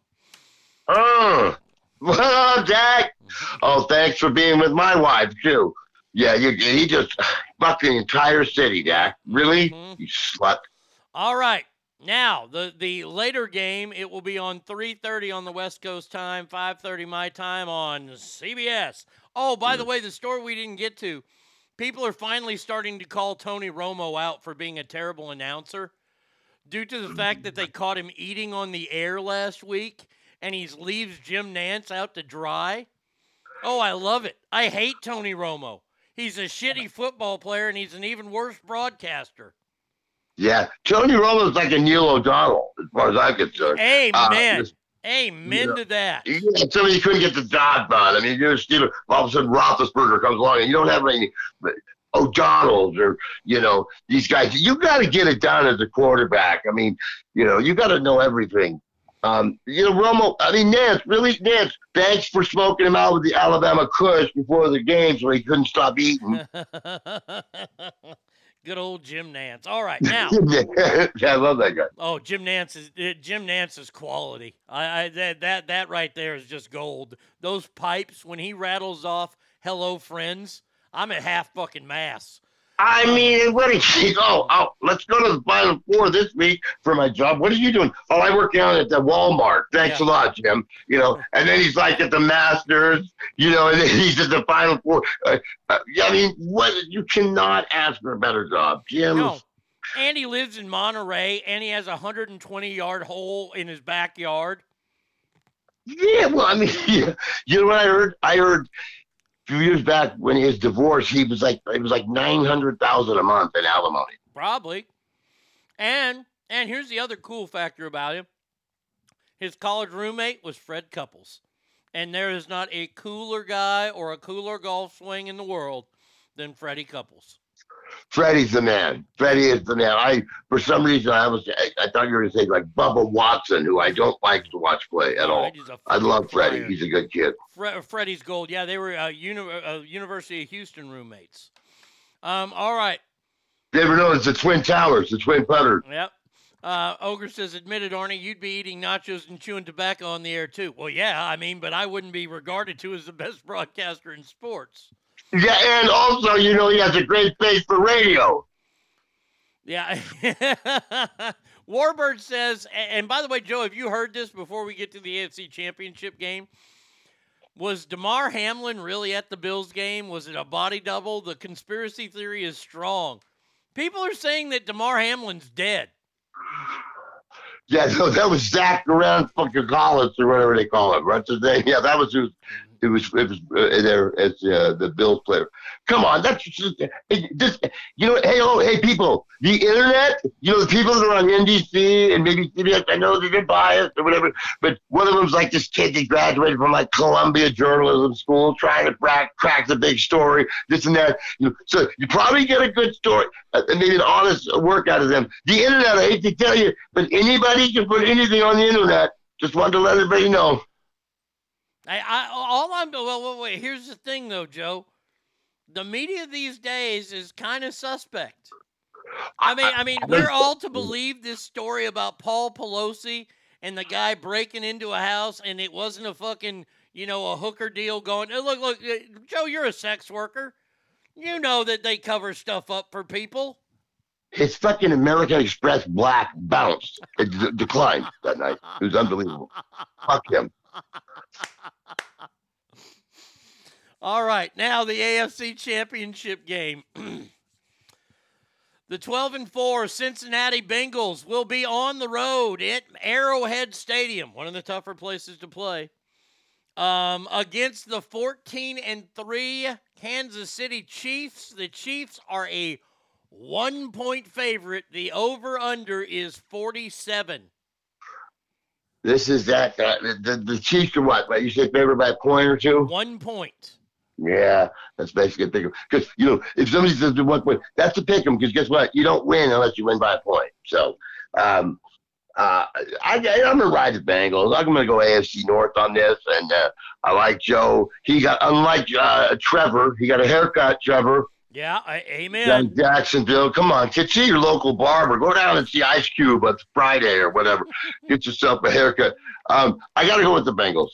Oh, well, Jack. Oh, thanks for being with my wife too. Yeah, you, he just fucked the entire city, Jack. Really? You slut. All right. Now, the the later game, it will be on 3:30 on the West Coast time, 5:30 my time on CBS. Oh, by the mm. way, the story we didn't get to. People are finally starting to call Tony Romo out for being a terrible announcer due to the fact that they caught him eating on the air last week and he leaves Jim Nantz out to dry. Oh, I love it. I hate Tony Romo. He's a shitty football player and he's an even worse broadcaster. Yeah, Tony Romo's like a Neil O'Donnell, as far as I'm concerned. Uh, Amen. this- Amen Yeah. to that. Yeah, somebody couldn't get the job done. I mean, you're a Steeler. All of a sudden, Roethlisberger comes along, and you don't have any. O'Donnell's or you know these guys. You got to get it done as a quarterback. I mean, you know, you got to know everything. Um, you know, Romo. I mean, Nantz. Really, Nantz. Thanks for smoking him out with the Alabama Kush before the game, so he couldn't stop eating. Good old Jim Nantz. All right, now. yeah, I love that guy. Oh, Jim Nantz is uh, Jim Nantz is quality. I, I that that that right there is just gold. Those pipes when he rattles off "Hello, friends," I'm at half fucking mass. I mean, what is he? Oh, oh, let's go to the final four this week for my job. What are you doing? Oh, I work down at the Walmart. Thanks a lot, Jim. You know, and then he's like at the Masters, you know, and then he's at the final four. Uh, uh, I mean, what? You cannot ask for a better job, Jim. No. And he lives in Monterey, and he has a 120 yard hole in his backyard. Yeah, well, I mean, yeah. you know what I heard? I heard few years back when his divorce, he was like it was like nine hundred thousand a month in alimony. Probably. And and here's the other cool factor about him. His college roommate was Fred Couples. And there is not a cooler guy or a cooler golf swing in the world than Freddie Couples. Freddie's the man. Freddie is the man. I, for some reason, I was, I, I thought you were going to say like Bubba Watson, who I don't like to watch play at all. I love Freddie. player. He's a good kid. Fre- Freddie's gold. Yeah, they were uh, uni- uh, University of Houston roommates. Um, all right. You ever notice the Twin Towers, the Twin Putters? Yep. Uh, Ogre says, admitted, Arnie, you'd be eating nachos and chewing tobacco on the air too. Well, yeah, I mean, but I wouldn't be regarded to as the best broadcaster in sports. Yeah, and also, you know, he has a great face for radio. Yeah. Warbird says, and by the way, Joe, have you heard this before we get to the AFC Championship game? Was Damar Hamlin really at the Bills game? Was it a body double? The conspiracy theory is strong. People are saying that Damar Hamlin's dead. Yeah, no, that was Zach around fucking Collins or whatever they call him. Right? Yeah, that was who. It was it was uh, there as uh, the Bills player. Come on, that's just it, this. You know, hey, oh, hey, people, the internet. You know, the people that are on NBC and maybe CBS. I know they're biased or whatever, but one of them's like this kid that graduated from like Columbia journalism school, trying to crack crack the big story, this and that. You know, so you probably get a good story uh, maybe an honest work out of them. The internet, I hate to tell you, but anybody can put anything on the internet. Just wanted to let everybody know. I, I all I'm well, wait, wait. Here's the thing, though, Joe. The media these days is kind of suspect. I mean, I mean, we're all to believe this story about Paul Pelosi and the guy breaking into a house, and it wasn't a fucking, you know, a hooker deal going. "Oh, Look, look, Joe, you're a sex worker. You know that they cover stuff up for people. His fucking American Express black bounced. It d- declined that night. It was unbelievable. Fuck him. All right, now the AFC Championship game. the 12 and 4 Cincinnati Bengals will be on the road at Arrowhead Stadium, one of the tougher places to play. Um, against the 14 and 3 Kansas City Chiefs. The Chiefs are a 1 point favorite. The over under is 47. This is that. Uh, the, the Chiefs are what? What, You said favored by a point or two? 1 point. Yeah, that's basically a pick 'em. Because, you know, if somebody says to one point, that's a pick 'em. Because guess what? You don't win unless you win by a point. So, um, uh, I, going to ride the Bengals. I'm going to go AFC North on this. And uh, I like Joe. He got, unlike uh, Trevor, he got a haircut, Trevor. Yeah, I, amen. Down Jacksonville. Come on, kid, see your local barber. Go down and see Ice Cube on Friday or whatever. Get yourself a haircut. Um, I got to go with the Bengals.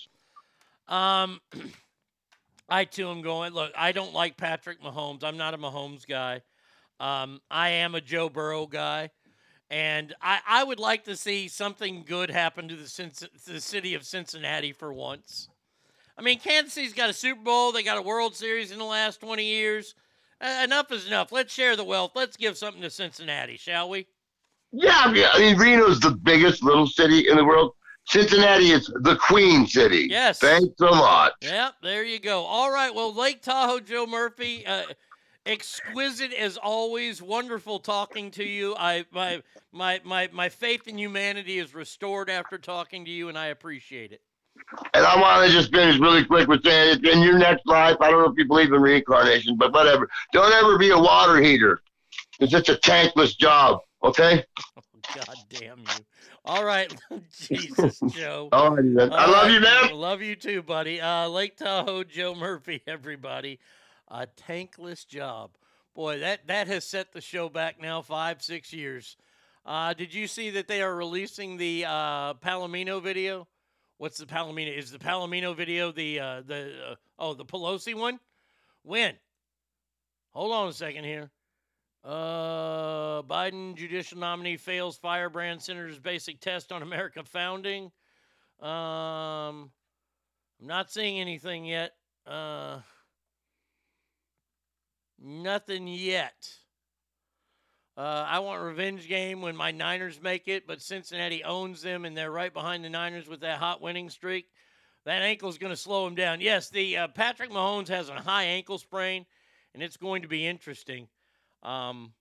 Um, I too am going. Look, I don't like Patrick Mahomes. I'm not a Mahomes guy. Um, I am a Joe Burrow guy, and I, I would like to see something good happen to the to the city of Cincinnati for once. I mean, Kansas City's got a Super Bowl. They got a World Series in the last 20 years. Uh, enough is enough. Let's share the wealth. Let's give something to Cincinnati, shall we? Yeah, I mean, I mean, Reno's the biggest little city in the world. Cincinnati is the Queen City. Yes. Thanks a lot. Yep, there you go. All right, well, Lake Tahoe, Joe Murphy, uh, exquisite as always. Wonderful talking to you. I my my my my faith in humanity is restored after talking to you, and I appreciate it. And I want to just finish really quick with saying, in your next life, I don't know if you believe in reincarnation, but whatever. Don't ever be a water heater. It's such a tankless job. Okay. God damn you. All right, Jesus, Joe. All righty, man. I love you, man. Love you too, buddy. Uh, Lake Tahoe, Joe Murphy, everybody. A tankless job. Boy, that that has set the show back now five, six years. Uh, did you see that they are releasing the uh, Palomino video? What's the Palomino? Is the Palomino video the uh, the uh, oh the Pelosi one? When? Hold on a second here. Uh, Biden judicial nominee fails firebrand senator's basic test on America founding. Um, I'm not seeing anything yet. Uh, nothing yet. Uh, I want revenge game when my Niners make it, but Cincinnati owns them and they're right behind the Niners with that hot winning streak. That ankle's going to slow them down. Yes, the uh, Patrick Mahomes has a high ankle sprain, and it's going to be interesting. Um,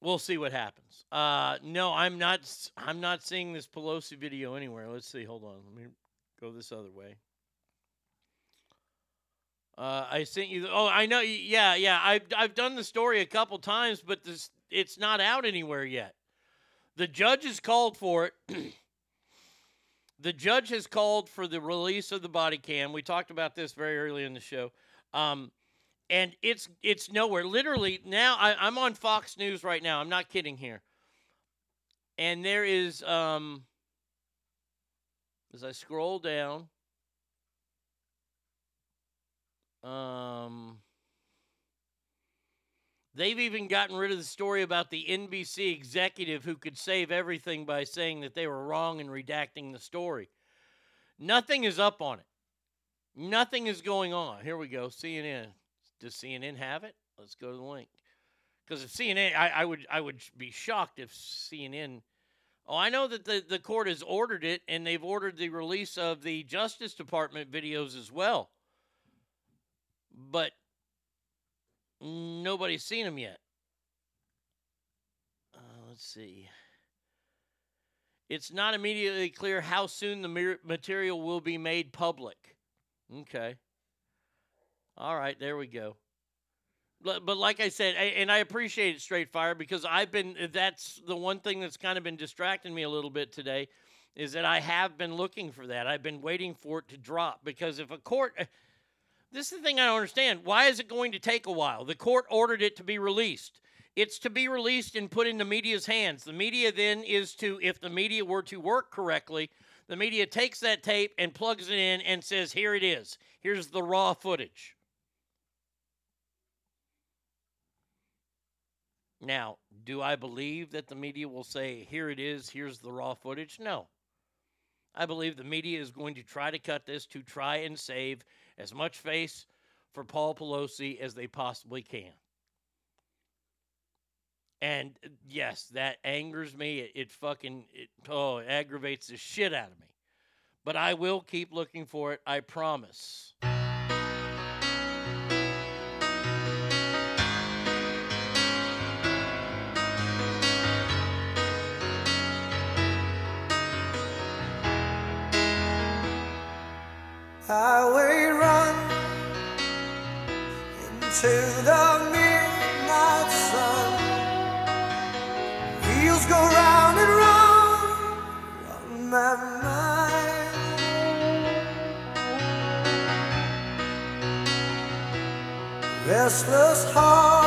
we'll see what happens. Uh, no, I'm not. I'm not seeing this Pelosi video anywhere. Let's see. Hold on. Let me go this other way. Uh, I sent you. The, oh, I know. Yeah, yeah. I've I've done the story a couple times, but this it's not out anywhere yet. The judge has called for it. the judge has called for the release of the body cam. We talked about this very early in the show. Um, and it's it's nowhere. Literally now, I, I'm on Fox News right now. I'm not kidding here. And there is, um, as I scroll down, um, they've even gotten rid of the story about the NBC executive who could save everything by saying that they were wrong and redacting the story. Nothing is up on it. Nothing is going on. Here we go. CNN. Does CNN have it? Let's go to the link. Because if CNN, I, I would I would be shocked if CNN. Oh, I know that the, the court has ordered it, and they've ordered the release of the Justice Department videos as well. But nobody's seen them yet. Uh, let's see. It's not immediately clear how soon the material will be made public. Okay. All right, there we go. But like I said, and I appreciate it, Straight Fire, because I've been, that's the one thing that's kind of been distracting me a little bit today, is that I have been looking for that. I've been waiting for it to drop because if a court, this is the thing I don't understand. Why is it going to take a while? The court ordered it to be released. It's to be released and put in the media's hands. The media then is to, if the media were to work correctly, the media takes that tape and plugs it in and says, here it is. Here's the raw footage. Now, do I believe that the media will say, here it is, here's the raw footage? No. I believe the media is going to try to cut this to try and save as much face for Paul Pelosi as they possibly can. And uh, yes, that angers me. It, it fucking it oh, it aggravates the shit out of me. But I will keep looking for it, I promise. Into the midnight sun. Wheels go round and round on my mind. Restless hearts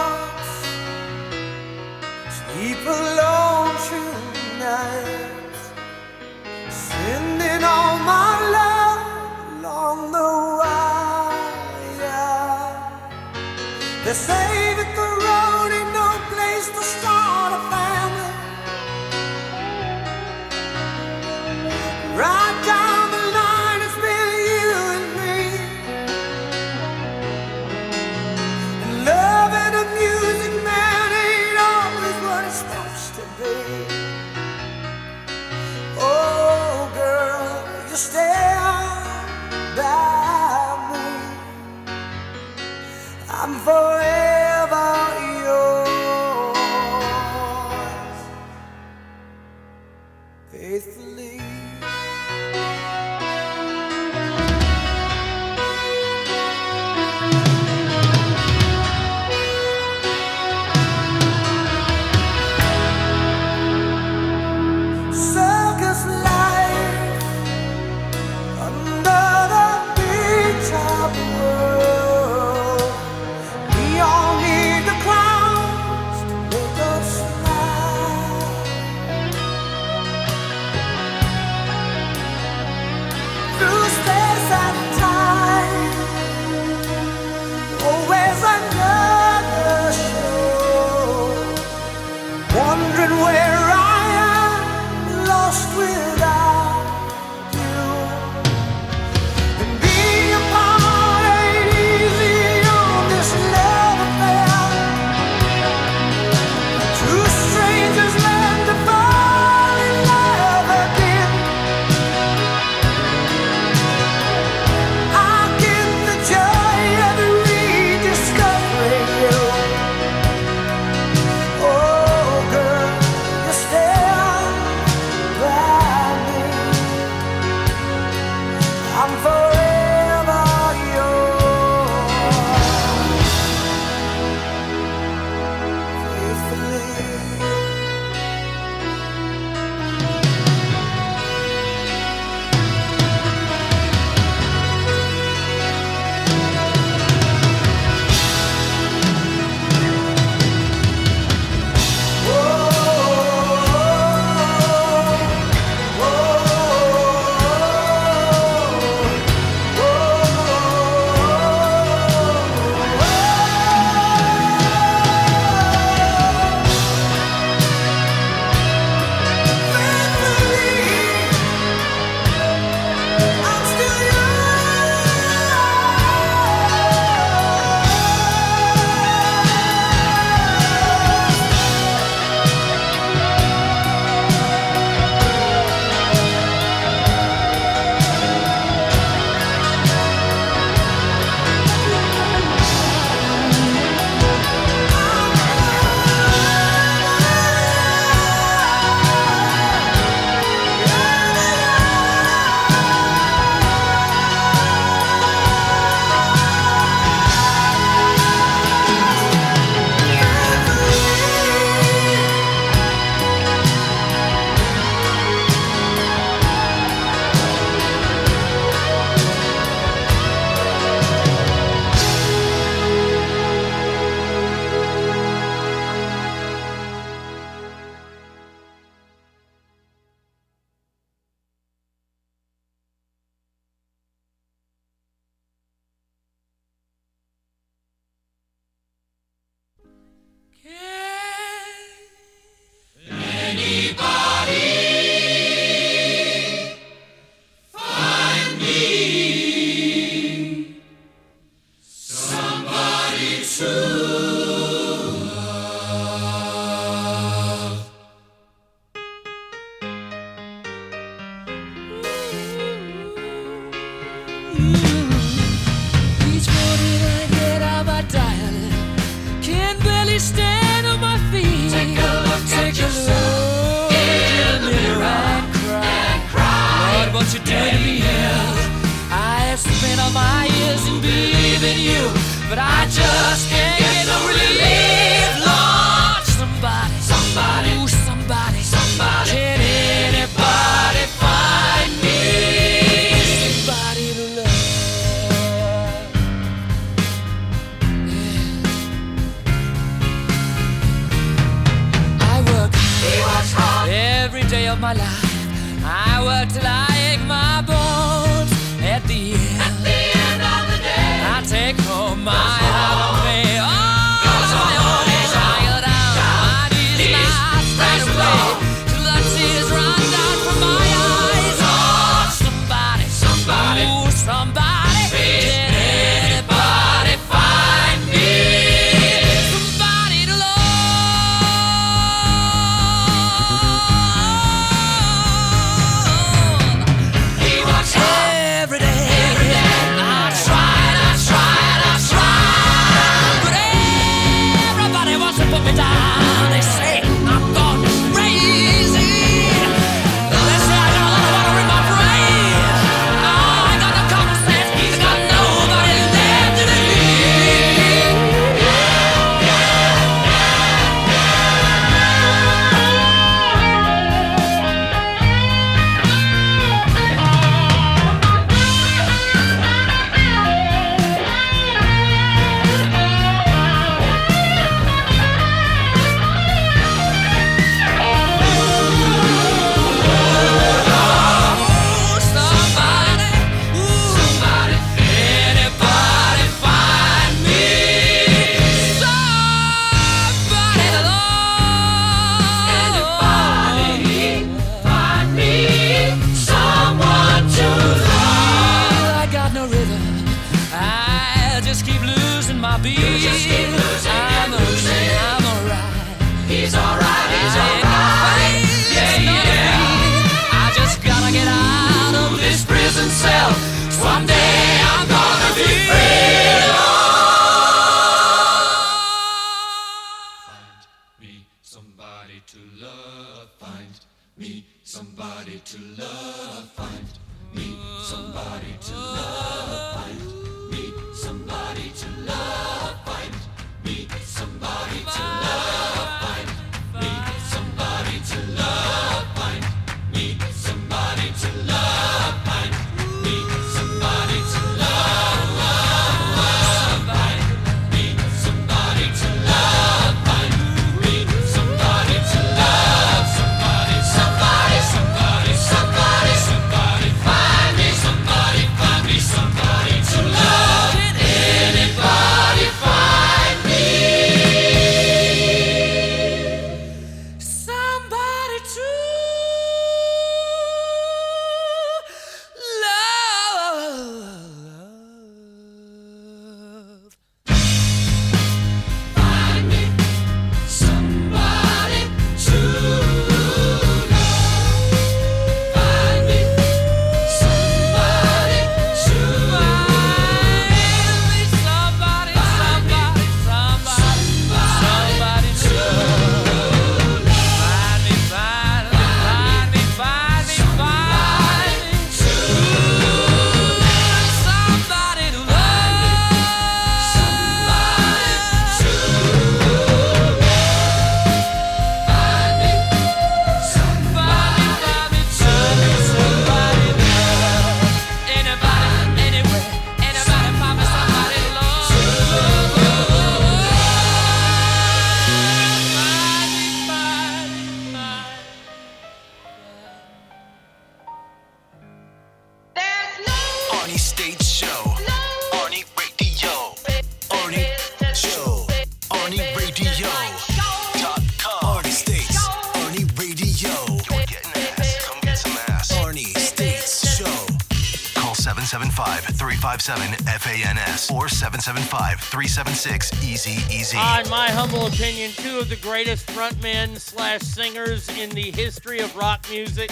957 FANS or 775 376 Easy Easy. In my humble opinion, two of the greatest frontmen slash singers in the history of rock music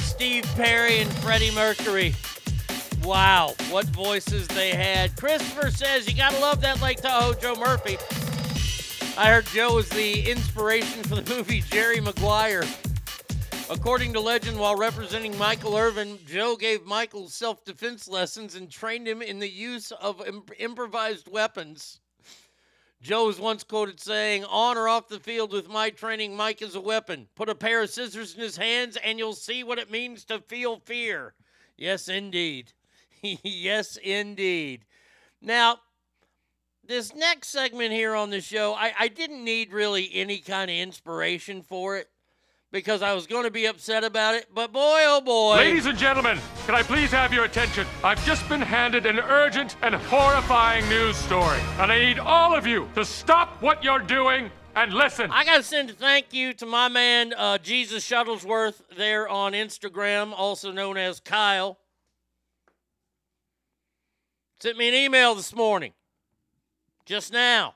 Steve Perry and Freddie Mercury. Wow, what voices they had. Christopher says, You gotta love that Lake Tahoe Joe Murphy. I heard Joe was the inspiration for the movie Jerry Maguire. According to legend, while representing Michael Irvin, Joe gave Michael self defense lessons and trained him in the use of im- improvised weapons. Joe was once quoted saying, On or off the field with my training, Mike is a weapon. Put a pair of scissors in his hands and you'll see what it means to feel fear. Yes, indeed. yes, indeed. Now, this next segment here on the show, I, I didn't need really any kind of inspiration for it because I was going to be upset about it. But boy, oh boy. Ladies and gentlemen, can I please have your attention? I've just been handed an urgent and horrifying news story, and I need all of you to stop what you're doing and listen. I got to send a thank you to my man, uh, Jesus Shuttlesworth, there on Instagram, also known as Kyle. Sent me an email this morning, just now.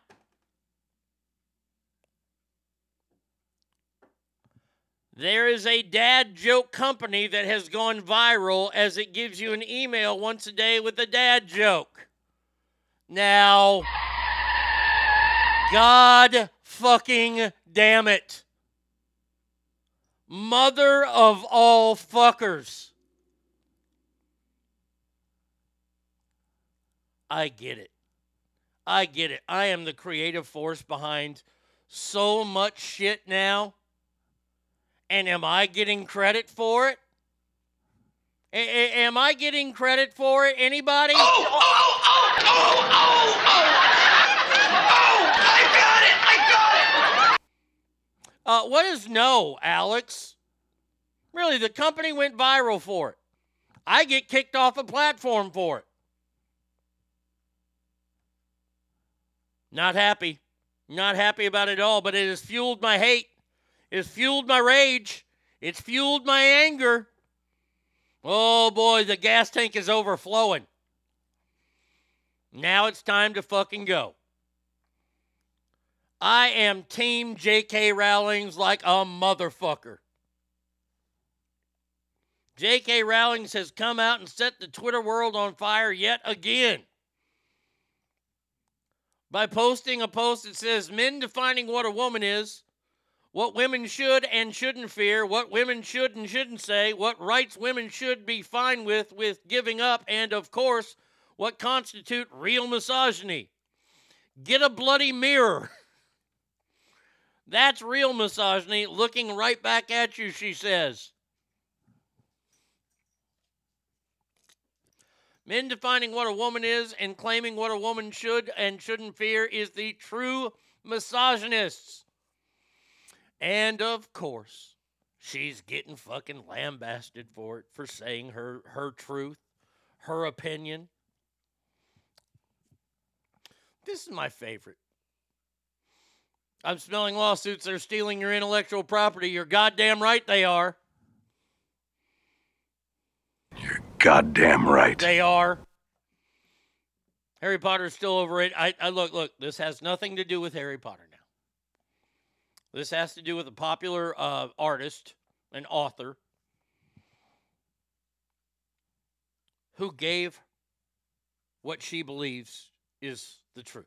There is a dad joke company that has gone viral as it gives you an email once a day with a dad joke. Now, God fucking damn it. Mother of all fuckers. I get it. I get it. I am the creative force behind so much shit now. And am I getting credit for it? A- a- am I getting credit for it? Anybody? Oh, oh, oh, oh, oh, oh. oh, I got it. I got it. Uh, what is no, Alex? Really, the company went viral for it. I get kicked off a platform for it. Not happy. Not happy about it all, but it has fueled my hate. It's fueled my rage. It's fueled my anger. Oh boy, the gas tank is overflowing. Now it's time to fucking go. I am Team J.K. Rowling's like a motherfucker. J.K. Rowling's has come out and set the Twitter world on fire yet again by posting a post that says men defining what a woman is, what women should and shouldn't fear, what women should and shouldn't say, what rights women should be fine with with giving up, and of course, what constitute real misogyny. Get a bloody mirror. That's real misogyny looking right back at you, she says. Men defining what a woman is and claiming what a woman should and shouldn't fear is the true misogynists. And of course, she's getting fucking lambasted for it for saying her her truth, her opinion. This is my favorite. I'm smelling lawsuits. They're stealing your intellectual property. You're goddamn right they are. You're goddamn right. They are. Harry Potter's still overrated. I, I look, look. This has nothing to do with Harry Potter. This has to do with a popular uh, artist, an author, who gave what she believes is the truth.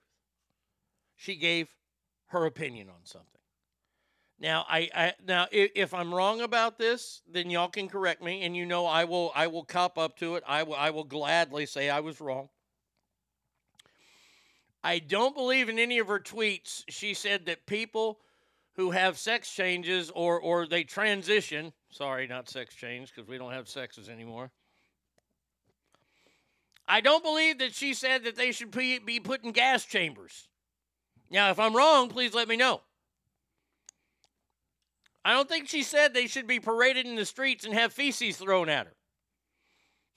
She gave her opinion on something. Now, I, I now if, if I'm wrong about this, then y'all can correct me, and you know I will I will cop up to it. I will I will gladly say I was wrong. I don't believe in any of her tweets. She said that people who have sex changes or or they transition, sorry, not sex change because we don't have sexes anymore. I don't believe that she said that they should be, be put in gas chambers. Now, if I'm wrong, please let me know. I don't think she said they should be paraded in the streets and have feces thrown at her.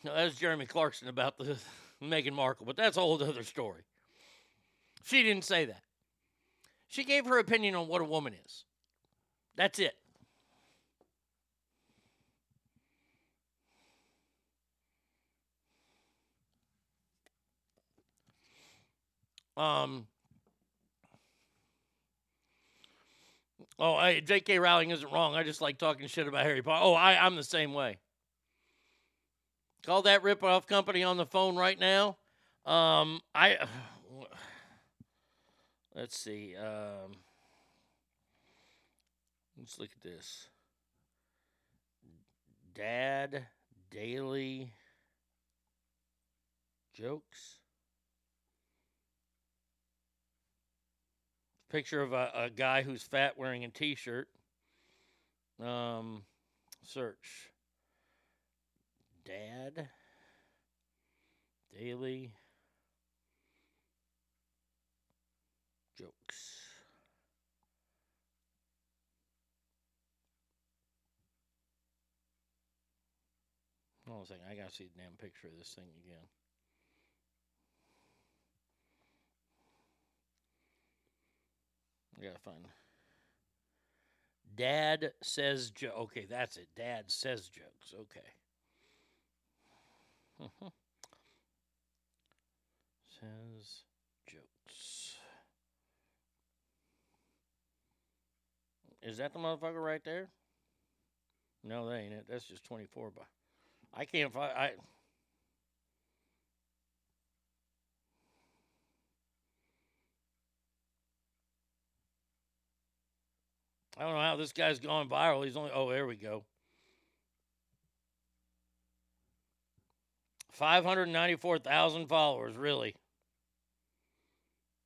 No, that's Jeremy Clarkson about the Meghan Markle, but that's a whole other story. She didn't say that. She gave her opinion on what a woman is. That's it. Um, Oh, I, J.K. Rowling isn't wrong. I just like talking shit about Harry Potter. Oh, I, I'm the same way. Call that rip-off company on the phone right now. Um, I let's see. Um, let's look at this. Dad Daily Jokes. Picture of a, a guy who's fat wearing a t-shirt. Um, search. Dad Daily Jokes. Hold on a second. I gotta see the damn picture of this thing again. I gotta find. Dad says joke. Okay, that's it. Dad says jokes. Okay. says jokes. Is that the motherfucker right there? No, that ain't it. That's just 24 by. I can't find. I. I don't know how this guy's gone viral. He's only. Oh, there we go. 594,000 followers, really.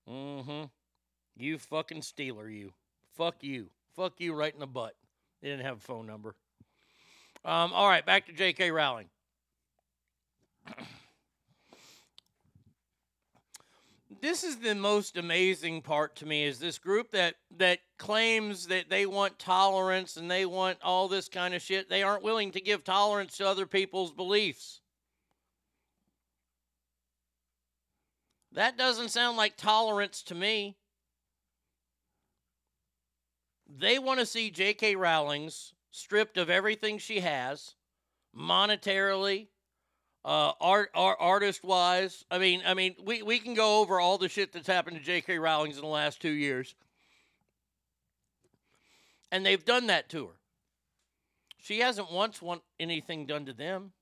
Mm hmm. You fucking stealer, you. Fuck you. Fuck you right in the butt. They didn't have a phone number. Um, all right, back to J.K. Rowling. this is the most amazing part to me is this group that that claims that they want tolerance and they want all this kind of shit they aren't willing to give tolerance to other people's beliefs that doesn't sound like tolerance to me they want to see J.K. Rowling's stripped of everything she has, monetarily, uh, art, art artist wise. I mean, I mean, we, we can go over all the shit that's happened to J.K. Rowling's in the last two years, and they've done that to her. She hasn't once want anything done to them.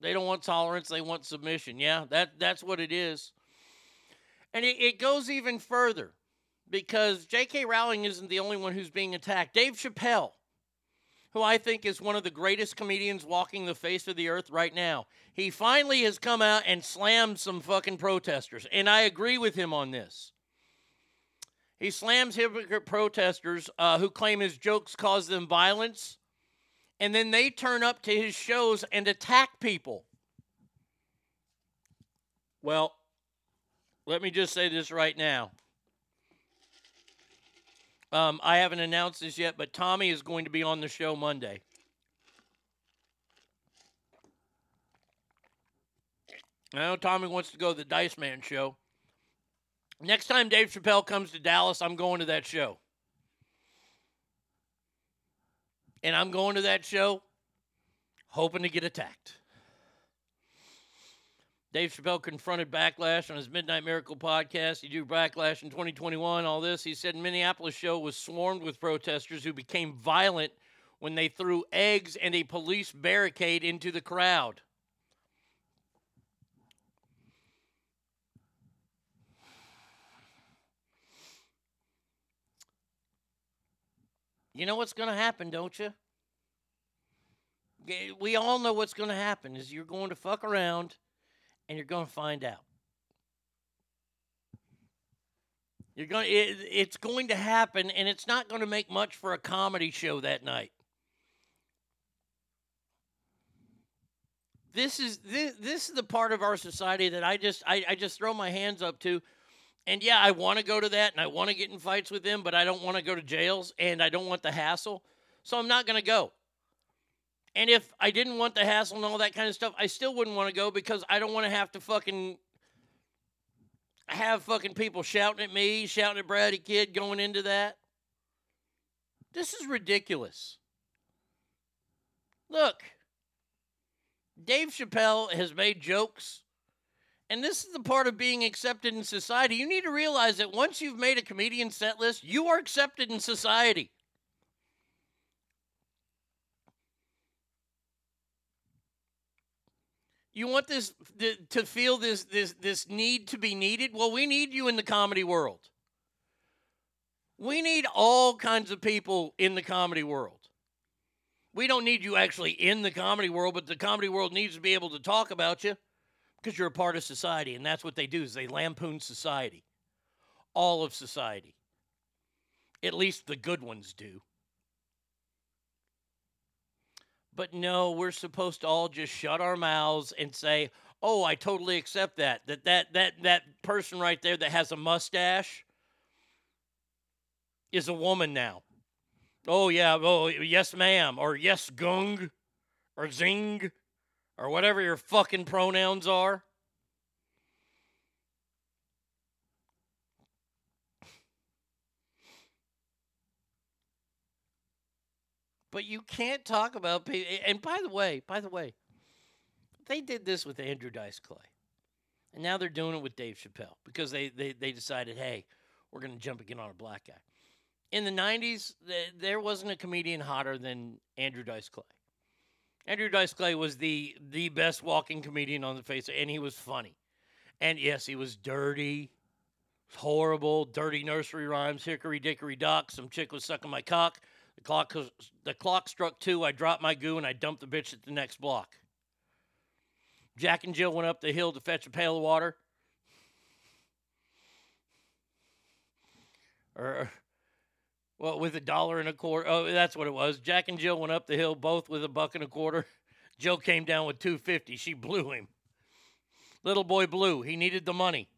They don't want tolerance; they want submission. Yeah, that that's what it is. And it, it goes even further because J.K. Rowling isn't the only one who's being attacked. Dave Chappelle, who I think is one of the greatest comedians walking the face of the earth right now, he finally has come out and slammed some fucking protesters. And I agree with him on this. He slams hypocrite protesters uh, who claim his jokes cause them violence, and then they turn up to his shows and attack people. Well, let me just say this right now. Um, I haven't announced this yet, but Tommy is going to be on the show Monday. I know Tommy wants to go to the Dice Man show. Next time Dave Chappelle comes to Dallas, I'm going to that show. And I'm going to that show hoping to get attacked. Dave Chappelle confronted backlash on his Midnight Miracle podcast. He drew backlash in 2021, all this. He said Minneapolis show was swarmed with protesters who became violent when they threw eggs and a police barricade into the crowd. You know what's going to happen, don't you? We all know what's going to happen is you're going to fuck around and you're going to find out. You're going it, it's going to happen and it's not going to make much for a comedy show that night. This is this, this is the part of our society that I just I, I just throw my hands up to. And yeah, I want to go to that and I want to get in fights with them, but I don't want to go to jails and I don't want the hassle. So I'm not going to go. And if I didn't want the hassle and all that kind of stuff, I still wouldn't want to go because I don't want to have to fucking have fucking people shouting at me, shouting at Brady Kid going into that. This is ridiculous. Look, Dave Chappelle has made jokes, and this is the part of being accepted in society. You need to realize that once you've made a comedian set list, you are accepted in society. You want this th- to feel this this this need to be needed? Well, we need you in the comedy world. We need all kinds of people in the comedy world. We don't need you actually in the comedy world, but the comedy world needs to be able to talk about you because you're a part of society, and that's what they do is they lampoon society. All of society. At least the good ones do. But no, we're supposed to all just shut our mouths and say, "Oh, I totally accept that. That that that that person right there that has a mustache is a woman now." Oh yeah, oh yes ma'am or yes gung or zing or whatever your fucking pronouns are. But you can't talk about people. And by the way, by the way, they did this with Andrew Dice Clay. And now they're doing it with Dave Chappelle because they, they, they decided, hey, we're going to jump again on a black guy. In the 90s, th- there wasn't a comedian hotter than Andrew Dice Clay. Andrew Dice Clay was the, the best walking comedian on the face, and he was funny. And yes, he was dirty, horrible, dirty nursery rhymes, hickory dickory dock. Some chick was sucking my cock. The clock, the clock struck two. I dropped my goo and I dumped the bitch at the next block. Jack and Jill went up the hill to fetch a pail of water. Or, well, with a dollar and a quarter. Oh, that's what it was. Jack and Jill went up the hill both with a buck and a quarter. Jill came down with 250. She blew him. Little boy blew. He needed the money.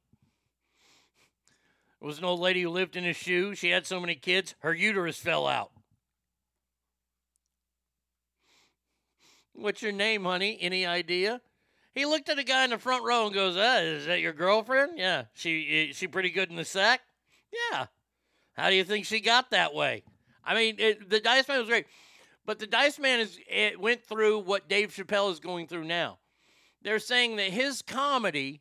There was an old lady who lived in a shoe. She had so many kids, her uterus fell out. What's your name, honey? Any idea? He looked at a guy in the front row and goes, uh, "Is that your girlfriend? Yeah. She she pretty good in the sack? Yeah. How do you think she got that way? I mean, it, the Dice Man was great, but the Dice Man is it went through what Dave Chappelle is going through now. They're saying that his comedy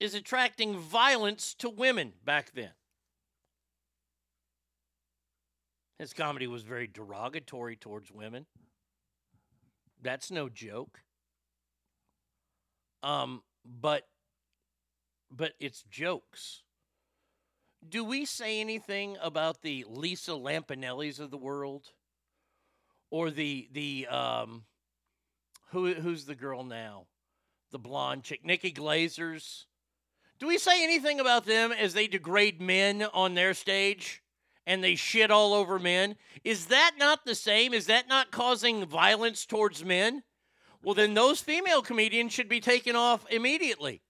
is attracting violence to women back then. His comedy was very derogatory towards women. That's no joke. Um, but but it's jokes. Do we say anything about the Lisa Lampanellis of the world, or the the um, who who's the girl now, the blonde chick, Nikki Glasers? Do we say anything about them as they degrade men on their stage and they shit all over men? Is that not the same? Is that not causing violence towards men? Well, then those female comedians should be taken off immediately.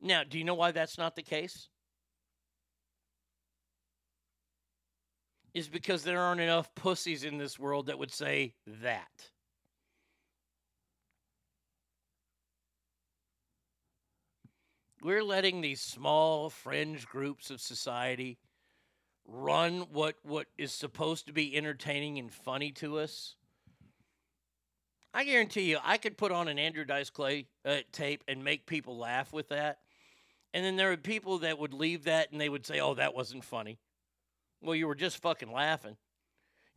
Now, do you know why that's not the case? Is because there aren't enough pussies in this world that would say that. We're letting these small fringe groups of society run what what is supposed to be entertaining and funny to us. I guarantee you, I could put on an Andrew Dice Clay uh, tape and make people laugh with that. And then there are people that would leave that and they would say, oh, that wasn't funny. Well, you were just fucking laughing.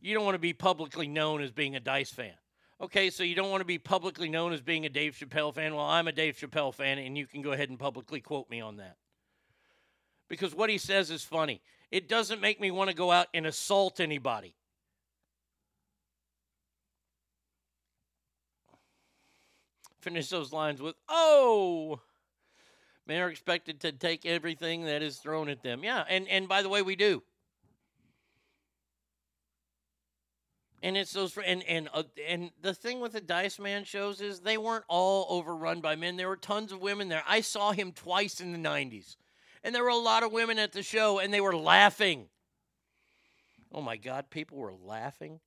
You don't want to be publicly known as being a Dice fan. Okay, so you don't want to be publicly known as being a Dave Chappelle fan. Well, I'm a Dave Chappelle fan, and you can go ahead and publicly quote me on that. Because what he says is funny. It doesn't make me want to go out and assault anybody. Finish those lines with, oh. Men are expected to take everything that is thrown at them. Yeah, and, and by the way, we do. And it's those and and uh, and the thing with the Dice Man shows is they weren't all overrun by men. There were tons of women there. I saw him twice in the '90s, and there were a lot of women at the show, and they were laughing. Oh my God, people were laughing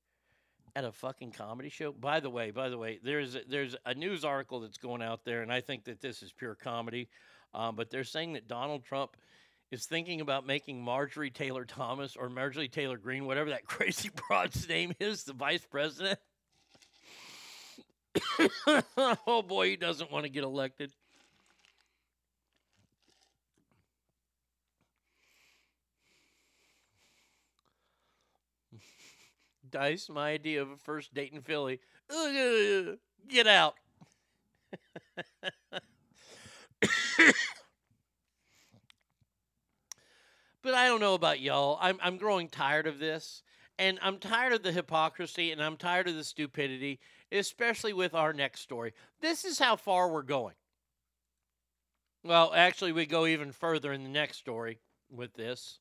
at a fucking comedy show. By the way, by the way, there's a, there's a news article that's going out there, and I think that this is pure comedy. Um, but they're saying that Donald Trump is thinking about making Marjorie Taylor Thomas or Marjorie Taylor Greene, whatever that crazy broad's name is, the vice president. oh boy, he doesn't want to get elected. Dice, my idea of a first date in Philly. Get out. but I don't know about y'all. I'm I'm growing tired of this. And I'm tired of the hypocrisy and I'm tired of the stupidity, especially with our next story. This is how far we're going. Well, actually, we go even further in the next story with this.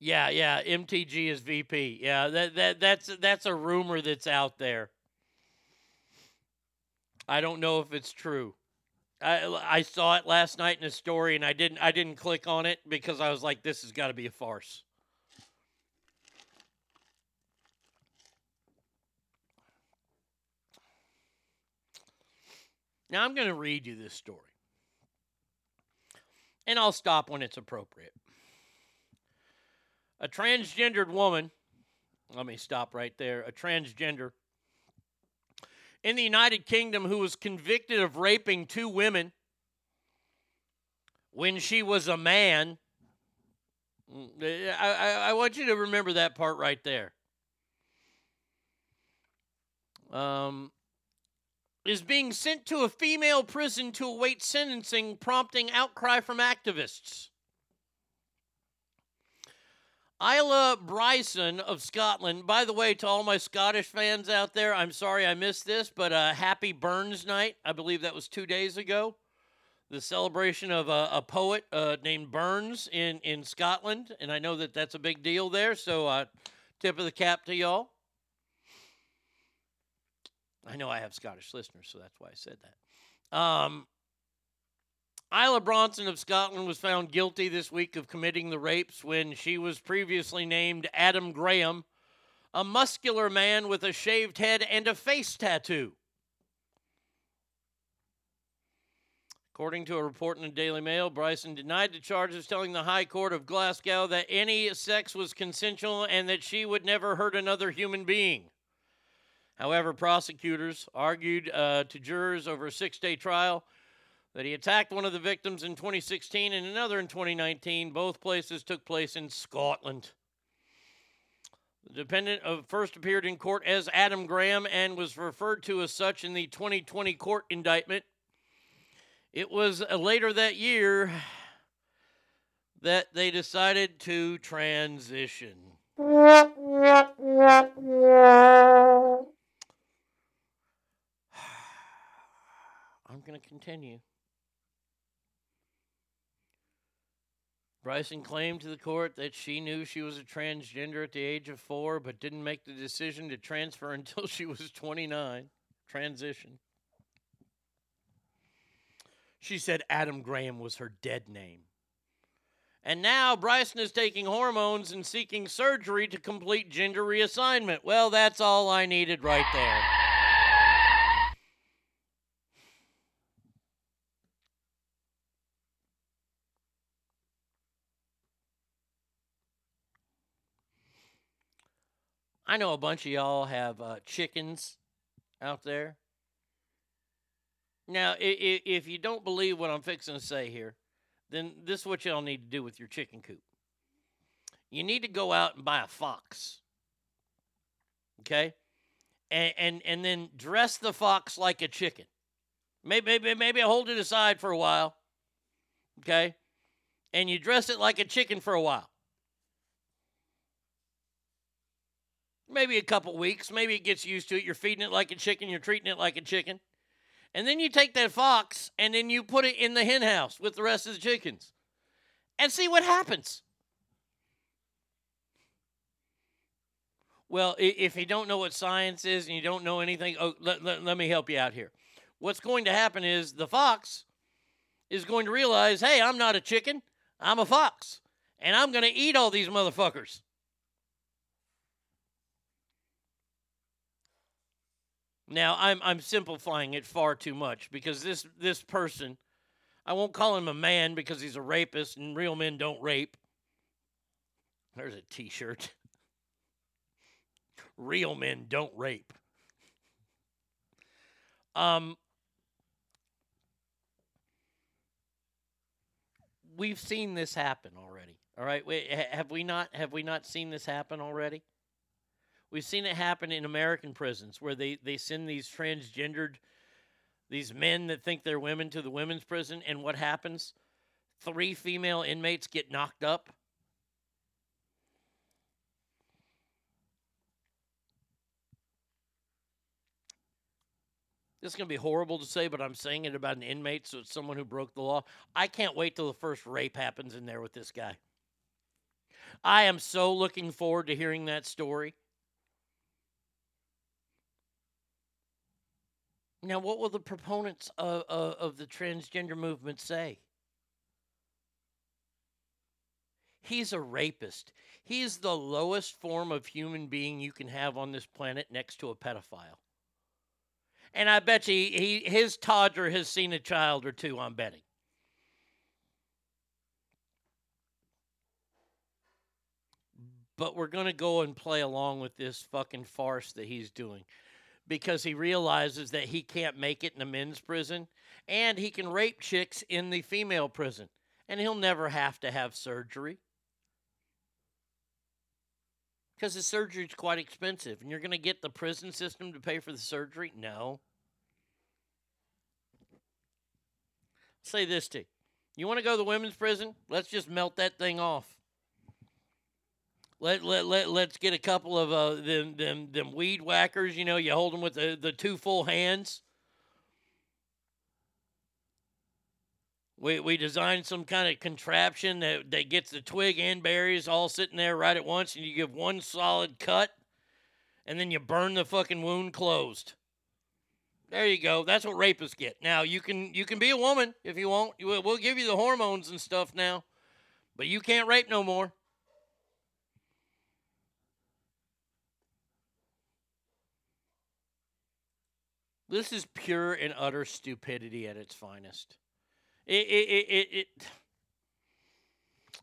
Yeah, yeah, MTG is VP. Yeah, that that that's that's a rumor that's out there. I don't know if it's true. I I saw it last night in a story and I didn't I didn't click on it because I was like this has got to be a farce. Now I'm going to read you this story. And I'll stop when it's appropriate. A transgendered woman, let me stop right there. A transgender in the United Kingdom who was convicted of raping two women when she was a man. Mm, I, I, I want you to remember that part right there. Um, is being sent to a female prison to await sentencing, prompting outcry from activists. Isla Bryson of Scotland. By the way, to all my Scottish fans out there, I'm sorry I missed this, but uh, happy Burns Night. I believe that was two days ago. The celebration of a, a poet uh, named Burns in, in Scotland. And I know that that's a big deal there. So, uh, tip of the cap to y'all. I know I have Scottish listeners, so that's why I said that. Um, Isla Bronson of Scotland was found guilty this week of committing the rapes when she was previously named Adam Graham, a muscular man with a shaved head and a face tattoo. According to a report in the Daily Mail, Bryson denied the charges, telling the High Court of Glasgow that any sex was consensual and that she would never hurt another human being. However, prosecutors argued uh, to jurors over a six day trial that he attacked one of the victims in 2016 and another in 2019. Both places took place in Scotland. The defendant first appeared in court as Adam Graham and was referred to as such in the 2020 court indictment. It was uh, later that year that they decided to transition. I'm going to continue. Bryson claimed to the court that she knew she was a transgender at the age of four, but didn't make the decision to transfer until she was 29. Transition. She said Adam Graham was her dead name. And now Bryson is taking hormones and seeking surgery to complete gender reassignment. Well, that's all I needed right there. I know a bunch of y'all have uh, chickens out there. Now, if, if you don't believe what I'm fixing to say here, then this is what y'all need to do with your chicken coop. You need to go out and buy a fox. Okay? And and, and then dress the fox like a chicken. Maybe, maybe maybe hold it aside for a while. Okay? And you dress it like a chicken for a while. Maybe a couple weeks. Maybe it gets used to it. You're feeding it like a chicken, you're treating it like a chicken. And then you take that fox and then you put it in the hen house with the rest of the chickens and see what happens. Well, if you don't know what science is and you don't know anything, oh, let, let, let me help you out here. What's going to happen is the fox is going to realize hey, I'm not a chicken, I'm a fox, and I'm going to eat all these motherfuckers. Now I'm I'm simplifying it far too much because this this person, I won't call him a man because he's a rapist and real men don't rape. There's a T-shirt. real men don't rape. Um, we've seen this happen already. All right, ha- have we not have we not seen this happen already? We've seen it happen in American prisons where they they send these transgendered these men that think they're women to the women's prison and what happens? Three female inmates get knocked up. This is going to be horrible to say, but I'm saying it about an inmate, so it's someone who broke the law. I can't wait till the first rape happens in there with this guy. I am so looking forward to hearing that story. Now, what will the proponents of, of, of the transgender movement say? He's a rapist. He's the lowest form of human being you can have on this planet next to a pedophile. And I bet you he, his toddler has seen a child or two, I'm betting. But we're going to go and play along with this fucking farce that he's doing because he realizes that he can't make it in the men's prison and he can rape chicks in the female prison and he'll never have to have surgery. Because the surgery is quite expensive and you're going to get the prison system to pay for the surgery? No. Say this to you. You want to go to the women's prison? Let's just melt that thing off let, let, let, let's get a couple of uh, them, them, them weed whackers. You know, you hold them with the, the two full hands. We, we designed some kind of contraption that, that gets the twig and berries all sitting there right at once, and you give one solid cut, and then you burn the fucking wound closed. There you go. That's what rapists get. Now you can you can be a woman if you want. We'll we'll give you the hormones and stuff now, but you can't rape no more. This is pure and utter stupidity at its finest. It, it, it, it,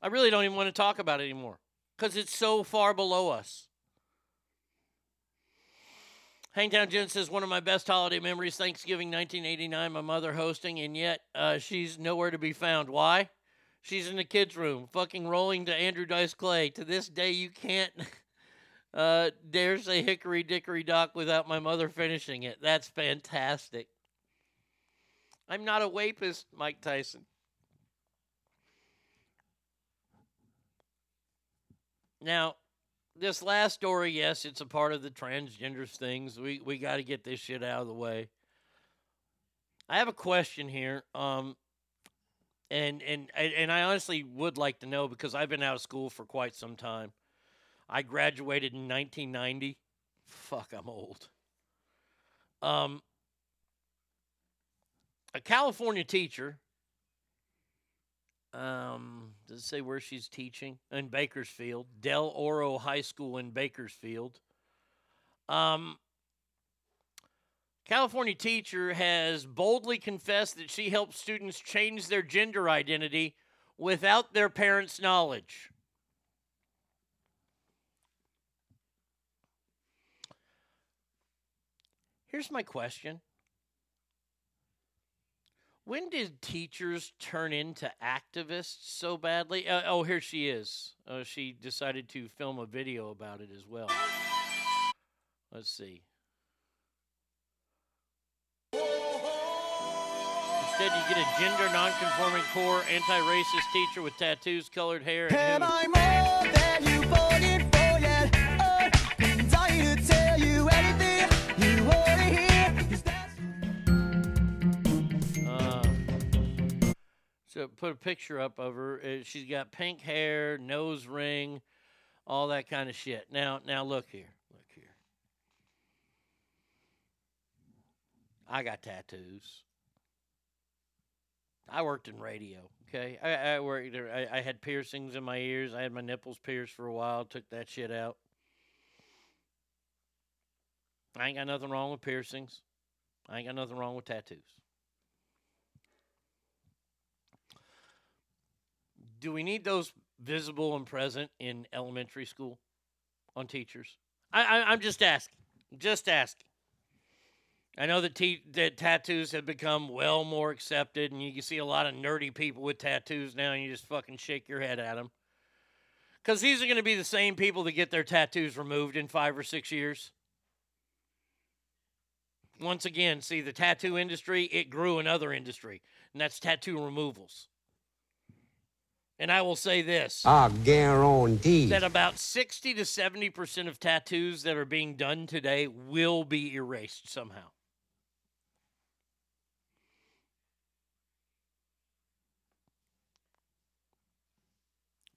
I really don't even want to talk about it anymore because it's so far below us. Hangtown Jen says one of my best holiday memories, Thanksgiving 1989, my mother hosting, and yet uh, she's nowhere to be found. Why? She's in the kids' room, fucking rolling to Andrew Dice Clay. To this day, you can't uh, dare say Hickory Dickory Dock without my mother finishing it. That's fantastic. I'm not a wapist, Mike Tyson. Now, this last story, yes, it's a part of the transgender things. We we got to get this shit out of the way. I have a question here, um, and and and I honestly would like to know because I've been out of school for quite some time. I graduated in 1990. Fuck, I'm old. Um, a California teacher. Um, does it say where she's teaching? In Bakersfield, Del Oro High School in Bakersfield. Um, California teacher has boldly confessed that she helps students change their gender identity without their parents' knowledge. Here's my question. When did teachers turn into activists so badly? Uh, oh, here she is. Uh, she decided to film a video about it as well. Let's see. Instead, you get a gender nonconforming core, anti racist teacher with tattoos, colored hair, and so put a picture up of her. Uh, she's got pink hair, nose ring, all that kind of shit. Now, now look here, look here. I got tattoos. I worked in radio. Okay, I, I worked. I, I had piercings in my ears. I had my nipples pierced for a while. Took that shit out. I ain't got nothing wrong with piercings. I ain't got nothing wrong with tattoos. Do we need those visible and present in elementary school on teachers? I, I, I'm just asking. Just asking. I know that, that tattoos have become well more accepted, and you can see a lot of nerdy people with tattoos now, and you just fucking shake your head at them. Because these are going to be the same people that get their tattoos removed in five or six years. Once again, see, the tattoo industry, it grew another industry, and that's tattoo removals. And I will say this I guarantee. that about 60 to 70% of tattoos that are being done today will be erased somehow.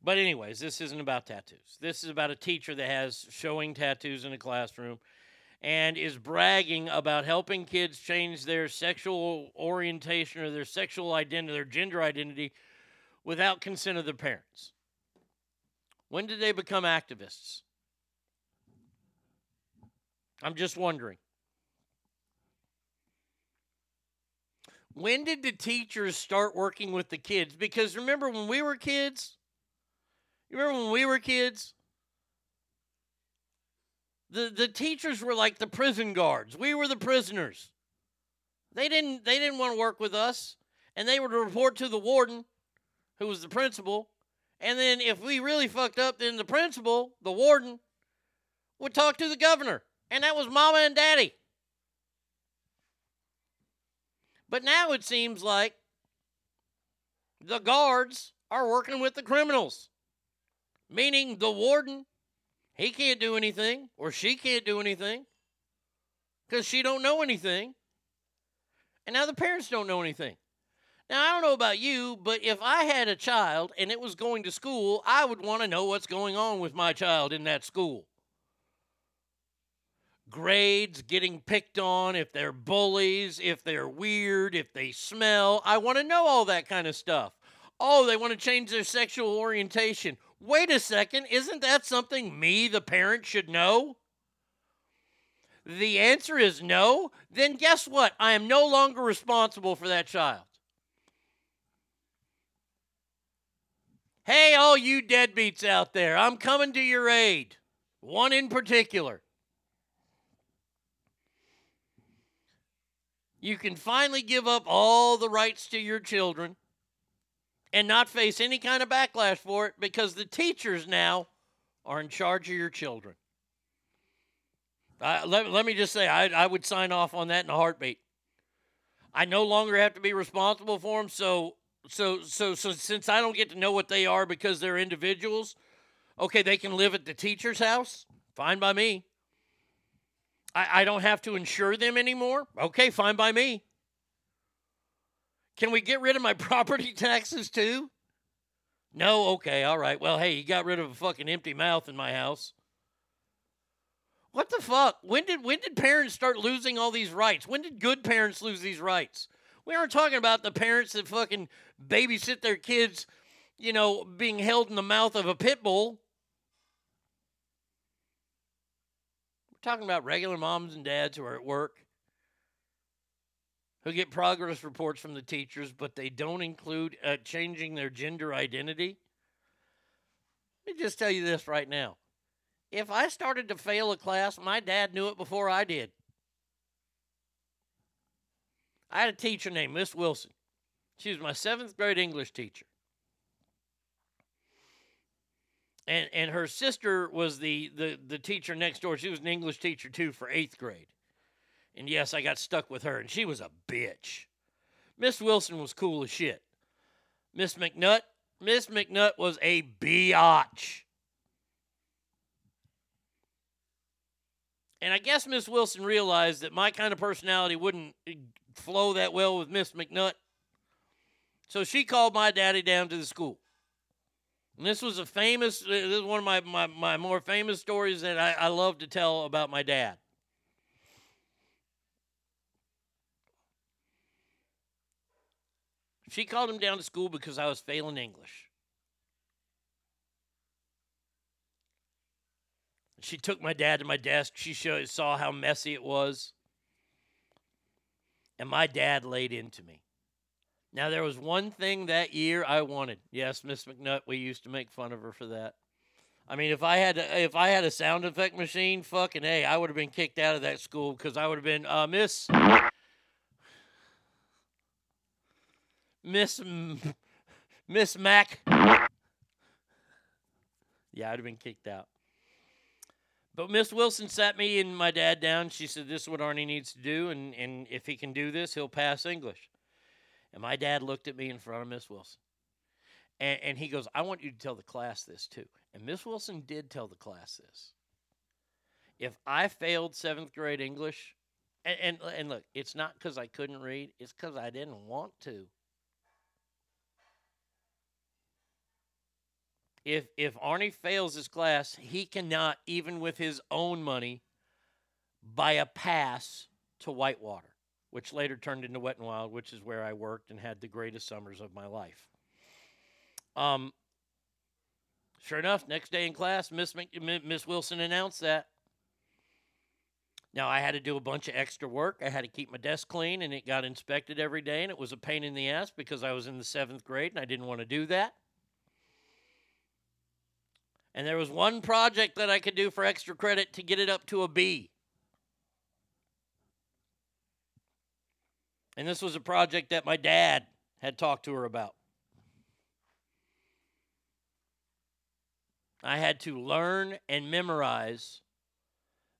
But, anyways, this isn't about tattoos. This is about a teacher that has showing tattoos in a classroom and is bragging about helping kids change their sexual orientation or their sexual identity, their gender identity, without consent of their parents. When did they become activists? I'm just wondering. When did the teachers start working with the kids? Because remember when we were kids? You remember when we were kids? The the teachers were like the prison guards. We were the prisoners. They didn't they didn't want to work with us. And they would report to the warden, who was the principal. And then if we really fucked up, then the principal, the warden, would talk to the governor. And that was mama and daddy. But now it seems like the guards are working with the criminals, meaning the warden, he can't do anything or she can't do anything because she don't know anything. And now the parents don't know anything. Now, I don't know about you, but if I had a child and it was going to school, I would want to know what's going on with my child in that school. Grades, getting picked on, if they're bullies, if they're weird, if they smell. I want to know all that kind of stuff. Oh, they want to change their sexual orientation. Wait a second, isn't that something me, the parent, should know? The answer is no. Then guess what? I am no longer responsible for that child. Hey, all you deadbeats out there, I'm coming to your aid. One in particular. You can finally give up all the rights to your children and not face any kind of backlash for it because the teachers now are in charge of your children. Uh, let, let me just say, I, I would sign off on that in a heartbeat. I no longer have to be responsible for them, so so so so since I don't get to know what they are because they're individuals, okay, they can live at the teacher's house. Fine by me. I, I don't have to insure them anymore. Okay, fine by me. Can we get rid of my property taxes too? No, okay, all right. Well, hey, you got rid of a fucking empty mouth in my house. What the fuck? When did when did parents start losing all these rights? When did good parents lose these rights? We aren't talking about the parents that fucking babysit their kids, you know, being held in the mouth of a pit bull. We're talking about regular moms and dads who are at work, who get progress reports from the teachers, but they don't include uh, changing their gender identity. Let me just tell you this right now. If I started to fail a class, my dad knew it before I did. I had a teacher named Miss Wilson. She was my seventh grade English teacher. And and her sister was the, the, the teacher next door. She was an English teacher too for eighth grade. And yes, I got stuck with her, and she was a bitch. Miss Wilson was cool as shit. Miss McNutt, Miss McNutt was a biatch. And I guess Miss Wilson realized that my kind of personality wouldn't flow that well with Miss McNutt. So she called my daddy down to the school. And this was a famous, uh, this is one of my, my, my more famous stories that I, I love to tell about my dad. She called him down to school because I was failing English. She took my dad to my desk. She showed, saw how messy it was. And my dad laid into me. Now, there was one thing that year I wanted. Yes, Miss McNutt, we used to make fun of her for that. I mean, if I had a, if I had a sound effect machine, fucking hey, I would have been kicked out of that school because I would have been uh, Miss Miss Miss Mac. Yeah, I'd have been kicked out. But Miss Wilson sat me and my dad down. She said, This is what Arnie needs to do, and, and if he can do this, he'll pass English. And my dad looked at me in front of Miss Wilson. And, and he goes, I want you to tell the class this too. And Miss Wilson did tell the class this. If I failed seventh grade English, and, and, and look, it's not because I couldn't read, it's because I didn't want to. If if Arnie fails his class, he cannot, even with his own money, buy a pass to Whitewater, which later turned into Wet and Wild, which is where I worked and had the greatest summers of my life. Um, sure enough, next day in class, Miss Miss Wilson announced that. Now I had to do a bunch of extra work. I had to keep my desk clean, and it got inspected every day, and it was a pain in the ass because I was in the seventh grade and I didn't want to do that. And there was one project that I could do for extra credit to get it up to a B. And this was a project that my dad had talked to her about. I had to learn and memorize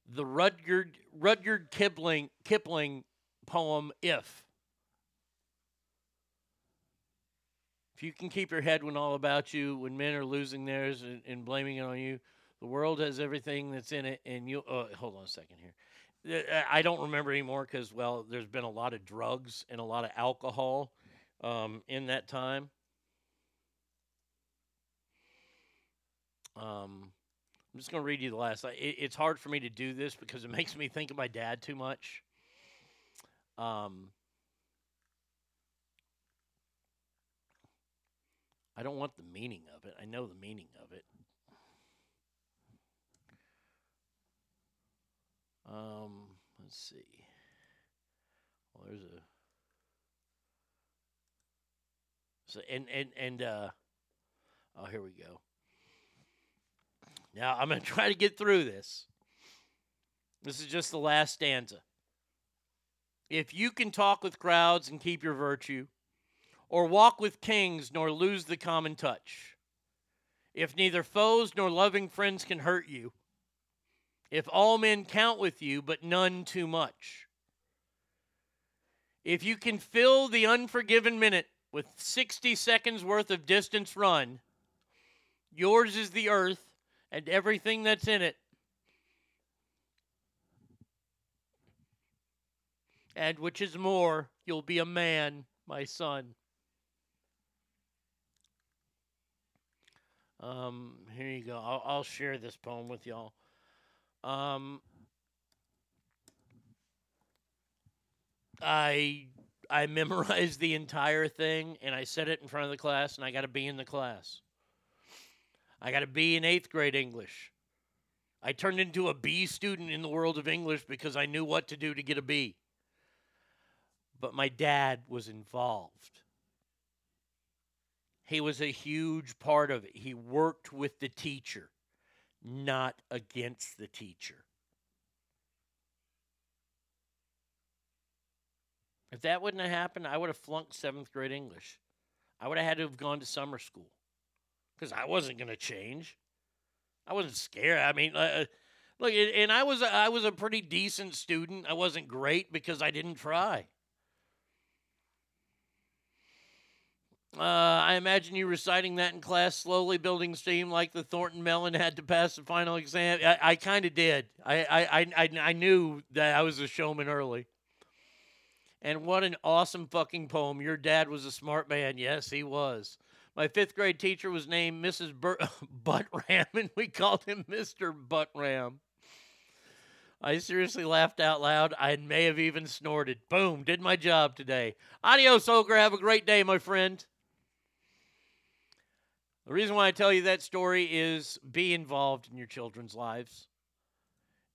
the Rudyard Rudyard Kipling Kipling poem If. You can keep your head when all about you, when men are losing theirs and, and blaming it on you, the world has everything that's in it, and you. Uh, hold on a second here. I don't remember anymore because well, there's been a lot of drugs and a lot of alcohol um, in that time. Um, I'm just going to read you the last. It, it's hard for me to do this because it makes me think of my dad too much. Um, I don't want the meaning of it. I know the meaning of it. Um, let's see. Well, there's a. So and and and uh, oh, here we go. Now I'm to try to get through this. This is just the last stanza. If you can talk with crowds and keep your virtue, or walk with kings nor lose the common touch, if neither foes nor loving friends can hurt you, if all men count with you but none too much, if you can fill the unforgiven minute with 60 seconds worth of distance run, yours is the earth and everything that's in it. And which is more, you'll be a man, my son. Um, here you go. I'll, I'll share this poem with y'all. Um, I I memorized the entire thing and I said it in front of the class and I got a B in the class. I got a B in eighth grade English. I turned into a B student in the world of English because I knew what to do to get a B. But my dad was involved. He was a huge part of it. He worked with the teacher, not against the teacher. If that wouldn't have happened, I would have flunked seventh grade English. I would have had to have gone to summer school because I wasn't going to change. I wasn't scared. I mean, uh, look, and I was I was a pretty decent student. I wasn't great because I didn't try. Uh, I imagine you reciting that in class, slowly building steam like the Thornton Melon had to pass the final exam. I, I kind of did. I, I, I, I, I knew that I was a showman early. And what an awesome fucking poem. Your dad was a smart man. Yes, he was. My fifth grade teacher was named Mrs. Bur- Buttram, and we called him Mr. Buttram. I seriously laughed out loud. I may have even snorted. Boom, did my job today. Adios, Ogre. Have a great day, my friend. The reason why I tell you that story is be involved in your children's lives.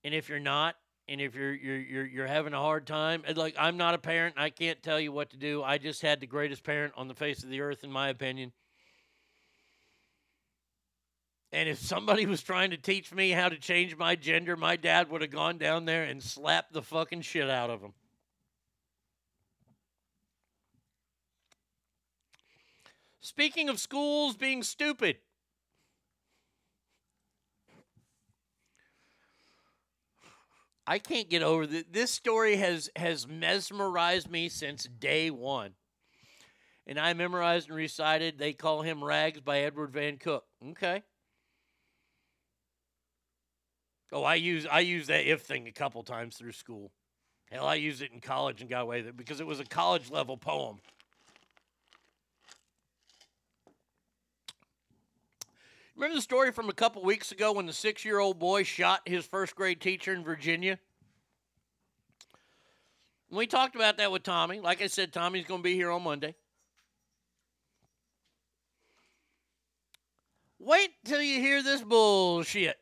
And if you're not, and if you're you're you're, you're having a hard time, like I'm not a parent, I can't tell you what to do. I just had the greatest parent on the face of the earth, in my opinion. And if somebody was trying to teach me how to change my gender, my dad would have gone down there and slapped the fucking shit out of him. Speaking of schools being stupid. I can't get over this. This story has has mesmerized me since day one. And I memorized and recited They Call Him Rags by Edward Van Cook. Okay. Oh, I use I use that if thing a couple times through school. Hell, I used it in college and got away with it because it was a college level poem. Remember the story from a couple weeks ago when the six year old boy shot his first grade teacher in Virginia? We talked about that with Tommy. Like I said, Tommy's going to be here on Monday. Wait till you hear this bullshit.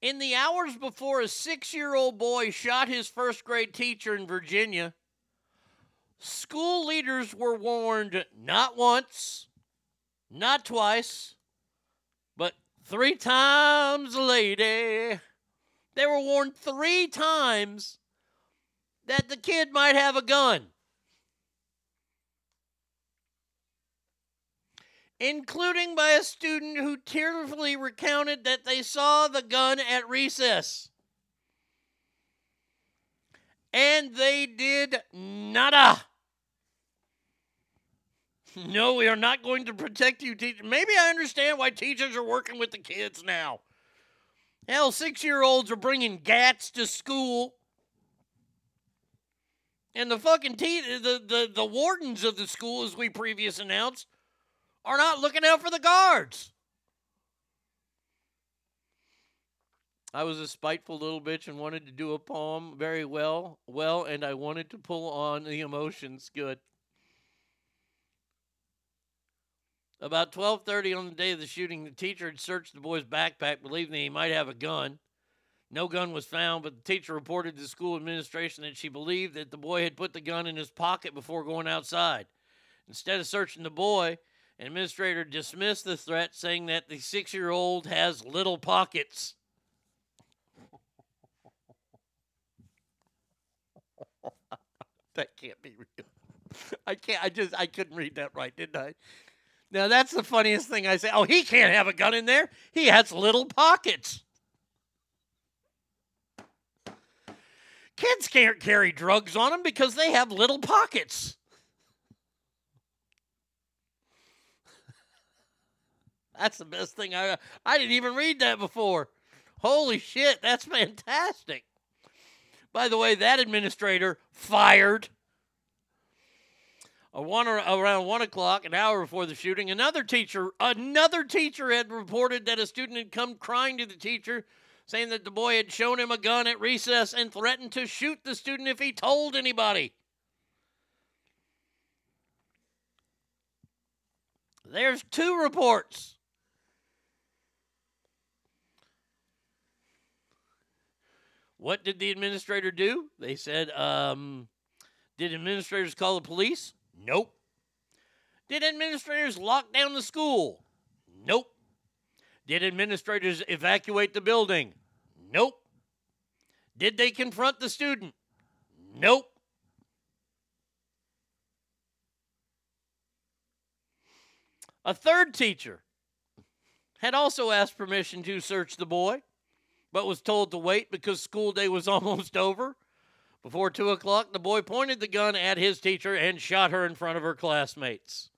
In the hours before a six year old boy shot his first grade teacher in Virginia, school leaders were warned not once, not twice, but three times, lady. They were warned three times that the kid might have a gun. including by a student who tearfully recounted that they saw the gun at recess. And they did nada. No, we are not going to protect you, teacher. Maybe I understand why teachers are working with the kids now. Hell, six year olds are bringing gats to school. And the fucking te- the, the, the wardens of the school, as we previous announced, are not looking out for the guards. I was a spiteful little bitch and wanted to do a poem very well, well, and I wanted to pull on the emotions good. About 12:30 on the day of the shooting, the teacher had searched the boy's backpack, believing he might have a gun. No gun was found, but the teacher reported to the school administration that she believed that the boy had put the gun in his pocket before going outside. Instead of searching the boy, an administrator dismissed the threat, saying that the six year old has little pockets. that can't be real. I can't, I just, I couldn't read that right, didn't I? Now, that's the funniest thing I say. Oh, he can't have a gun in there. He has little pockets. Kids can't carry drugs on them because they have little pockets. That's the best thing I I didn't even read that before. Holy shit, that's fantastic. By the way, that administrator fired. One, around one o'clock, an hour before the shooting, another teacher, another teacher had reported that a student had come crying to the teacher, saying that the boy had shown him a gun at recess and threatened to shoot the student if he told anybody. There's two reports. What did the administrator do? They said, um, did administrators call the police? Nope. Did administrators lock down the school? Nope. Did administrators evacuate the building? Nope. Did they confront the student? Nope. A third teacher had also asked permission to search the boy, but was told to wait because school day was almost over. Before 2 o'clock, the boy pointed the gun at his teacher and shot her in front of her classmates.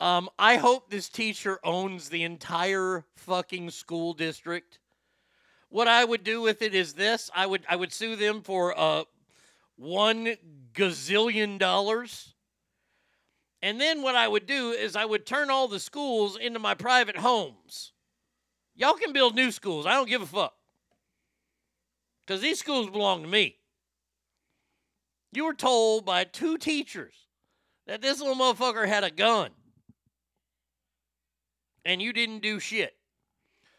Um, I hope this teacher owns the entire fucking school district. What I would do with it is this: I would I would sue them for uh one gazillion dollars. And then what I would do is I would turn all the schools into my private homes. Y'all can build new schools. I don't give a fuck. Because these schools belong to me. You were told by two teachers that this little motherfucker had a gun. And you didn't do shit.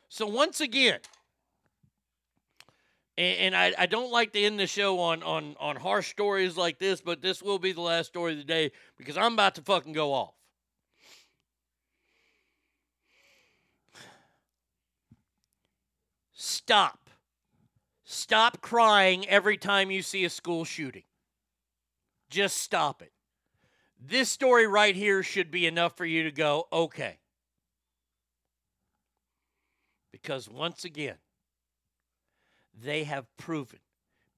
So once again, and, and I, I don't like to end the show on, on, on harsh stories like this, but this will be the last story of the day because I'm about to fucking go off. Stop. Stop crying every time you see a school shooting. Just stop it. This story right here should be enough for you to go, okay. Because once again, they have proven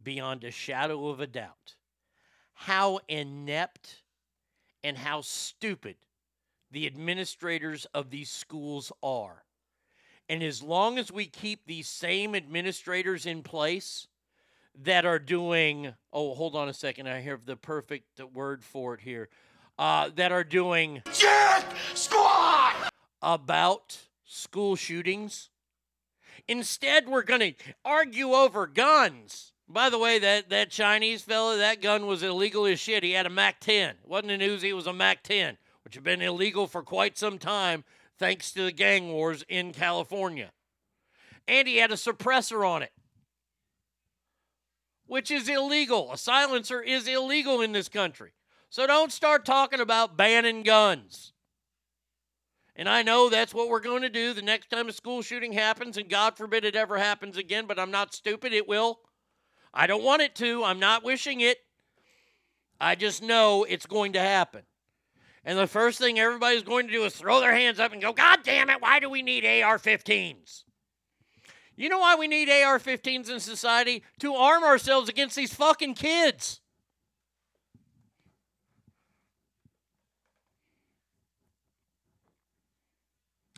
beyond a shadow of a doubt how inept and how stupid the administrators of these schools are. And as long as we keep these same administrators in place that are doing, oh, hold on a second, I have the perfect word for it here, uh, that are doing Jack Squad about school shootings. Instead, we're going to argue over guns. By the way, that, that Chinese fella, that gun was illegal as shit. He had a MAC 10. It wasn't an Uzi, it was a MAC 10, which had been illegal for quite some time thanks to the gang wars in California. And he had a suppressor on it, which is illegal. A silencer is illegal in this country. So don't start talking about banning guns. And I know that's what we're going to do the next time a school shooting happens, and God forbid it ever happens again, but I'm not stupid. It will. I don't want it to. I'm not wishing it. I just know it's going to happen. And the first thing everybody's going to do is throw their hands up and go, God damn it, why do we need AR 15s? You know why we need AR 15s in society? To arm ourselves against these fucking kids.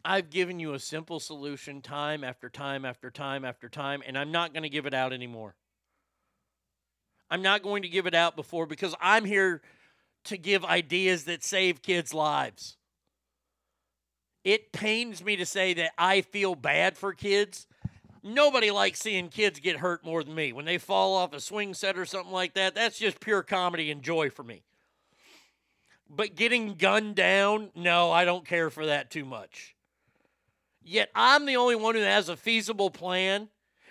I've given you a simple solution time after time after time after time, and I'm not going to give it out anymore. I'm not going to give it out before because I'm here to give ideas that save kids' lives. It pains me to say that I feel bad for kids. Nobody likes seeing kids get hurt more than me. When they fall off a swing set or something like that, that's just pure comedy and joy for me. But getting gunned down, no, I don't care for that too much. Yet I'm the only one who has a feasible plan.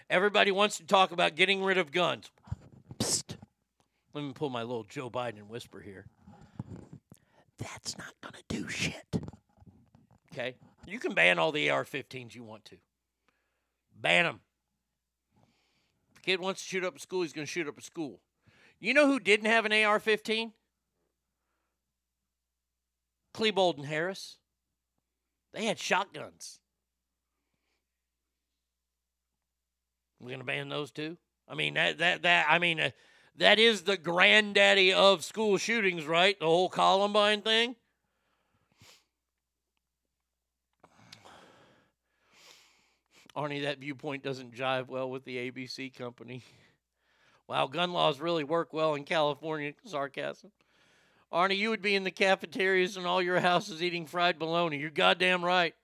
Everybody wants to talk about getting rid of guns. Psst. Let me pull my little Joe Biden whisper here. That's not going to do shit. Okay? You can ban all the AR 15s you want to. Ban them. If a kid wants to shoot up a school, he's going to shoot up a school. You know who didn't have an AR 15? Klebold and Harris. They had shotguns. We're going to ban those too? I mean, that, that, that, I mean, uh, that is the granddaddy of school shootings, right? The whole Columbine thing. Arnie, that viewpoint doesn't jive well with the ABC company. Wow, gun laws really work well in California. Sarcasm. Arnie, you would be in the cafeterias and all your houses eating fried bologna. You're goddamn right.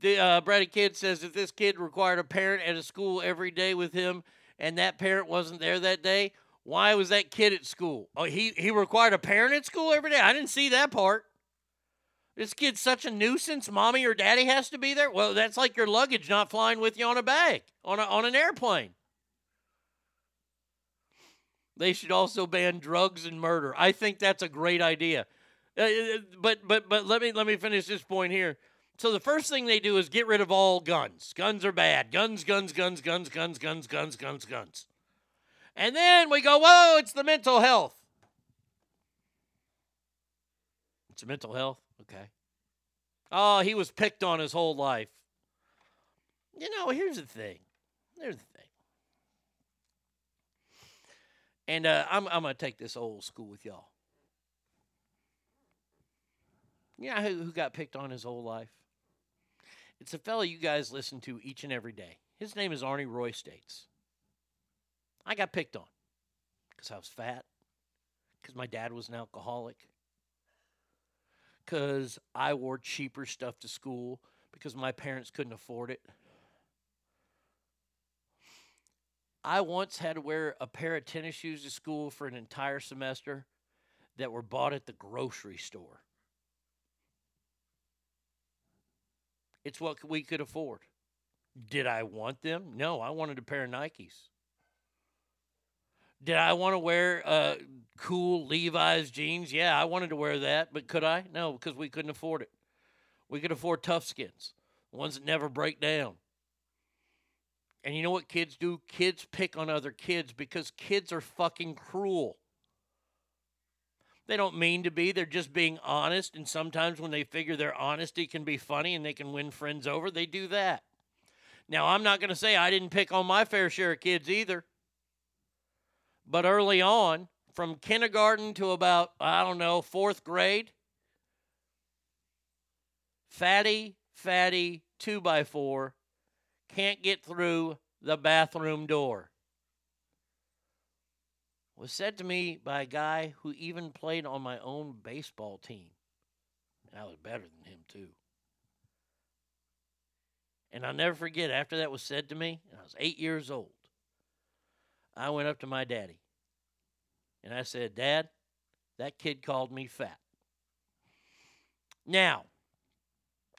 The uh, Brady Kid says if this kid required a parent at a school every day with him, and that parent wasn't there that day, why was that kid at school? Oh, he he required a parent at school every day. I didn't see that part. This kid's such a nuisance. Mommy or daddy has to be there. Well, that's like your luggage not flying with you on a bag on a, on an airplane. They should also ban drugs and murder. I think that's a great idea. Uh, but but but let me let me finish this point here. So the first thing they do is get rid of all guns. Guns are bad. Guns, guns, guns, guns, guns, guns, guns, guns, guns. And then we go, whoa, it's the mental health. It's mental health? Okay. Oh, he was picked on his whole life. You know, here's the thing. Here's the thing. And uh, I'm, I'm going to take this old school with y'all. You know who, who got picked on his whole life? It's a fellow you guys listen to each and every day. His name is Arnie Roy States. I got picked on because I was fat, because my dad was an alcoholic, because I wore cheaper stuff to school because my parents couldn't afford it. I once had to wear a pair of tennis shoes to school for an entire semester that were bought at the grocery store. It's what we could afford. Did I want them? No, I wanted a pair of Nikes. Did I want to wear uh, cool Levi's jeans? Yeah, I wanted to wear that, but could I? No, because we couldn't afford it. We could afford Toughskins, ones that never break down. And you know what kids do? Kids pick on other kids because kids are fucking cruel. They don't mean to be, they're just being honest. And sometimes when they figure their honesty can be funny and they can win friends over, they do that. Now, I'm not going to say I didn't pick on my fair share of kids either. But early on, from kindergarten to about, I don't know, fourth grade, fatty, fatty, two by four, can't get through the bathroom door. Was said to me by a guy who even played on my own baseball team. I was better than him, too. And I'll never forget, after that was said to me, I was eight years old, I went up to my daddy and I said, Dad, that kid called me fat. Now,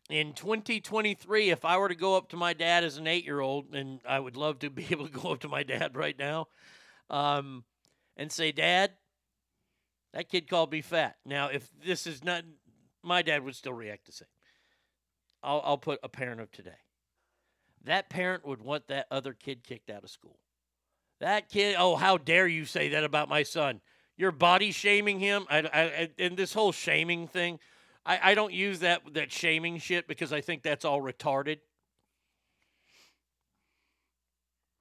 in 2023, if I were to go up to my dad as an eight year old, and I would love to be able to go up to my dad right now um, and say, Dad, that kid called me fat. Now, if this is not, my dad would still react the same. I'll, I'll put a parent of today. That parent would want that other kid kicked out of school. That kid, oh, how dare you say that about my son? You're body shaming him. I, I, and this whole shaming thing, I, I don't use that that shaming shit because I think that's all retarded.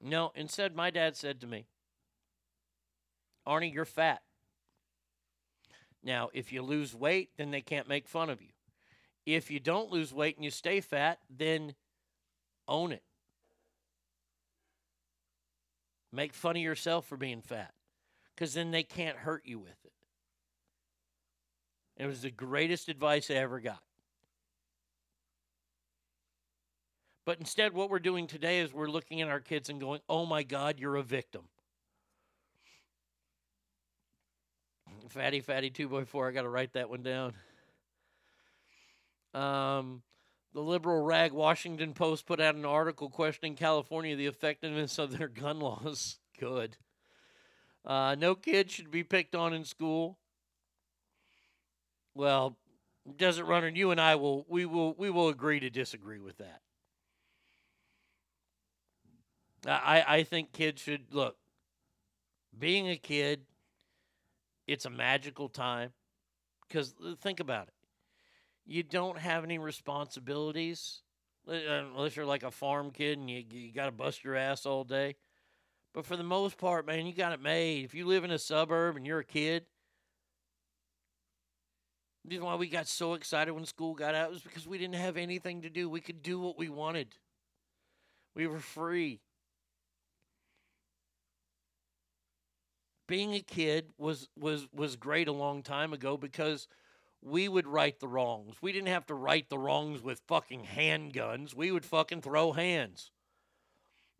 No, instead, my dad said to me, Arnie, you're fat. Now, if you lose weight, then they can't make fun of you. If you don't lose weight and you stay fat, then own it. Make fun of yourself for being fat because then they can't hurt you with it. It was the greatest advice I ever got. But instead, what we're doing today is we're looking at our kids and going, oh my God, you're a victim. Fatty, fatty, two by four. I got to write that one down. Um, the liberal rag Washington Post put out an article questioning California the effectiveness of their gun laws. Good. Uh, no kid should be picked on in school. Well, Desert Runner, you and I will we will we will agree to disagree with that. I I think kids should look. Being a kid, it's a magical time because think about it. You don't have any responsibilities uh, unless you're like a farm kid and you you got to bust your ass all day. But for the most part, man, you got it made. If you live in a suburb and you're a kid, the reason why we got so excited when school got out was because we didn't have anything to do. We could do what we wanted. We were free. Being a kid was was was great a long time ago because we would right the wrongs. We didn't have to right the wrongs with fucking handguns. We would fucking throw hands.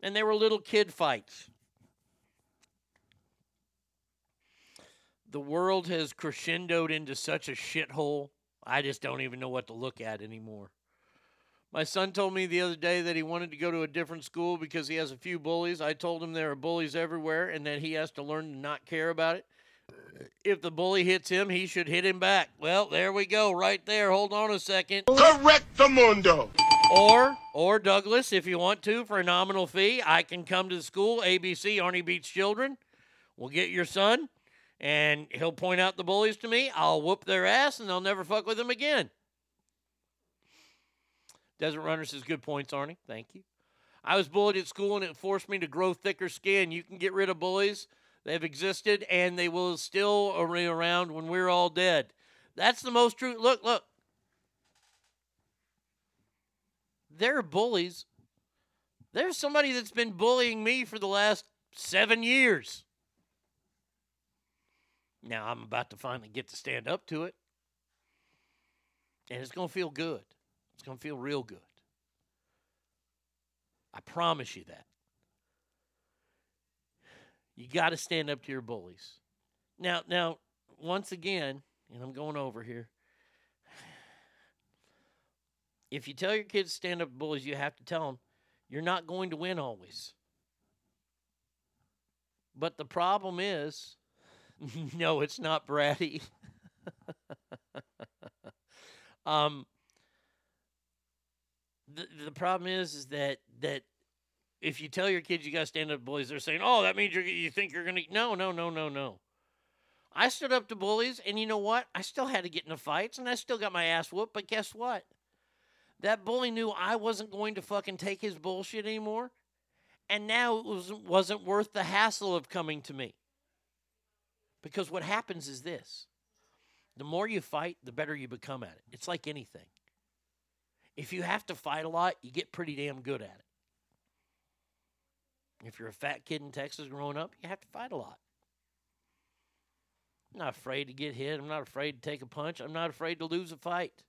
And they were little kid fights. The world has crescendoed into such a shithole. I just don't even know what to look at anymore. My son told me the other day that he wanted to go to a different school because he has a few bullies. I told him there are bullies everywhere and that he has to learn to not care about it. If the bully hits him, he should hit him back. Well, there we go, right there. Hold on a second. Correct the mundo. Or, or Douglas, if you want to, for a nominal fee, I can come to the school, ABC, Arnie Beats Children. We'll get your son, and he'll point out the bullies to me. I'll whoop their ass, and they'll never fuck with them again. Desert Runner says, good points, Arnie. Thank you. I was bullied at school, and it forced me to grow thicker skin. You can get rid of bullies. They've existed, and they will still be around when we're all dead. That's the most true. Look, look. They're bullies. There's somebody that's been bullying me for the last seven years. Now I'm about to finally get to stand up to it. And it's going to feel good. It's going to feel real good. I promise you that. You got to stand up to your bullies. Now, now, once again, and I'm going over here. If you tell your kids stand up to bullies, you have to tell them you're not going to win always. But the problem is, no, it's not bratty. um, the the problem is, is that that if you tell your kids you got to stand up to bullies, they're saying, "Oh, that means you you think you're gonna." No, no, no, no, no. I stood up to bullies, and you know what? I still had to get into fights, and I still got my ass whooped. But guess what? That bully knew I wasn't going to fucking take his bullshit anymore. And now it was, wasn't worth the hassle of coming to me. Because what happens is this the more you fight, the better you become at it. It's like anything. If you have to fight a lot, you get pretty damn good at it. If you're a fat kid in Texas growing up, you have to fight a lot. I'm not afraid to get hit. I'm not afraid to take a punch. I'm not afraid to lose a fight.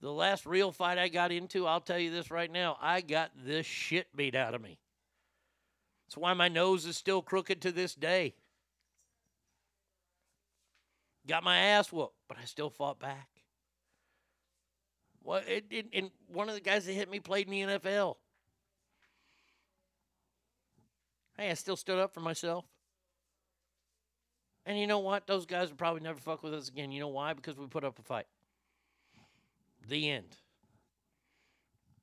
The last real fight I got into, I'll tell you this right now, I got this shit beat out of me. That's why my nose is still crooked to this day. Got my ass whooped, but I still fought back. Well, it, it, and one of the guys that hit me played in the NFL. Hey, I still stood up for myself. And you know what? Those guys will probably never fuck with us again. You know why? Because we put up a fight. The end.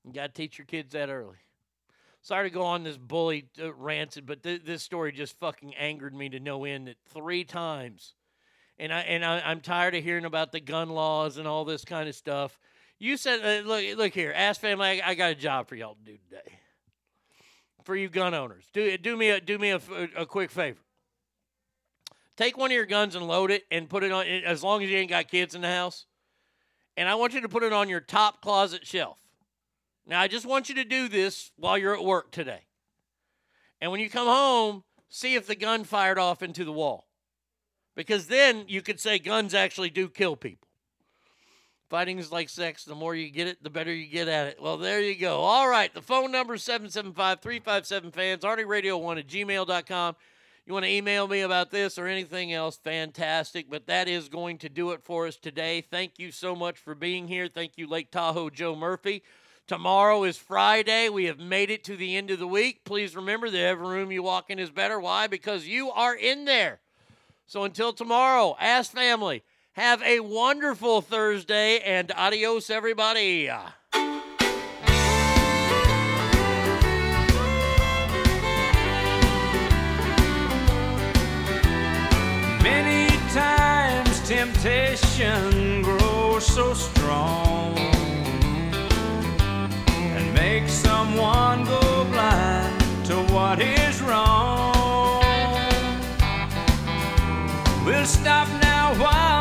You got to teach your kids that early. Sorry to go on this bully uh, rancid, but th- this story just fucking angered me to no end. That three times, and I and I, I'm tired of hearing about the gun laws and all this kind of stuff. You said, uh, look, look here, ask family. I, I got a job for y'all to do today. For you gun owners, do do me a do me a, a quick favor. Take one of your guns and load it, and put it on. As long as you ain't got kids in the house, and I want you to put it on your top closet shelf. Now, I just want you to do this while you're at work today. And when you come home, see if the gun fired off into the wall. Because then you could say guns actually do kill people. Fighting is like sex. The more you get it, the better you get at it. Well, there you go. All right. The phone number is 775 357 fans, arnieradio1 at gmail.com. You want to email me about this or anything else, fantastic. But that is going to do it for us today. Thank you so much for being here. Thank you, Lake Tahoe Joe Murphy. Tomorrow is Friday. We have made it to the end of the week. Please remember that every room you walk in is better. Why? Because you are in there. So until tomorrow, ask family. Have a wonderful Thursday and adios, everybody. Many times temptation grows so strong and makes someone go blind to what is wrong. We'll stop now while